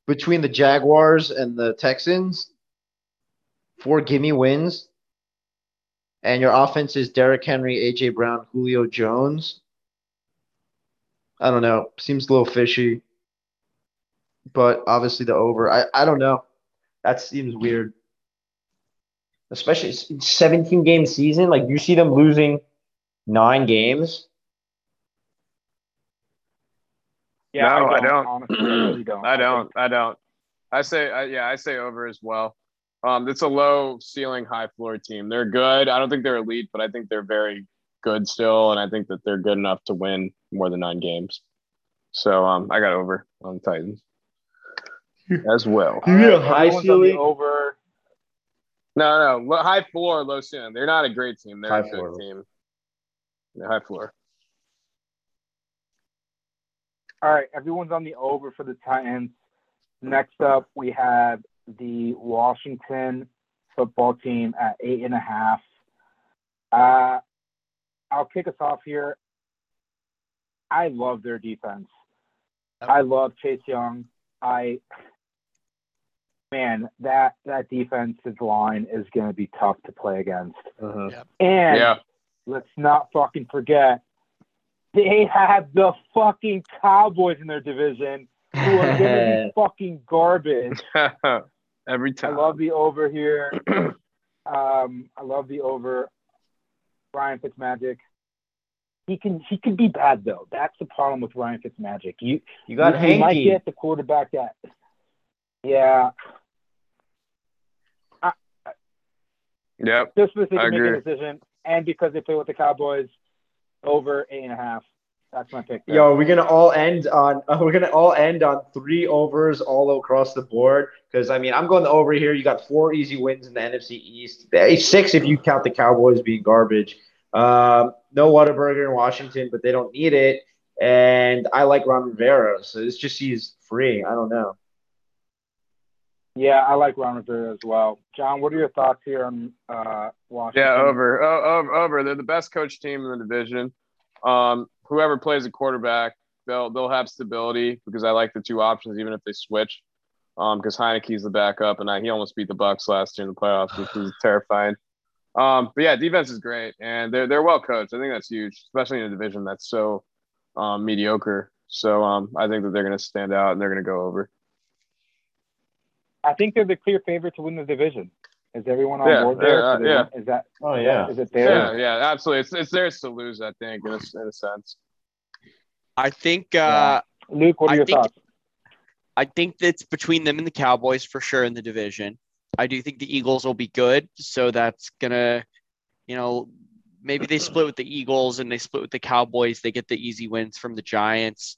between the Jaguars and the Texans, four gimme wins, and your offense is Derrick Henry, AJ Brown, Julio Jones. I don't know. Seems a little fishy. But obviously the over. I, I don't know. That seems weird. Especially s- 17 game season. Like you see them losing nine games. Yeah, No, I I don't. don't. Honestly, I really don't. I don't. I don't. I say, I, yeah, I say over as well. Um, it's a low ceiling, high floor team. They're good. I don't think they're elite, but I think they're very good still, and I think that they're good enough to win more than nine games. So um, I got over on the Titans as well. All Yeah, right, high everyone's on the ceiling. over. No, no, lo- high floor, low ceiling. They're not a great team. They're High a good floor. team. Yeah, high floor. All right, everyone's on the over for the Titans. Next up, we have the Washington football team at eight and a half. Uh, I'll kick us off here. I love their defense. I love Chase Young. I man, that that defensive line is going to be tough to play against. And Yeah. let's not fucking forget, they have the fucking Cowboys in their division who are to be fucking garbage. Every time. I love the over here. Um, I love the over. Ryan Fitzmagic. He can he can be bad though. That's the problem with Ryan Fitzmagic. You You got you, you might get the quarterback that. Yeah, Yep. just because they I can make a decision, and because they play with the Cowboys, over eight and a half. That's my pick. there. Yo, we're gonna all end on uh, we're gonna all end on three overs all across the board. Because I mean, I'm going over here. You got four easy wins in the NFC East. Six if you count the Cowboys being garbage. Um, no Whataburger in Washington, but they don't need it. And I like Ron Rivera, so this just he's free. I don't know. Yeah, I like Ron Rivera as well. John, what are your thoughts here on uh, Washington? Yeah, over. Oh, over. Over. They're the best coach team in the division. Um, whoever plays a quarterback, they'll they'll have stability because I like the two options even if they switch. Um, because Heinicke's the backup, and I, he almost beat the Bucs last year in the playoffs, which was terrifying. Um, but yeah, defense is great, and they're they're well coached. I think that's huge, especially in a division that's so um, mediocre. So um, I think that they're going to stand out and they're going to go over. I think they're the clear favorite to win the division. Is everyone on Yeah, board there? yeah, yeah. Is that Oh yeah. is it there? yeah, yeah, absolutely. It's it's theirs to lose, I think, in a, in a sense. I think uh, Luke, what are I your think- thoughts? I think that's between them and the Cowboys for sure in the division. I do think the Eagles will be good, so that's gonna, you know, maybe they split with the Eagles and they split with the Cowboys. They get the easy wins from the Giants.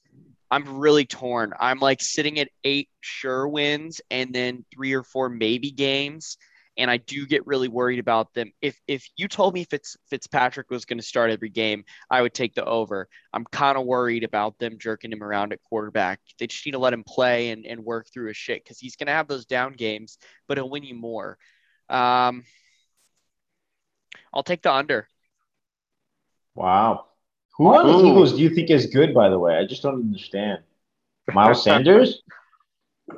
I'm really torn. I'm like sitting at eight sure wins and then three or four maybe games. And I do get really worried about them. If if you told me Fitz Fitzpatrick was going to start every game, I would take the over. I'm kind of worried about them jerking him around at quarterback. They just need to let him play and, and work through his shit because he's going to have those down games, but he'll win you more. Um, I'll take the under. Wow. Who on the hmm. Eagles do you think is good, by the way? I just don't understand. Miles Sanders?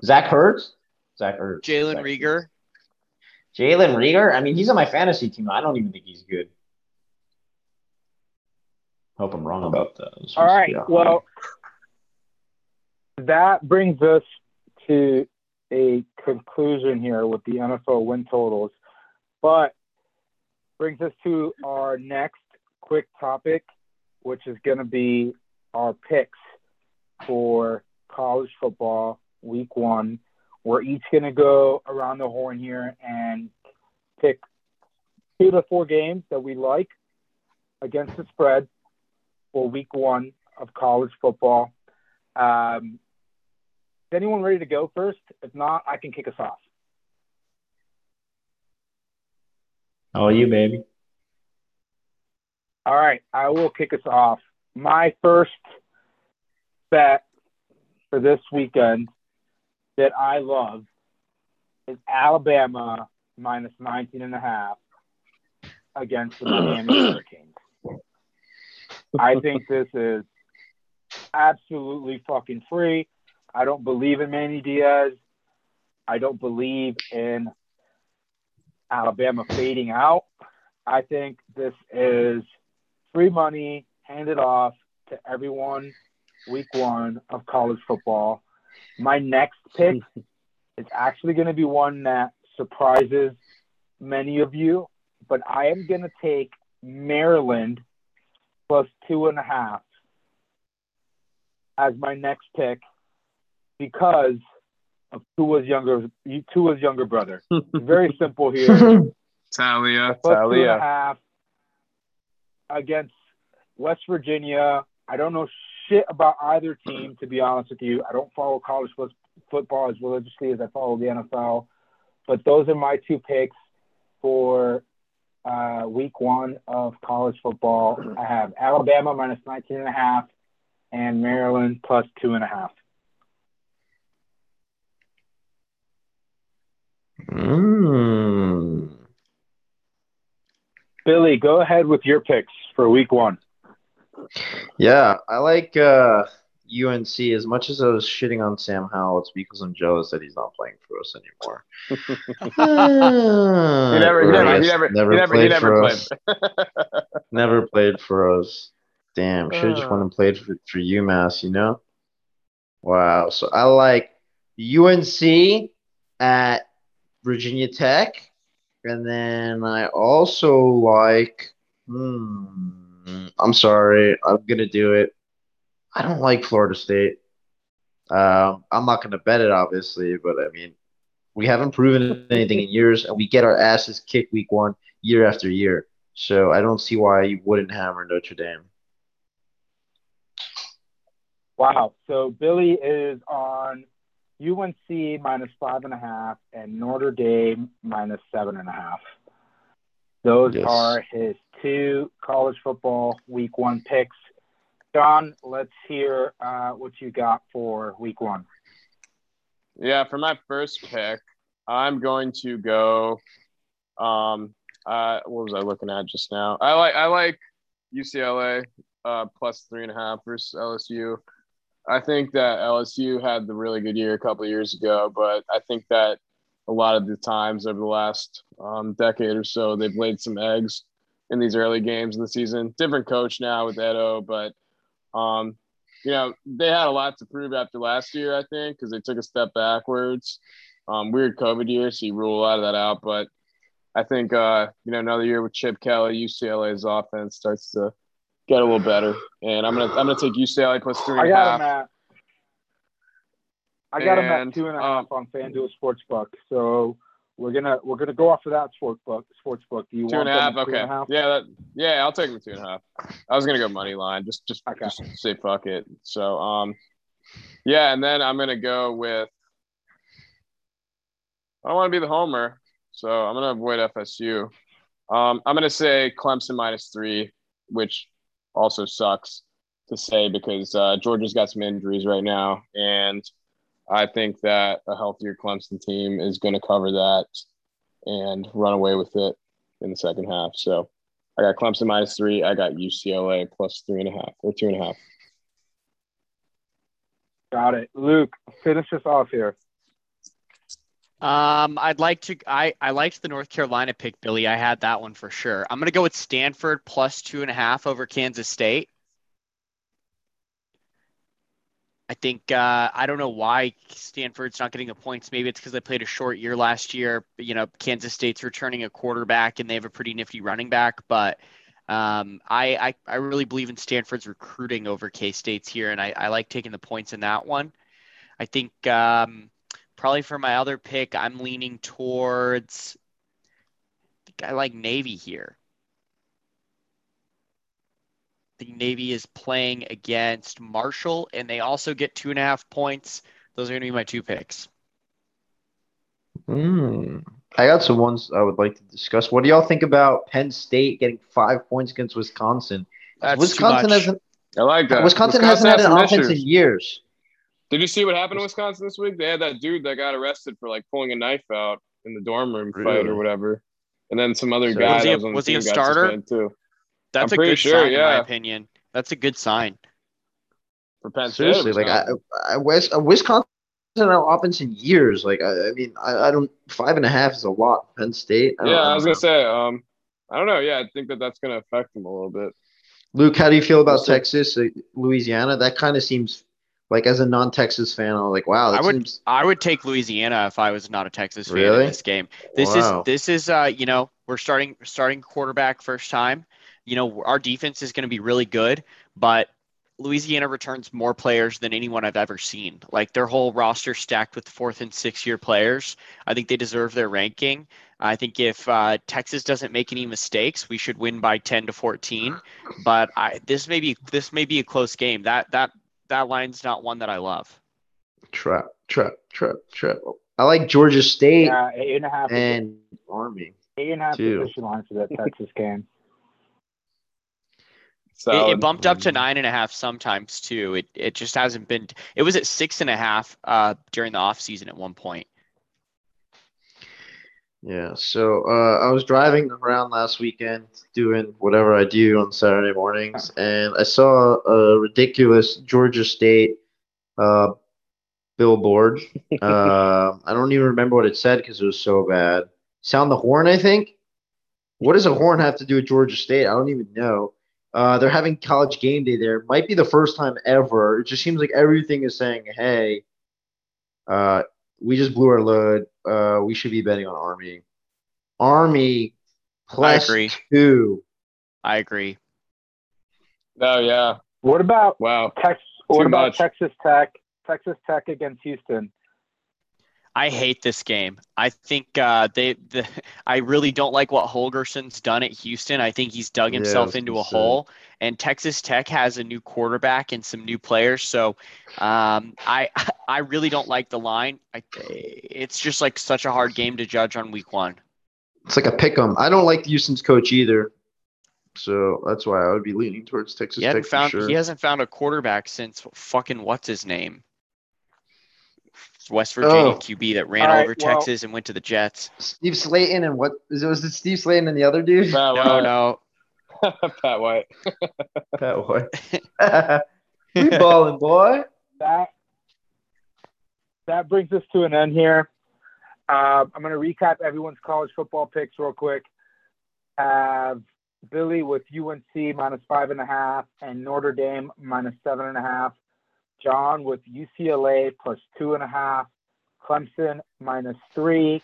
Zach Ertz? Zach Ertz. Jalen Zach Reagor. Jalen Reagor? I mean, he's on my fantasy team. I don't even think he's good. Hope I'm wrong about that. This All was- right. yeah. Well, that brings us to a conclusion here with the NFL win totals, but brings us to our next quick topic, which is going to be our picks for college football week one. We're each going to go around the horn here and pick two to four games that we like against the spread for week one of college football. Um, is anyone ready to go first? If not, I can kick us off. How are you, baby? All right, I will kick us off. My first bet for this weekend that I love is Alabama minus 19 and a half against the Miami Hurricanes. I think this is absolutely fucking free. I don't believe in Manny Diaz. I don't believe in Alabama fading out. I think this is free money handed off to everyone week one of college football. My next pick is actually going to be one that surprises many of you, but I am going to take Maryland plus two and a half as my next pick because of Tua's younger Tua's younger brother. Very simple here. Taulia, plus two Taulia. half against West Virginia. I don't know shit about either team, to be honest with you. I don't follow college football as religiously as I follow the NFL, but those are my two picks for uh, week one of college football. I have Alabama minus 19 and a half and Maryland plus two and a half. Mm. Billy, go ahead with your picks for week one. Yeah, I like uh, UNC as much as I was shitting on Sam Howell. It's because I'm jealous that he's not playing for us anymore. He never, he Or I never, he never, never he never, he played never for played. us. Never played for us. Damn, should have just Uh. went and played for, for UMass, you know? Wow. So I like UNC at Virginia Tech. And then I also like, hmm, I'm sorry, I'm to do it. I don't like Florida State. Um, I'm not to bet it, obviously, but I mean, we haven't proven anything in years, and we get our asses kicked week one year after year. So I don't see why you wouldn't hammer Notre Dame. Wow. So Billy is on UNC minus five and a half and Notre Dame minus seven and a half. Those Yes. are his two college football week one picks. John, let's hear uh, what you got for week one. Yeah, for my first pick, I'm going to go. Um, uh, what was I looking at just now? I like I like UCLA uh, plus three and a half versus LSU. I think that LSU had the really good year a couple years ago, but I think that a lot of the times over the last um, decade or so, they've laid some eggs in these early games in the season. Different coach now with Edo, but um, you know they had a lot to prove after last year. I think because they took a step backwards. Um, weird COVID year, so you rule a lot of that out. But I think uh, you know another year with Chip Kelly, UCLA's offense starts to get a little better, and I'm gonna I'm gonna take UCLA plus three I and a got half. him at. I got him at two and a um, half on FanDuel Sportsbook. So we're gonna we're gonna go off of that sportsbook. Sportsbook. Do you Two want and a half. two Okay. and a half? Yeah. That, yeah. I'll take the two and a half. I was gonna go money line. Just, just, Okay. just say fuck it. So, um, yeah, and then I'm gonna go with. I don't want to be the homer, so I'm gonna avoid FSU. Um, I'm gonna say Clemson minus three, which also sucks to say because uh, Georgia's got some injuries right now, and I think that a healthier Clemson team is going to cover that and run away with it in the second half. So I got Clemson minus three. I got UCLA plus three and a half or two and a half. Got it. Luke, finish us off here. Um, I'd like to. I I liked the North Carolina pick, Billy. I had that one for sure. I'm gonna go with Stanford plus two and a half over Kansas State. I think uh, I don't know why Stanford's not getting the points. Maybe it's because they played a short year last year. You know, Kansas State's returning a quarterback and they have a pretty nifty running back. But um, I, I I really believe in Stanford's recruiting over K State's here, and I, I like taking the points in that one. I think um, probably for my other pick, I'm leaning towards. I think I like Navy here. The Navy is playing against Marshall, and they also get two and a half points. Those are going to be my two picks. Mm. I got some ones I would like to discuss. What do y'all think about Penn State getting five points against Wisconsin? That's Wisconsin too much. hasn't I like that. Wisconsin, hasn't had an some offense in years. Did you see what happened in Wisconsin this week? They had that dude that got arrested for like pulling a knife out in the dorm room fight or whatever. And then some other So- guy Was he a- was on the was he a starter? too. That's I'm a good sure, sign, in my opinion. That's a good sign. For Penn State. Seriously, like I, Wisconsin. I, West, uh, Wisconsin hasn't had offense in years. Like I, I mean, I, I don't five and a half is a lot. Penn State. I yeah, I I was don't gonna say, um, I don't know. Yeah, I think that that's gonna affect them a little bit. Luke, how do you feel about Texas, uh, Louisiana? That kind of seems like as a non-Texas fan, I'm like, wow, I would- seems I would take Louisiana if I was not a Texas fan Really? in this game. This Wow. is this is uh you know we're starting starting quarterback first time. You know our defense is going to be really good, but Louisiana returns more players than anyone I've ever seen. Like their whole roster stacked with fourth and sixth year players. I think they deserve their ranking. I think if uh, Texas doesn't make any mistakes, we should win by 10 to 14. But I this may be this may be a close game. That that that line's not one that I love. trap, trap, trap, trap. I like Georgia State Yeah, eight and a half. and Army. eight and a half two. position line for that Texas game. It, it bumped up to nine and a half sometimes too. It it just hasn't been. It was at six and a half uh, during the off season at one point. Yeah, so uh, I was driving around last weekend doing whatever I do on Saturday mornings, and I saw a ridiculous Georgia State uh, billboard. uh, I don't even remember what it said because it was so bad. Sound the horn, I think. What does a horn have to do with Georgia State? I don't even know. Uh, they're having college game day there. Might be the first time ever. It just seems like everything is saying, "Hey, uh, we just blew our load. Uh, we should be betting on Army. Army plus agree. two. I agree. Oh yeah. What about Wow. Texas? What about much. Texas Tech? Texas Tech against Houston. I hate this game. I think uh, they. The, I really don't like what Holgorsen's done at Houston. I think he's dug himself was into a say. hole. And Texas Tech has a new quarterback and some new players. So um, I I really don't like the line. I, it's just like such a hard game to judge on week one. It's like a pick 'em. I don't like Houston's coach either, so that's why I would be leaning towards Texas He Tech found sure. he hasn't found a quarterback since fucking what's his name? West Virginia Oh. QB that ran All all right, over well- Texas and went to the Jets. Steve Slaton and what is it? Was it Steve Slaton and the other dude? Pat No, White. no. Pat White. Pat White. we balling, boy. that that brings us to an end here. Uh, I'm going to recap everyone's college football picks real quick. Have Billy with UNC minus five and a half and Notre Dame minus seven and a half. John with UCLA plus two and a half. Clemson minus three.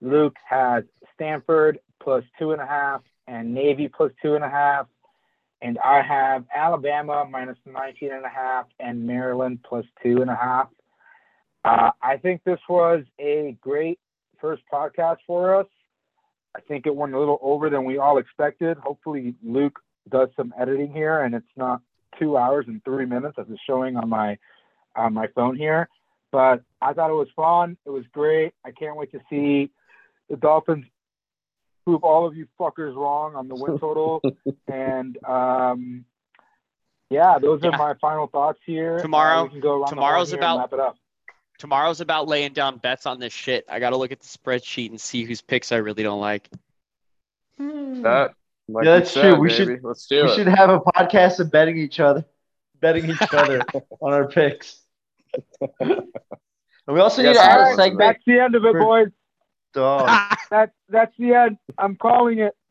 Luke has Stanford plus two and a half and Navy plus two and a half. And I have Alabama minus 19 and a half and Maryland plus two and a half. Uh, I think this was a great first podcast for us. I think it went a little over than we all expected. Hopefully, Luke does some editing here, and it's not two hours and three minutes as it's showing on my on my phone here. But I thought it was fun. It was great. I can't wait to see the Dolphins prove all of you fuckers wrong on the win total. and um, yeah, those are my final thoughts here. Tomorrow- Uh, we can go tomorrow's horn here and about- wrap it up. Tomorrow's about laying down bets on this shit. I got to look at the spreadsheet and see whose picks I really don't like. That, like Yeah, that's said, true. We baby. should- Let's do we it. should have a podcast of betting each other, betting each other on our picks. and we also need to add I a would segment. That's the end of it, boys. Dog. That that's the end. I'm calling it.